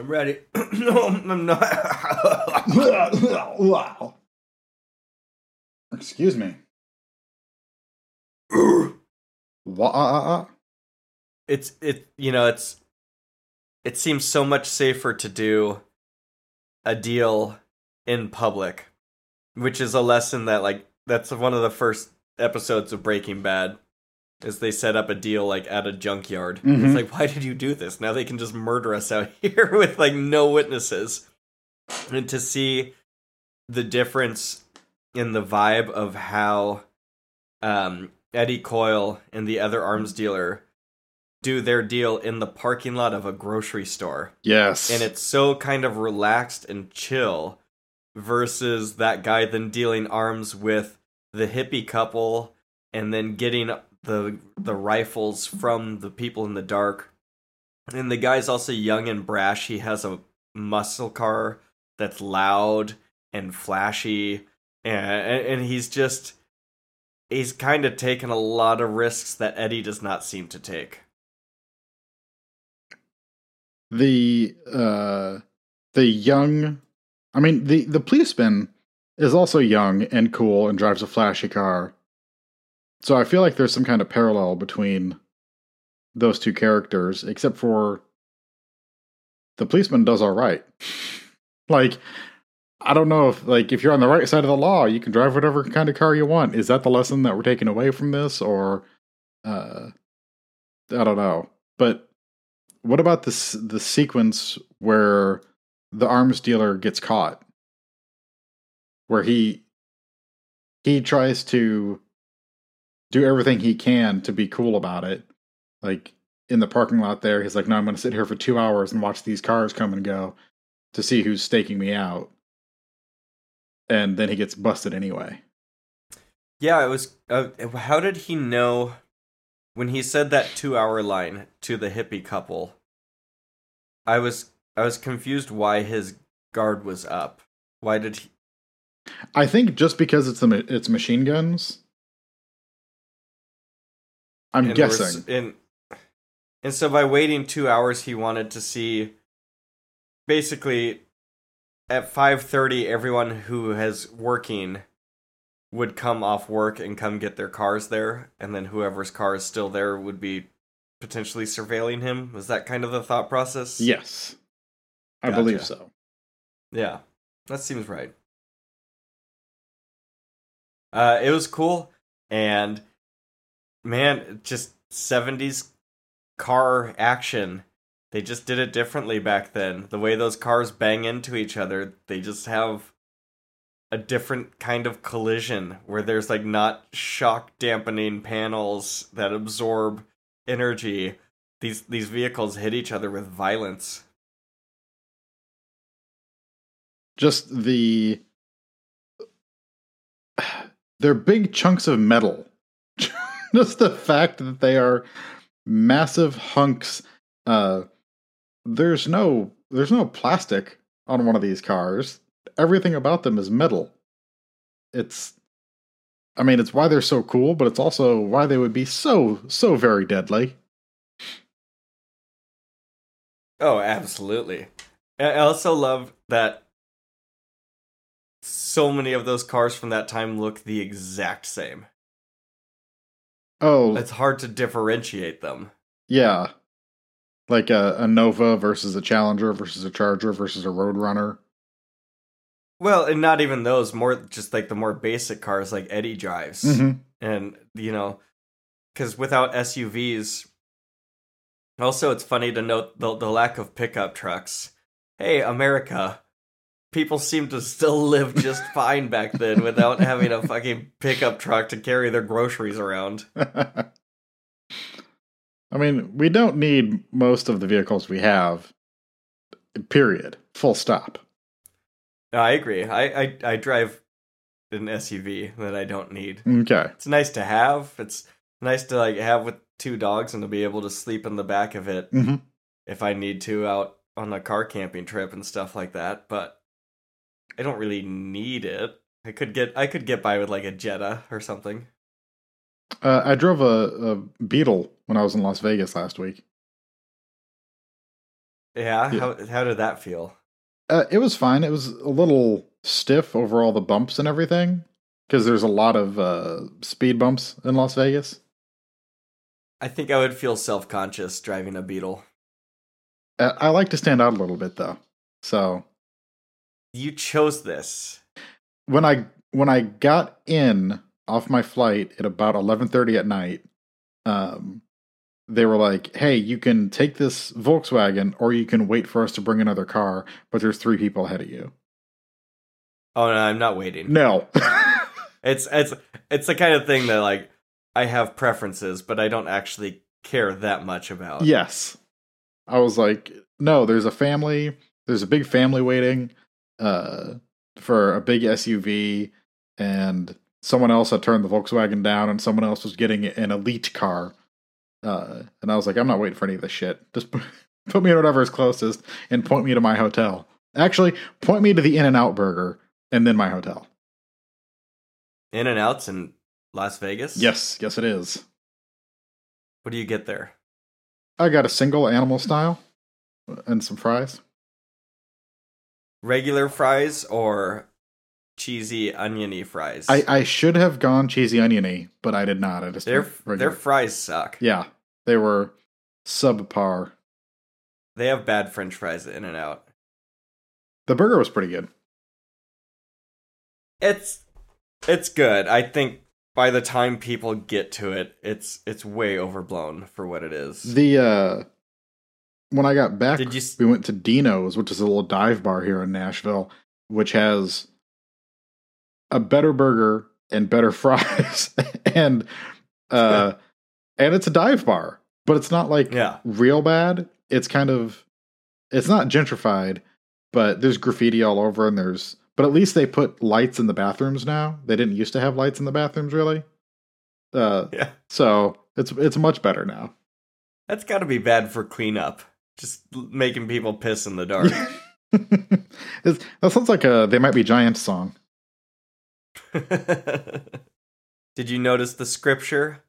I'm ready. no, I'm not. wow. Excuse me. Wah. it's it you know it's it seems so much safer to do a deal in public which is a lesson that like that's one of the first episodes of breaking bad is they set up a deal like at a junkyard Mhm. it's like why did you do this now they can just murder us out here with like no witnesses and to see the difference in the vibe of how um eddie coyle and the other arms dealer do their deal in the parking lot of a grocery store. Yes. And it's so kind of relaxed and chill versus that guy then dealing arms with the hippie couple and then getting the the rifles from the people in the dark. And the guy's also young and brash. He has a muscle car that's loud and flashy and and he's just he's kind of taken a lot of risks that Eddie does not seem to take. the uh the young I mean the the policeman is also young and cool and drives a flashy car. So I feel like there's some kind of parallel between those two characters except for the policeman does all right. like I don't know if like if you're on the right side of the law, you can drive whatever kind of car you want. Is that the lesson that we're taking away from this or uh I don't know. But what about this the sequence where the arms dealer gets caught? Where he he tries to do everything he can to be cool about it. Like in the parking lot there, he's like, No, I'm gonna sit here for two hours and watch these cars come and go to see who's staking me out. And then he gets busted anyway. Yeah, it was. Uh, how did he know when he said that two-hour line to the hippie couple? I was I was confused why his guard was up. Why did he? I think just because it's the it's machine guns. I'm and guessing. and and so by waiting two hours, he wanted to see. Basically, at five thirty, everyone who has working would come off work and come get their cars there, and then whoever's car is still there would be potentially surveilling him. Was that kind of the thought process? Yes. I Gotcha. believe so. Yeah, that seems right. Uh, it was cool, and man, just '70s car action. They just did it differently back then. The way those cars bang into each other, they just have a different kind of collision where there's like not shock dampening panels that absorb energy. These these vehicles hit each other with violence. Just the they're big chunks of metal. Just the fact that they are massive hunks. Uh, there's no there's no plastic on one of these cars. Everything about them is metal. It's I mean, it's why they're so cool, but it's also why they would be so so very deadly. Oh, absolutely. I also love that so many of those cars from that time look the exact same. Oh, It's hard to differentiate them. yeah. Like a, a Nova versus a Challenger versus a Charger versus a Roadrunner. Well, and not even those, more just like the more basic cars like Eddie drives. Mm-hmm. And, you know, because without SUVs, also it's funny to note the, the lack of pickup trucks. Hey, America, people seem to still live just fine back then without having a fucking pickup truck to carry their groceries around. I mean, we don't need most of the vehicles we have. Period. Full stop. No, I agree. I, I, I drive an SUV that I don't need. Okay. It's nice to have. It's nice to like have with two dogs and to be able to sleep in the back of it hmm if I need to out on a car camping trip and stuff like that. But I don't really need it. I could get I could get by with like a Jetta or something. Uh, I drove a, a Beetle when I was in Las Vegas last week. Yeah, Yeah. how how did that feel? Uh, it was fine. It was a little stiff over all the bumps and everything because there's a lot of uh, speed bumps in Las Vegas. I think I would feel self conscious driving a Beetle. Uh, I like to stand out a little bit though. So You chose this. when I when I got in off my flight at about eleven thirty at night, um, they were like, "Hey, you can take this Volkswagen, or you can wait for us to bring another car, but there's three people ahead of you." Oh no, I'm not waiting. No, It's it's it's the kind of thing that like I have preferences, but I don't actually care that much about. yes, I was like, "No, there's a family. There's a big family waiting uh, for a big SUV, and someone else had turned the Volkswagen down, and someone else was getting an elite car." Uh, and I was like, I'm not waiting for any of this shit. Just put put me in whatever is closest and point me to my hotel. Actually, point me to the In and Out Burger and then my hotel. In and outs in Las Vegas? Yes, yes, it is. What do you get there? I got a single animal style and some fries. Regular fries or cheesy oniony fries? I, I should have gone cheesy oniony, but I did not. I just their their fries suck. yeah, they were subpar. They have bad French fries In and Out. The burger was pretty good. It's it's good. I think by the time people get to it, it's it's way overblown for what it is. The uh when I got back, Did you we went to Dino's, which is a little dive bar here in Nashville, which has a better burger and better fries, and uh, and it's a dive bar, but it's not like yeah. real bad. It's kind of, it's not gentrified, but there's graffiti all over, and there's, but at least they put lights in the bathrooms now. They didn't used to have lights in the bathrooms, really. Uh, Yeah. so it's it's much better now. That's got to be bad for cleanup. Just making people piss in the dark. That sounds like a they might be giant song. Did you notice the scripture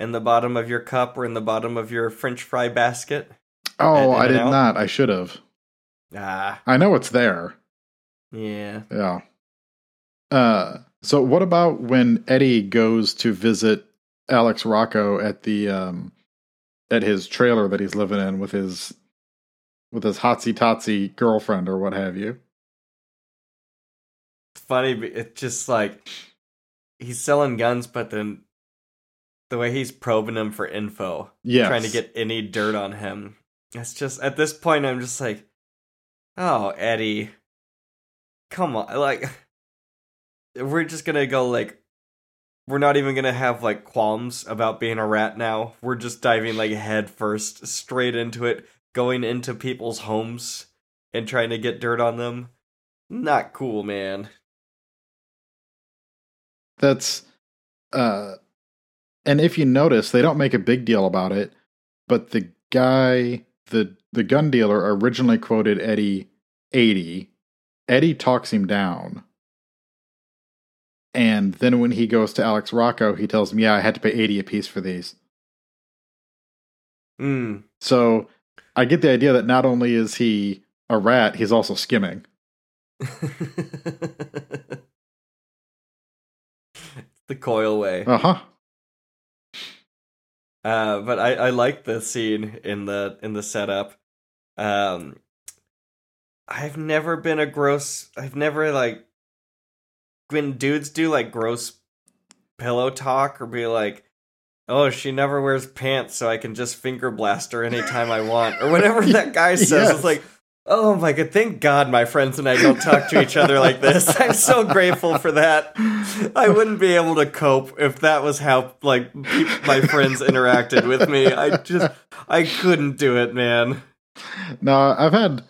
in the bottom of your cup or in the bottom of your French fry basket? Oh, I did In-N-Out? not. I should have. Ah, I know it's there. yeah. Yeah. Uh, so what about when Eddie goes to visit Alex Rocco at the um at his trailer that he's living in with his with his hotsy totsy girlfriend or what have you? It's funny. It's just like he's selling guns, but then the way he's probing him for info, Yes. trying to get any dirt on him. It's just at this point I'm just like, oh Eddie, come on, like we're just gonna go like we're not even gonna have like qualms about being a rat now. We're just diving like head first, straight into it, going into people's homes and trying to get dirt on them. Not cool, man. That's uh and if you notice, they don't make a big deal about it, but the guy the the gun dealer originally quoted Eddie 80. Eddie talks him down. And then when he goes to Alex Rocco, he tells him, "Yeah, I had to pay 80 a piece for these." Mm. So, I get the idea that not only is he a rat, he's also skimming. the Coyle way. Uh-huh. Uh, but I, I like the scene in the in the setup. Um, I've never been a gross. I've never like when dudes do like gross pillow talk or be like, "Oh, she never wears pants, so I can just finger blast her anytime I want," or whatever that guy says. Yes. It's like, oh my god, thank God my friends and I don't talk to each other like this. I'm so grateful for that. I wouldn't be able to cope if that was how like my friends interacted with me. I just I couldn't do it, man. Now, I've had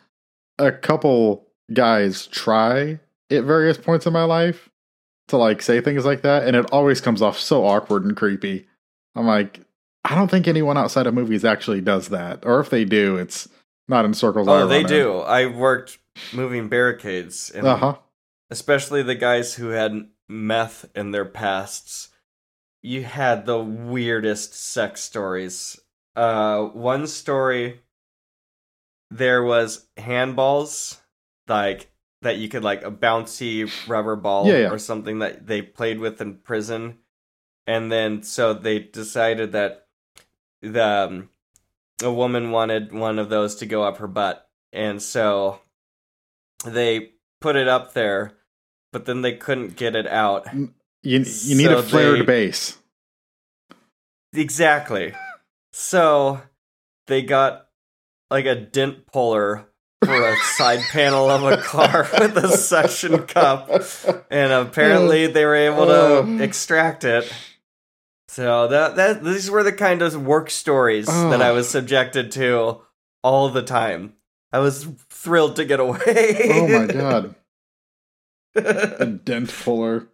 a couple guys try at various points in my life to like say things like that, and it always comes off so awkward and creepy. I'm like, I don't think anyone outside of movies actually does that, or if they do, it's not in circles. Oh, they do. I worked moving barricades, and Uh huh. especially the guys who had meth in their pasts. You had the weirdest sex stories. Uh, one story, there was handballs, like that you could like a bouncy rubber ball Yeah, yeah. or something that they played with in prison, and then so they decided that the um, a woman wanted one of those to go up her butt, and so they put it up there, but then they couldn't get it out. You you need So a flared they- base. Exactly. So they got like a dent puller for a side panel of a car with a suction cup, and apparently they were able Oh. to extract it. So that that these were the kind of work stories that I was subjected to all the time. I was thrilled to get away. oh my god, a dent puller.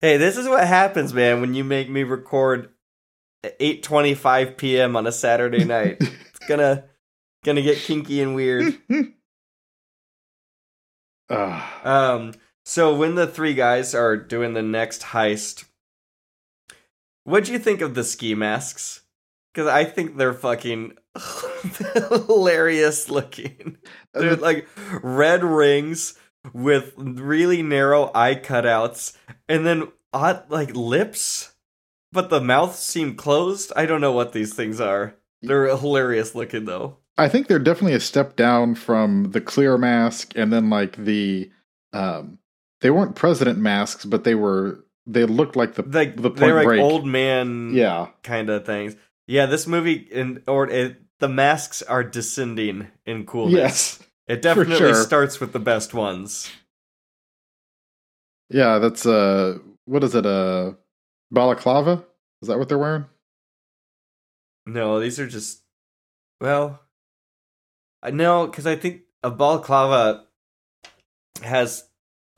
Hey, this is what happens, man, when you make me record at 8:25 p.m. on a Saturday night. it's gonna gonna get kinky and weird. Ah, Um so when the three guys are doing the next heist, what'd you think of the ski masks? Cuz I think they're fucking hilarious looking. They're like red rings with really narrow eye cutouts and then odd like lips, but the mouth seemed closed. I don't know what these things are. They're hilarious looking though. I think they're definitely a step down from the clear mask and then like the um they weren't president masks, but they were they looked like the Like the point they're like break. old man yeah. kind of things. Yeah, this movie and or it, the masks are descending in coolness. Yes. It definitely sure. starts with the best ones. Yeah, that's uh what is it, uh balaclava? Is that what they're wearing? No, these are just well, I know because I think a balaclava has,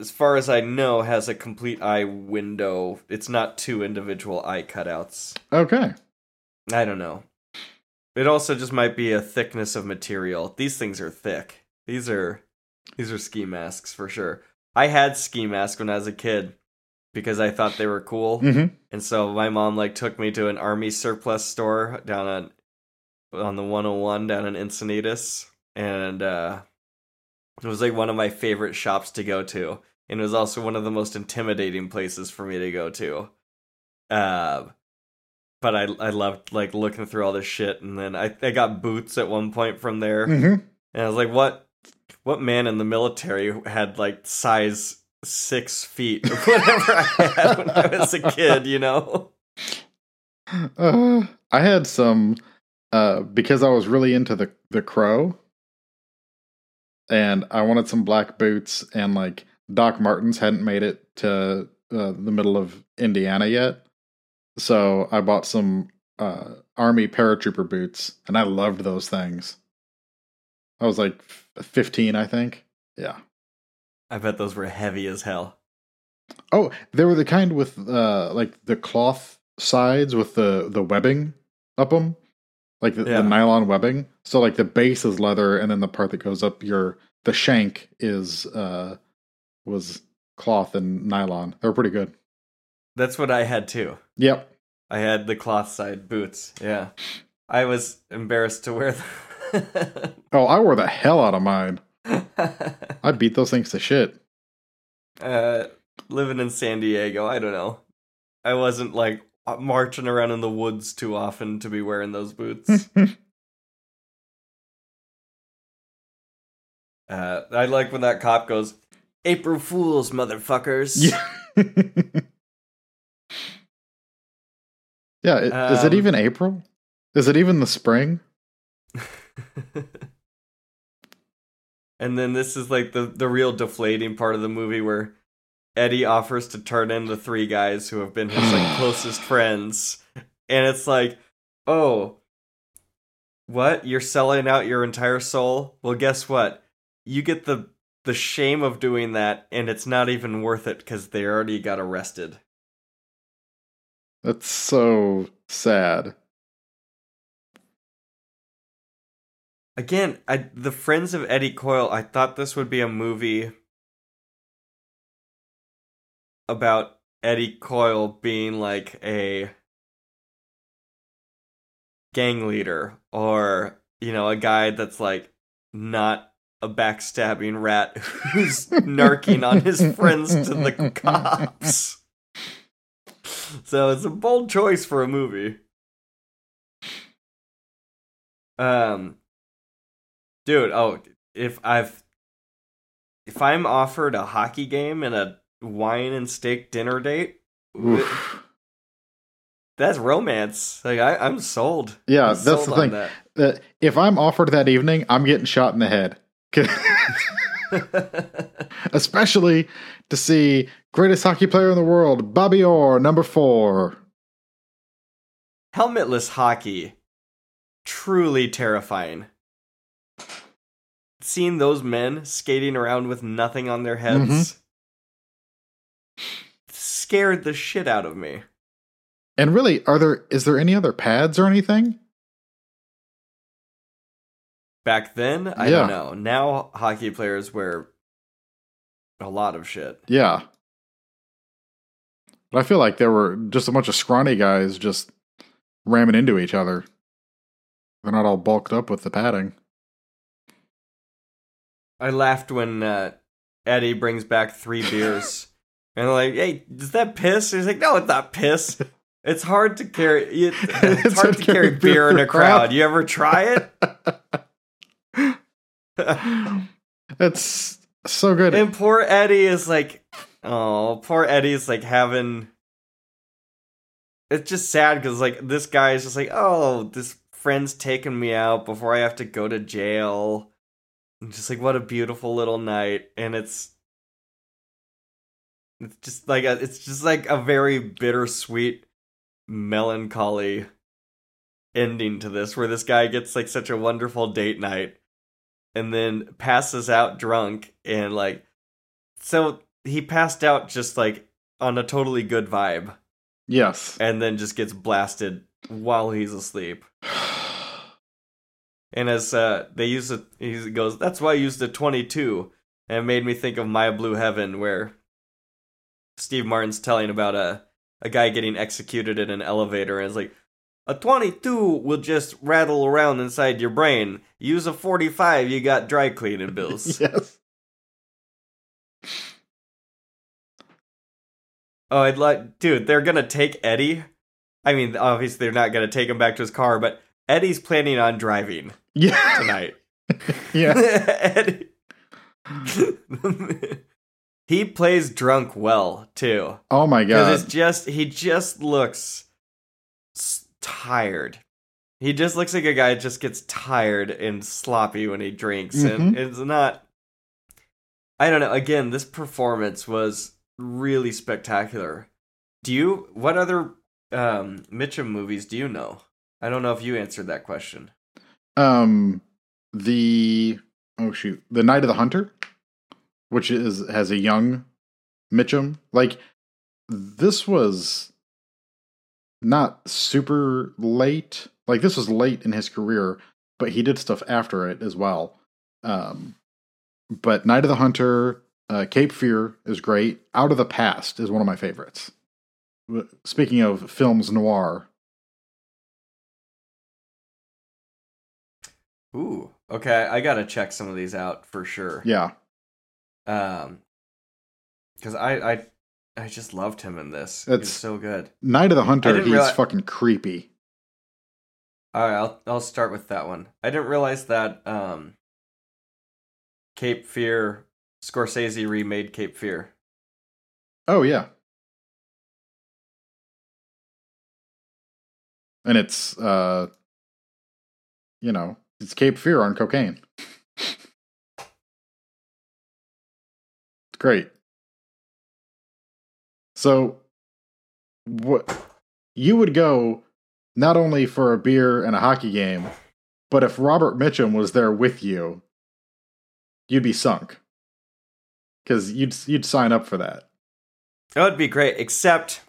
as far as I know, has a complete eye window. It's not two individual eye cutouts. Okay. I don't know. It also just might be a thickness of material. These things are thick. These are these are ski masks for sure. I had ski masks when I was a kid because I thought they were cool. Mm-hmm. And so my mom like took me to an army surplus store down on on the 101 down in Encinitas and uh it was like one of my favorite shops to go to and it was also one of the most intimidating places for me to go to. Uh but I I loved like looking through all this shit and then I I got boots at one point from there Mm-hmm. and I was like what what man in the military had like size six feet or whatever I had when I was a kid, you know? Uh, I had some uh, because I was really into the the crow, and I wanted some black boots, and like Doc Martens hadn't made it to uh, the middle of Indiana yet, so I bought some uh, Army paratrooper boots, and I loved those things. I was like fifteen, I think. Yeah. I bet those were heavy as hell. Oh, they were the kind with uh, like the cloth sides with the the webbing up them, like the, Yeah. the nylon webbing. So like the base is leather, and then the part that goes up your the shank is uh was cloth and nylon. They were pretty good. That's what I had too. Yep. I had the cloth side boots. Yeah. I was embarrassed to wear them. Oh, I wore the hell out of mine. I beat those things to shit. uh, living in San Diego, I don't know. I wasn't like marching around in the woods too often to be wearing those boots. uh, I like when that cop goes, April Fools, motherfuckers. yeah. yeah. i- Is it Um, even April? Is it even the spring? and then this is like the the real deflating part of the movie where Eddie offers to turn in the three guys who have been his like closest friends, and it's like, oh, what? You're selling out your entire soul? Well, guess what? You get the the shame of doing that, and it's not even worth it because they already got arrested. That's so sad. Again, I the Friends of Eddie Coyle. I thought this would be a movie about Eddie Coyle being like a gang leader or you know a guy that's like not a backstabbing rat who's narking on his friends to the cops. So it's a bold choice for a movie. Um dude, oh, if I've if I'm offered a hockey game and a wine and steak dinner date, Oof. that's romance. Like I, I'm sold. Yeah, I'm that's sold the thing. that. That if I'm offered that evening, I'm getting shot in the head. Especially to see greatest hockey player in the world, Bobby Orr, number four. Helmetless hockey, truly terrifying. Seeing those men skating around with nothing on their heads mm-hmm. Scared the shit out of me. And really, are there is there any other pads or anything? Back then, I Yeah. don't know. Now hockey players wear a lot of shit. Yeah. But I feel like there were just a bunch of scrawny guys just ramming into each other. They're not all bulked up with the padding. I laughed when uh, Eddie brings back three beers, and like, "Hey, is that piss?" He's like, "No, it's not piss. It's hard to carry. It, it's, hard to carry beer in a crowd. You ever try it?" That's so good. and poor Eddie is like, "Oh, poor Eddie's like having." It's just sad because like this guy is just like, "Oh, this friend's taking me out before I have to go to jail." And just like what a beautiful little night, and it's it's just like a, it's just like a very bittersweet, melancholy ending to this, where this guy gets like such a wonderful date night, and then passes out drunk, and like so he passed out just like on a totally good vibe, yes. and then just gets blasted while he's asleep. And as uh, they use it, he goes, "That's why I used a 22," and it made me think of My Blue Heaven, where Steve Martin's telling about a a guy getting executed in an elevator, and it's like, "A 22 will just rattle around inside your brain. Use a 45, you got dry cleaning bills." yes. oh, I'd like, dude, they're gonna take Eddie. I mean, obviously they're not gonna take him back to his car, but Eddie's planning on driving Yeah. tonight. yeah. Eddie. He plays drunk well too. Oh my god. It's just he just looks s- tired. He just looks like a guy just gets tired and sloppy when he drinks, and it's not. I don't know. Again, this performance was really spectacular. Do you? What other um, Mitchum movies do you know? I don't know if you answered that question. Um, the oh shoot, the Night of the Hunter, which is has a young Mitchum. Like this was not super late. Like this was late in his career, but he did stuff after it as well. Um, but Night of the Hunter, uh, Cape Fear is great. Out of the Past is one of my favorites. Speaking of films noir, Ooh, okay. I gotta check some of these out for sure. yeah, Um, because I I I just loved him in this. It's so good. Night of the Hunter, he's reali- fucking creepy. All right, I'll I'll start with that one. I didn't realize that um Cape Fear Scorsese remade Cape Fear. Oh yeah. And it's uh you know, it's Cape Fear on cocaine. great. So what you would go not only for a beer and a hockey game, but if Robert Mitchum was there with you, you'd be sunk. Cuz you'd you'd sign up for that. That would be great, except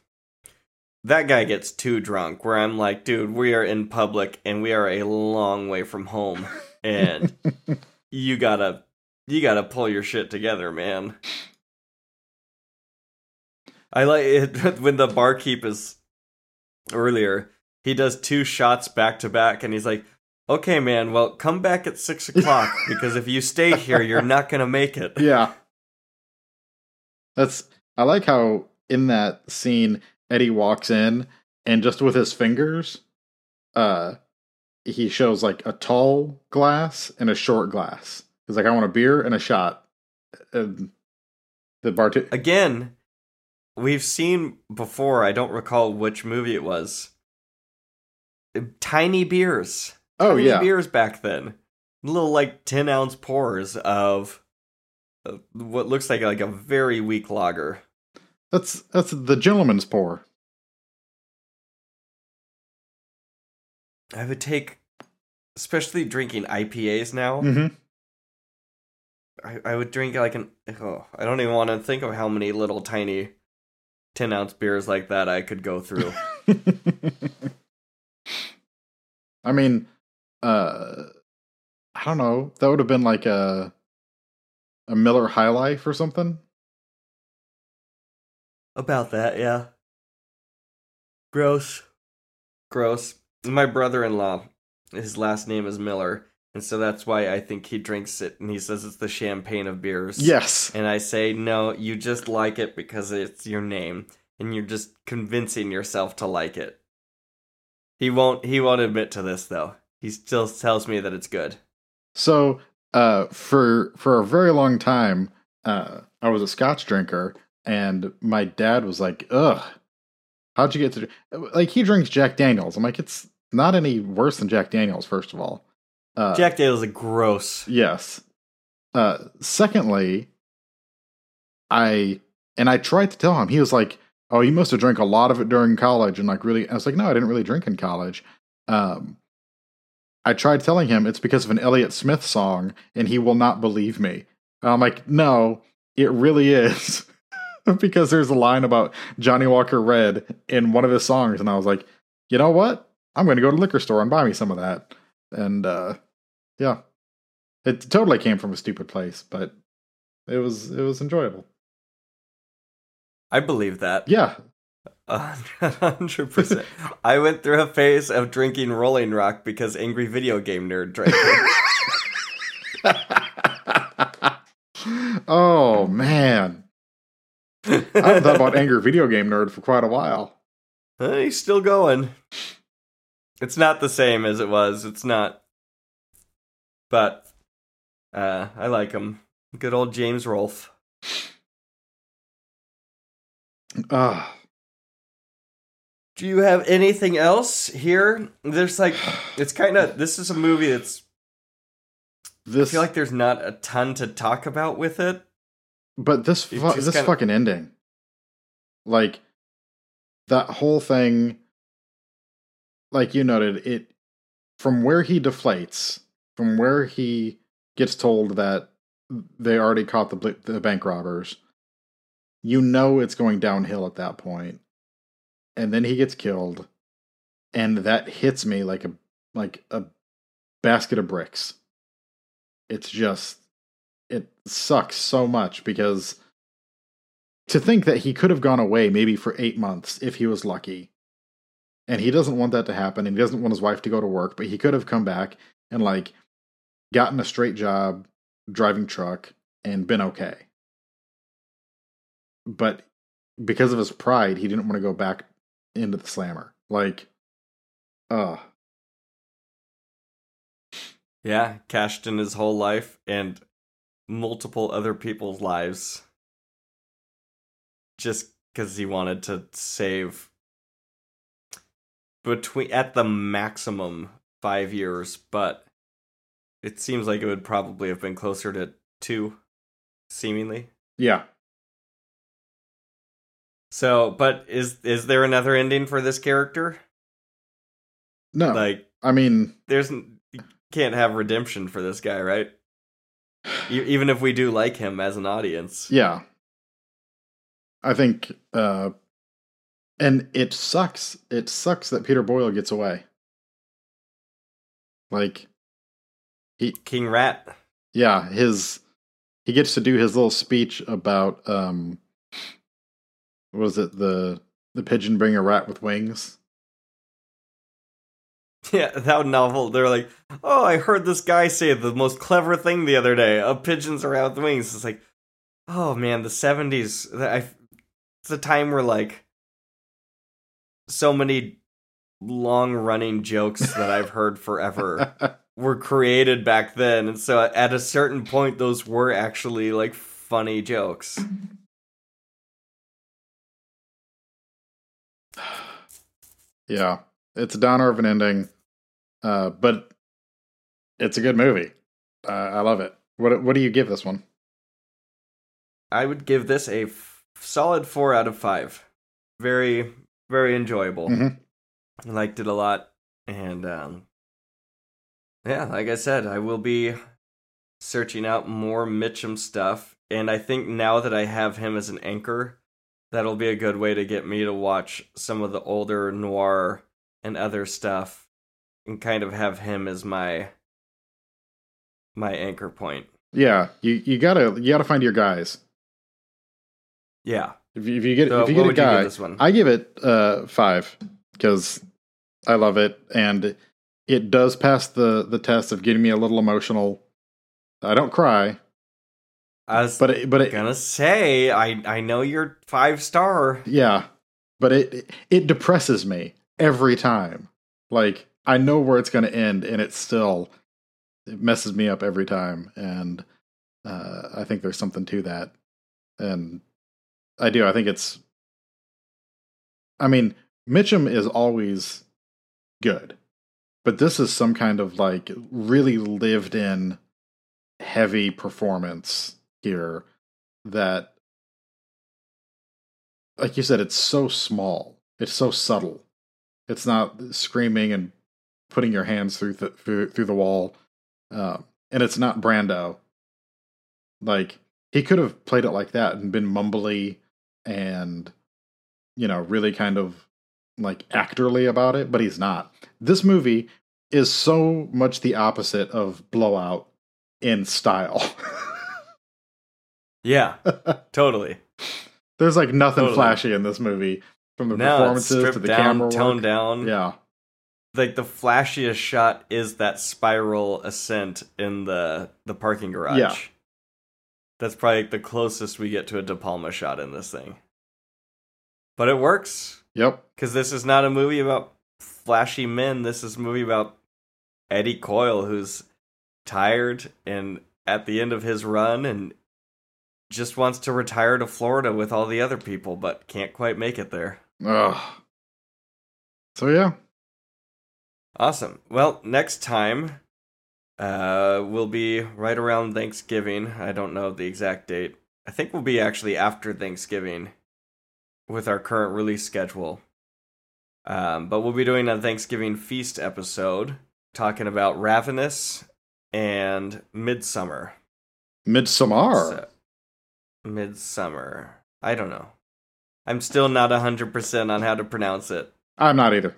that guy gets too drunk where I'm like, dude, we are in public and we are a long way from home and you gotta you gotta pull your shit together, man. I like it when the barkeep is earlier. He does two shots back to back, and he's like, "Okay, man, well, come back at six o'clock because if you stay here, you're not gonna make it." yeah. That's I like how in that scene Eddie walks in and just with his fingers uh he shows like a tall glass and a short glass. He's like I want a beer and a shot. And the bar Again, we've seen before. I don't recall which movie it was. Tiny beers. Oh Tiny yeah. beers back then. Little like ten ounce pours of uh, what looks like like a very weak lager. That's that's the gentleman's pour. I would take, especially drinking IPAs now. Mhm. I, I would drink like an. Oh, I don't even want to think of how many little tiny, ten ounce beers like that I could go through. I mean, uh I don't know. That would have been like a a Miller High Life or something. About that, yeah. Gross. Gross. My brother in law, his last name is Miller, and so that's why I think he drinks it, and he says it's the champagne of beers. Yes. And I say, no, you just like it because it's your name, and you're just convincing yourself to like it. He won't. He won't admit to this though. He still tells me that it's good. So, uh for for a very long time, uh I was a scotch drinker and my dad was like, "Ugh. How'd you get to like he drinks Jack Daniels." I'm like, "It's not any worse than Jack Daniels first of all." Uh Jack Daniels is a gross. Yes. Uh secondly, I and I tried to tell him. He was like, "Oh, you must have drank a lot of it during college." And like really I was like, "No, I didn't really drink in college." Um I tried telling him it's because of an Elliott Smith song and he will not believe me. And I'm like, "No, it really is." because there's a line about Johnnie Walker Red in one of his songs and I was like, "You know what? I'm going to go to the liquor store and buy me some of that." And uh yeah. It totally came from a stupid place, but it was it was enjoyable. I believe that. Yeah. A hundred percent. I went through a phase of drinking Rolling Rock because Angry Video Game Nerd drank it. oh man. I haven't thought about angry Video Game Nerd for quite a while. Uh, He's still going. It's not the same as it was. It's not. But uh, I like him. Good old James Rolfe. Ah, Do you have anything else here? There's like, it's kind of. This is a movie that's. I feel like there's not a ton to talk about with it. But this fu- this kinda- fucking ending, like that whole thing, like you noted, it from where he deflates, from where he gets told that they already caught the the bank robbers. You know it's going downhill at that point. and then he gets killed, and that hits me like a like a basket of bricks. It's just it sucks so much because to think that he could have gone away maybe for eight months if he was lucky. And he doesn't want that to happen and he doesn't want his wife to go to work, but he could have come back and like gotten a straight job driving truck and been okay. But because of his pride, he didn't want to go back into the slammer. Like, uh Yeah, cashed in his whole life and multiple other people's lives just because he wanted to save between at the maximum five years, but it seems like it would probably have been closer to two, seemingly. yeah. So, but is is there another ending for this character? No. Like, I mean, there's you can't have redemption for this guy, right? Even if we do like him as an audience. Yeah. I think uh and it sucks. It sucks that Peter Boyle gets away. Like King Rat. yeah, his he gets to do his little speech about um what was it, the the pigeon bring a rat with wings? Yeah, that novel. They're like, oh, I heard this guy say the most clever thing the other day. A pigeons around with wings. It's like, oh man, the seventies. I, it's a time where like so many long running jokes that I've heard forever were created back then, and so at a certain point, those were actually like funny jokes. yeah. It's a downer of an ending. Uh but it's a good movie. Uh, I love it. What what do you give this one? I would give this a f- solid four out of five. Very, very enjoyable. Mhm. I liked it a lot, and um, yeah, like I said, I will be searching out more Mitchum stuff, and I think now that I have him as an anchor, that'll be a good way to get me to watch some of the older noir and other stuff, and kind of have him as my my anchor point. Yeah, you you gotta you gotta find your guys. Yeah. If you, if you get So if you get a give guy, this one? I give it uh five because I love it and it does pass the the test of getting me a little emotional. I don't cry, I was but it, but it, gonna say, I I know you're five star. yeah, but it it depresses me every time. Like I know where it's going to end, and it still it messes me up every time. And uh, I think there's something to that, and I do. I think it's. I mean, Mitchum is always good, but this is some kind of like really lived in heavy performance here that like you said, it's so small. It's so subtle. It's not screaming and putting your hands through the through, through the wall, um, and it's not Brando. Like he could have played it like that and been mumbly and you know really kind of like actorly about it, but he's not. This movie is so much the opposite of Blow Out in style. Yeah, totally. There's like nothing Totally. flashy in this movie from the No, performances to the down, camera toned down. Yeah, like the flashiest shot is that spiral ascent in the the parking garage. Yeah. That's probably the closest we get to a De Palma shot in this thing. But it works yep, because this is not a movie about flashy men. This is a movie about Eddie Coyle, who's tired and at the end of his run, and just wants to retire to Florida with all the other people, but can't quite make it there. Ugh. So yeah, Awesome. Well, next time uh will be right around Thanksgiving. I don't know the exact date. I think we'll be actually after Thanksgiving with our current release schedule. Um, but we'll be doing a Thanksgiving feast episode talking about Ravenous and Midsommar. Midsommar. So- Midsommar. I don't know. I'm still not 100% on how to pronounce it. I'm not either.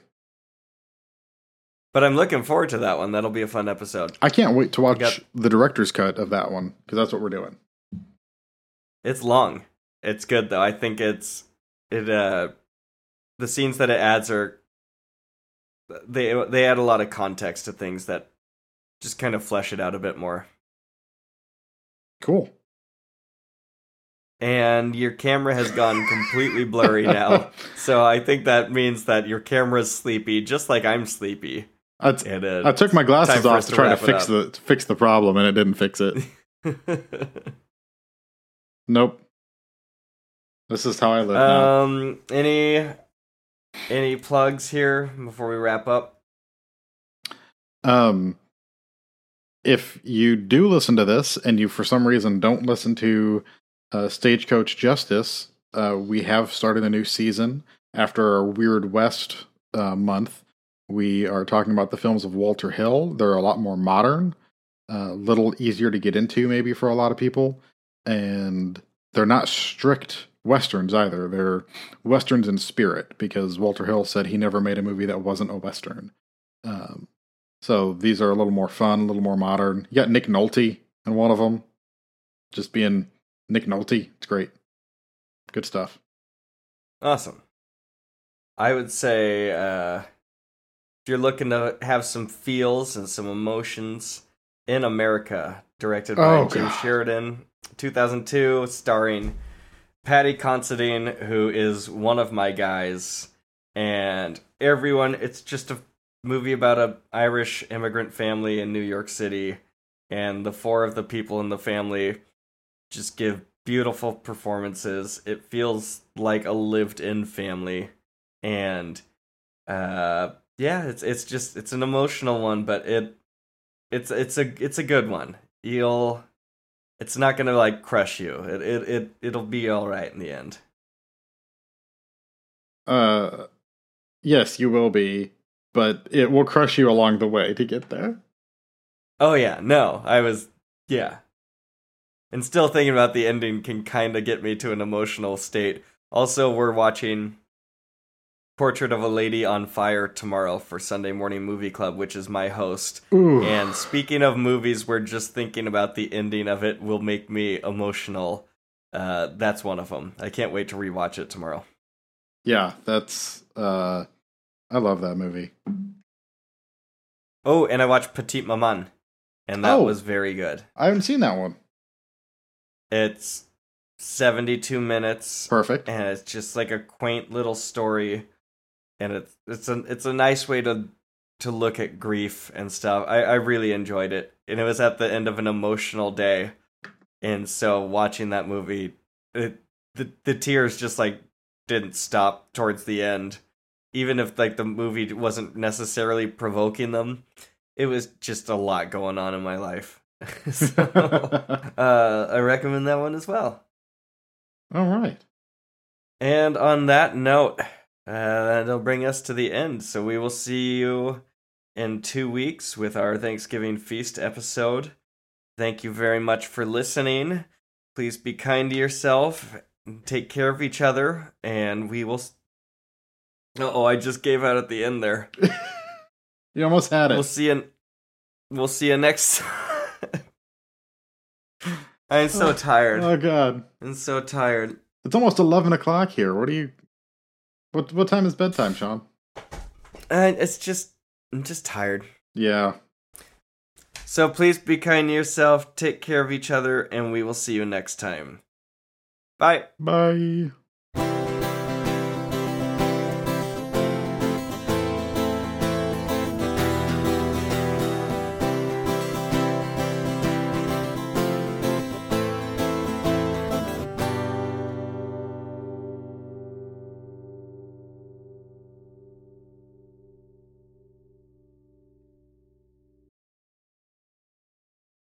But I'm looking forward to that one. That'll be a fun episode. I can't wait to watch got- the director's cut of that one because that's what we're doing. It's long. It's good though. I think it's it uh the scenes that it adds are they they add a lot of context to things that just kind of flesh it out a bit more. Cool. And your camera has gone completely blurry now. So I think that means that your camera's sleepy just like I'm sleepy. I, t- And uh, I took my glasses off to to try to fix the to fix the problem, and it didn't fix it. Nope. This is how I live now. um any any plugs here before we wrap up? Um, if you do listen to this and you for some reason don't listen to uh, Stagecoach Justice, uh, we have started a new season after our Weird West uh, month. We are talking about the films of Walter Hill. They're a lot more modern, a little easier to get into, maybe for a lot of people, and they're not strict westerns either. They're westerns in spirit because Walter Hill said he never made a movie that wasn't a western. Um, so these are a little more fun, a little more modern. You got Nick Nolte in one of them, just being Nick Nolte. It's great, good stuff. Awesome. I would say uh, if you're looking to have some feels and some emotions in America, directed by Oh, Jim God. Sheridan, 2002, starring Paddy Considine, who is one of my guys, and everyone. It's just a movie about a Irish immigrant family in New York City, and the four of the people in the family just give beautiful performances. It feels like a lived-in family, and uh, yeah, it's it's just it's an emotional one, but it it's it's a it's a good one. You'll it's not gonna like crush you. It it it it'll be all right in the end. Uh, yes, you will be, but it will crush you along the way to get there. Oh yeah, no, I was yeah. And still thinking about the ending can kind of get me to an emotional state. Also, we're watching Portrait of a Lady on Fire tomorrow for Sunday Morning Movie Club, which is my host. Ooh, And speaking of movies where just thinking about the ending of it will make me emotional, uh, that's one of them. I can't wait to rewatch it tomorrow. yeah, that's. Uh, I love that movie. Oh, and I watched Petite Maman, and that Oh. was very good. I haven't seen that one. It's 72 minutes. Perfect. and it's just like a quaint little story and it's it's a it's a nice way to to look at grief and stuff. I i really enjoyed it. And it was at the end of an emotional day. And so watching that movie it the the tears just like didn't stop towards the end. Even if like the movie wasn't necessarily provoking them it was just a lot going on in my life. So uh i recommend that one as well. All right. and on that note, uh, that'll bring us to the end. So we will see you in two weeks with our Thanksgiving feast episode. Thank you very much for listening. Please be kind to yourself, take care of each other, and we will. Oh, I just gave out at the end there. You almost had it. We'll see you. We'll see you next. I'm so tired. Oh God, I'm so tired. it's almost eleven o'clock here. What are you? What what time is bedtime, Sean? Uh, it's just I'm just tired. Yeah. So please be kind to yourself, take care of each other, and we will see you next time. Bye. Bye.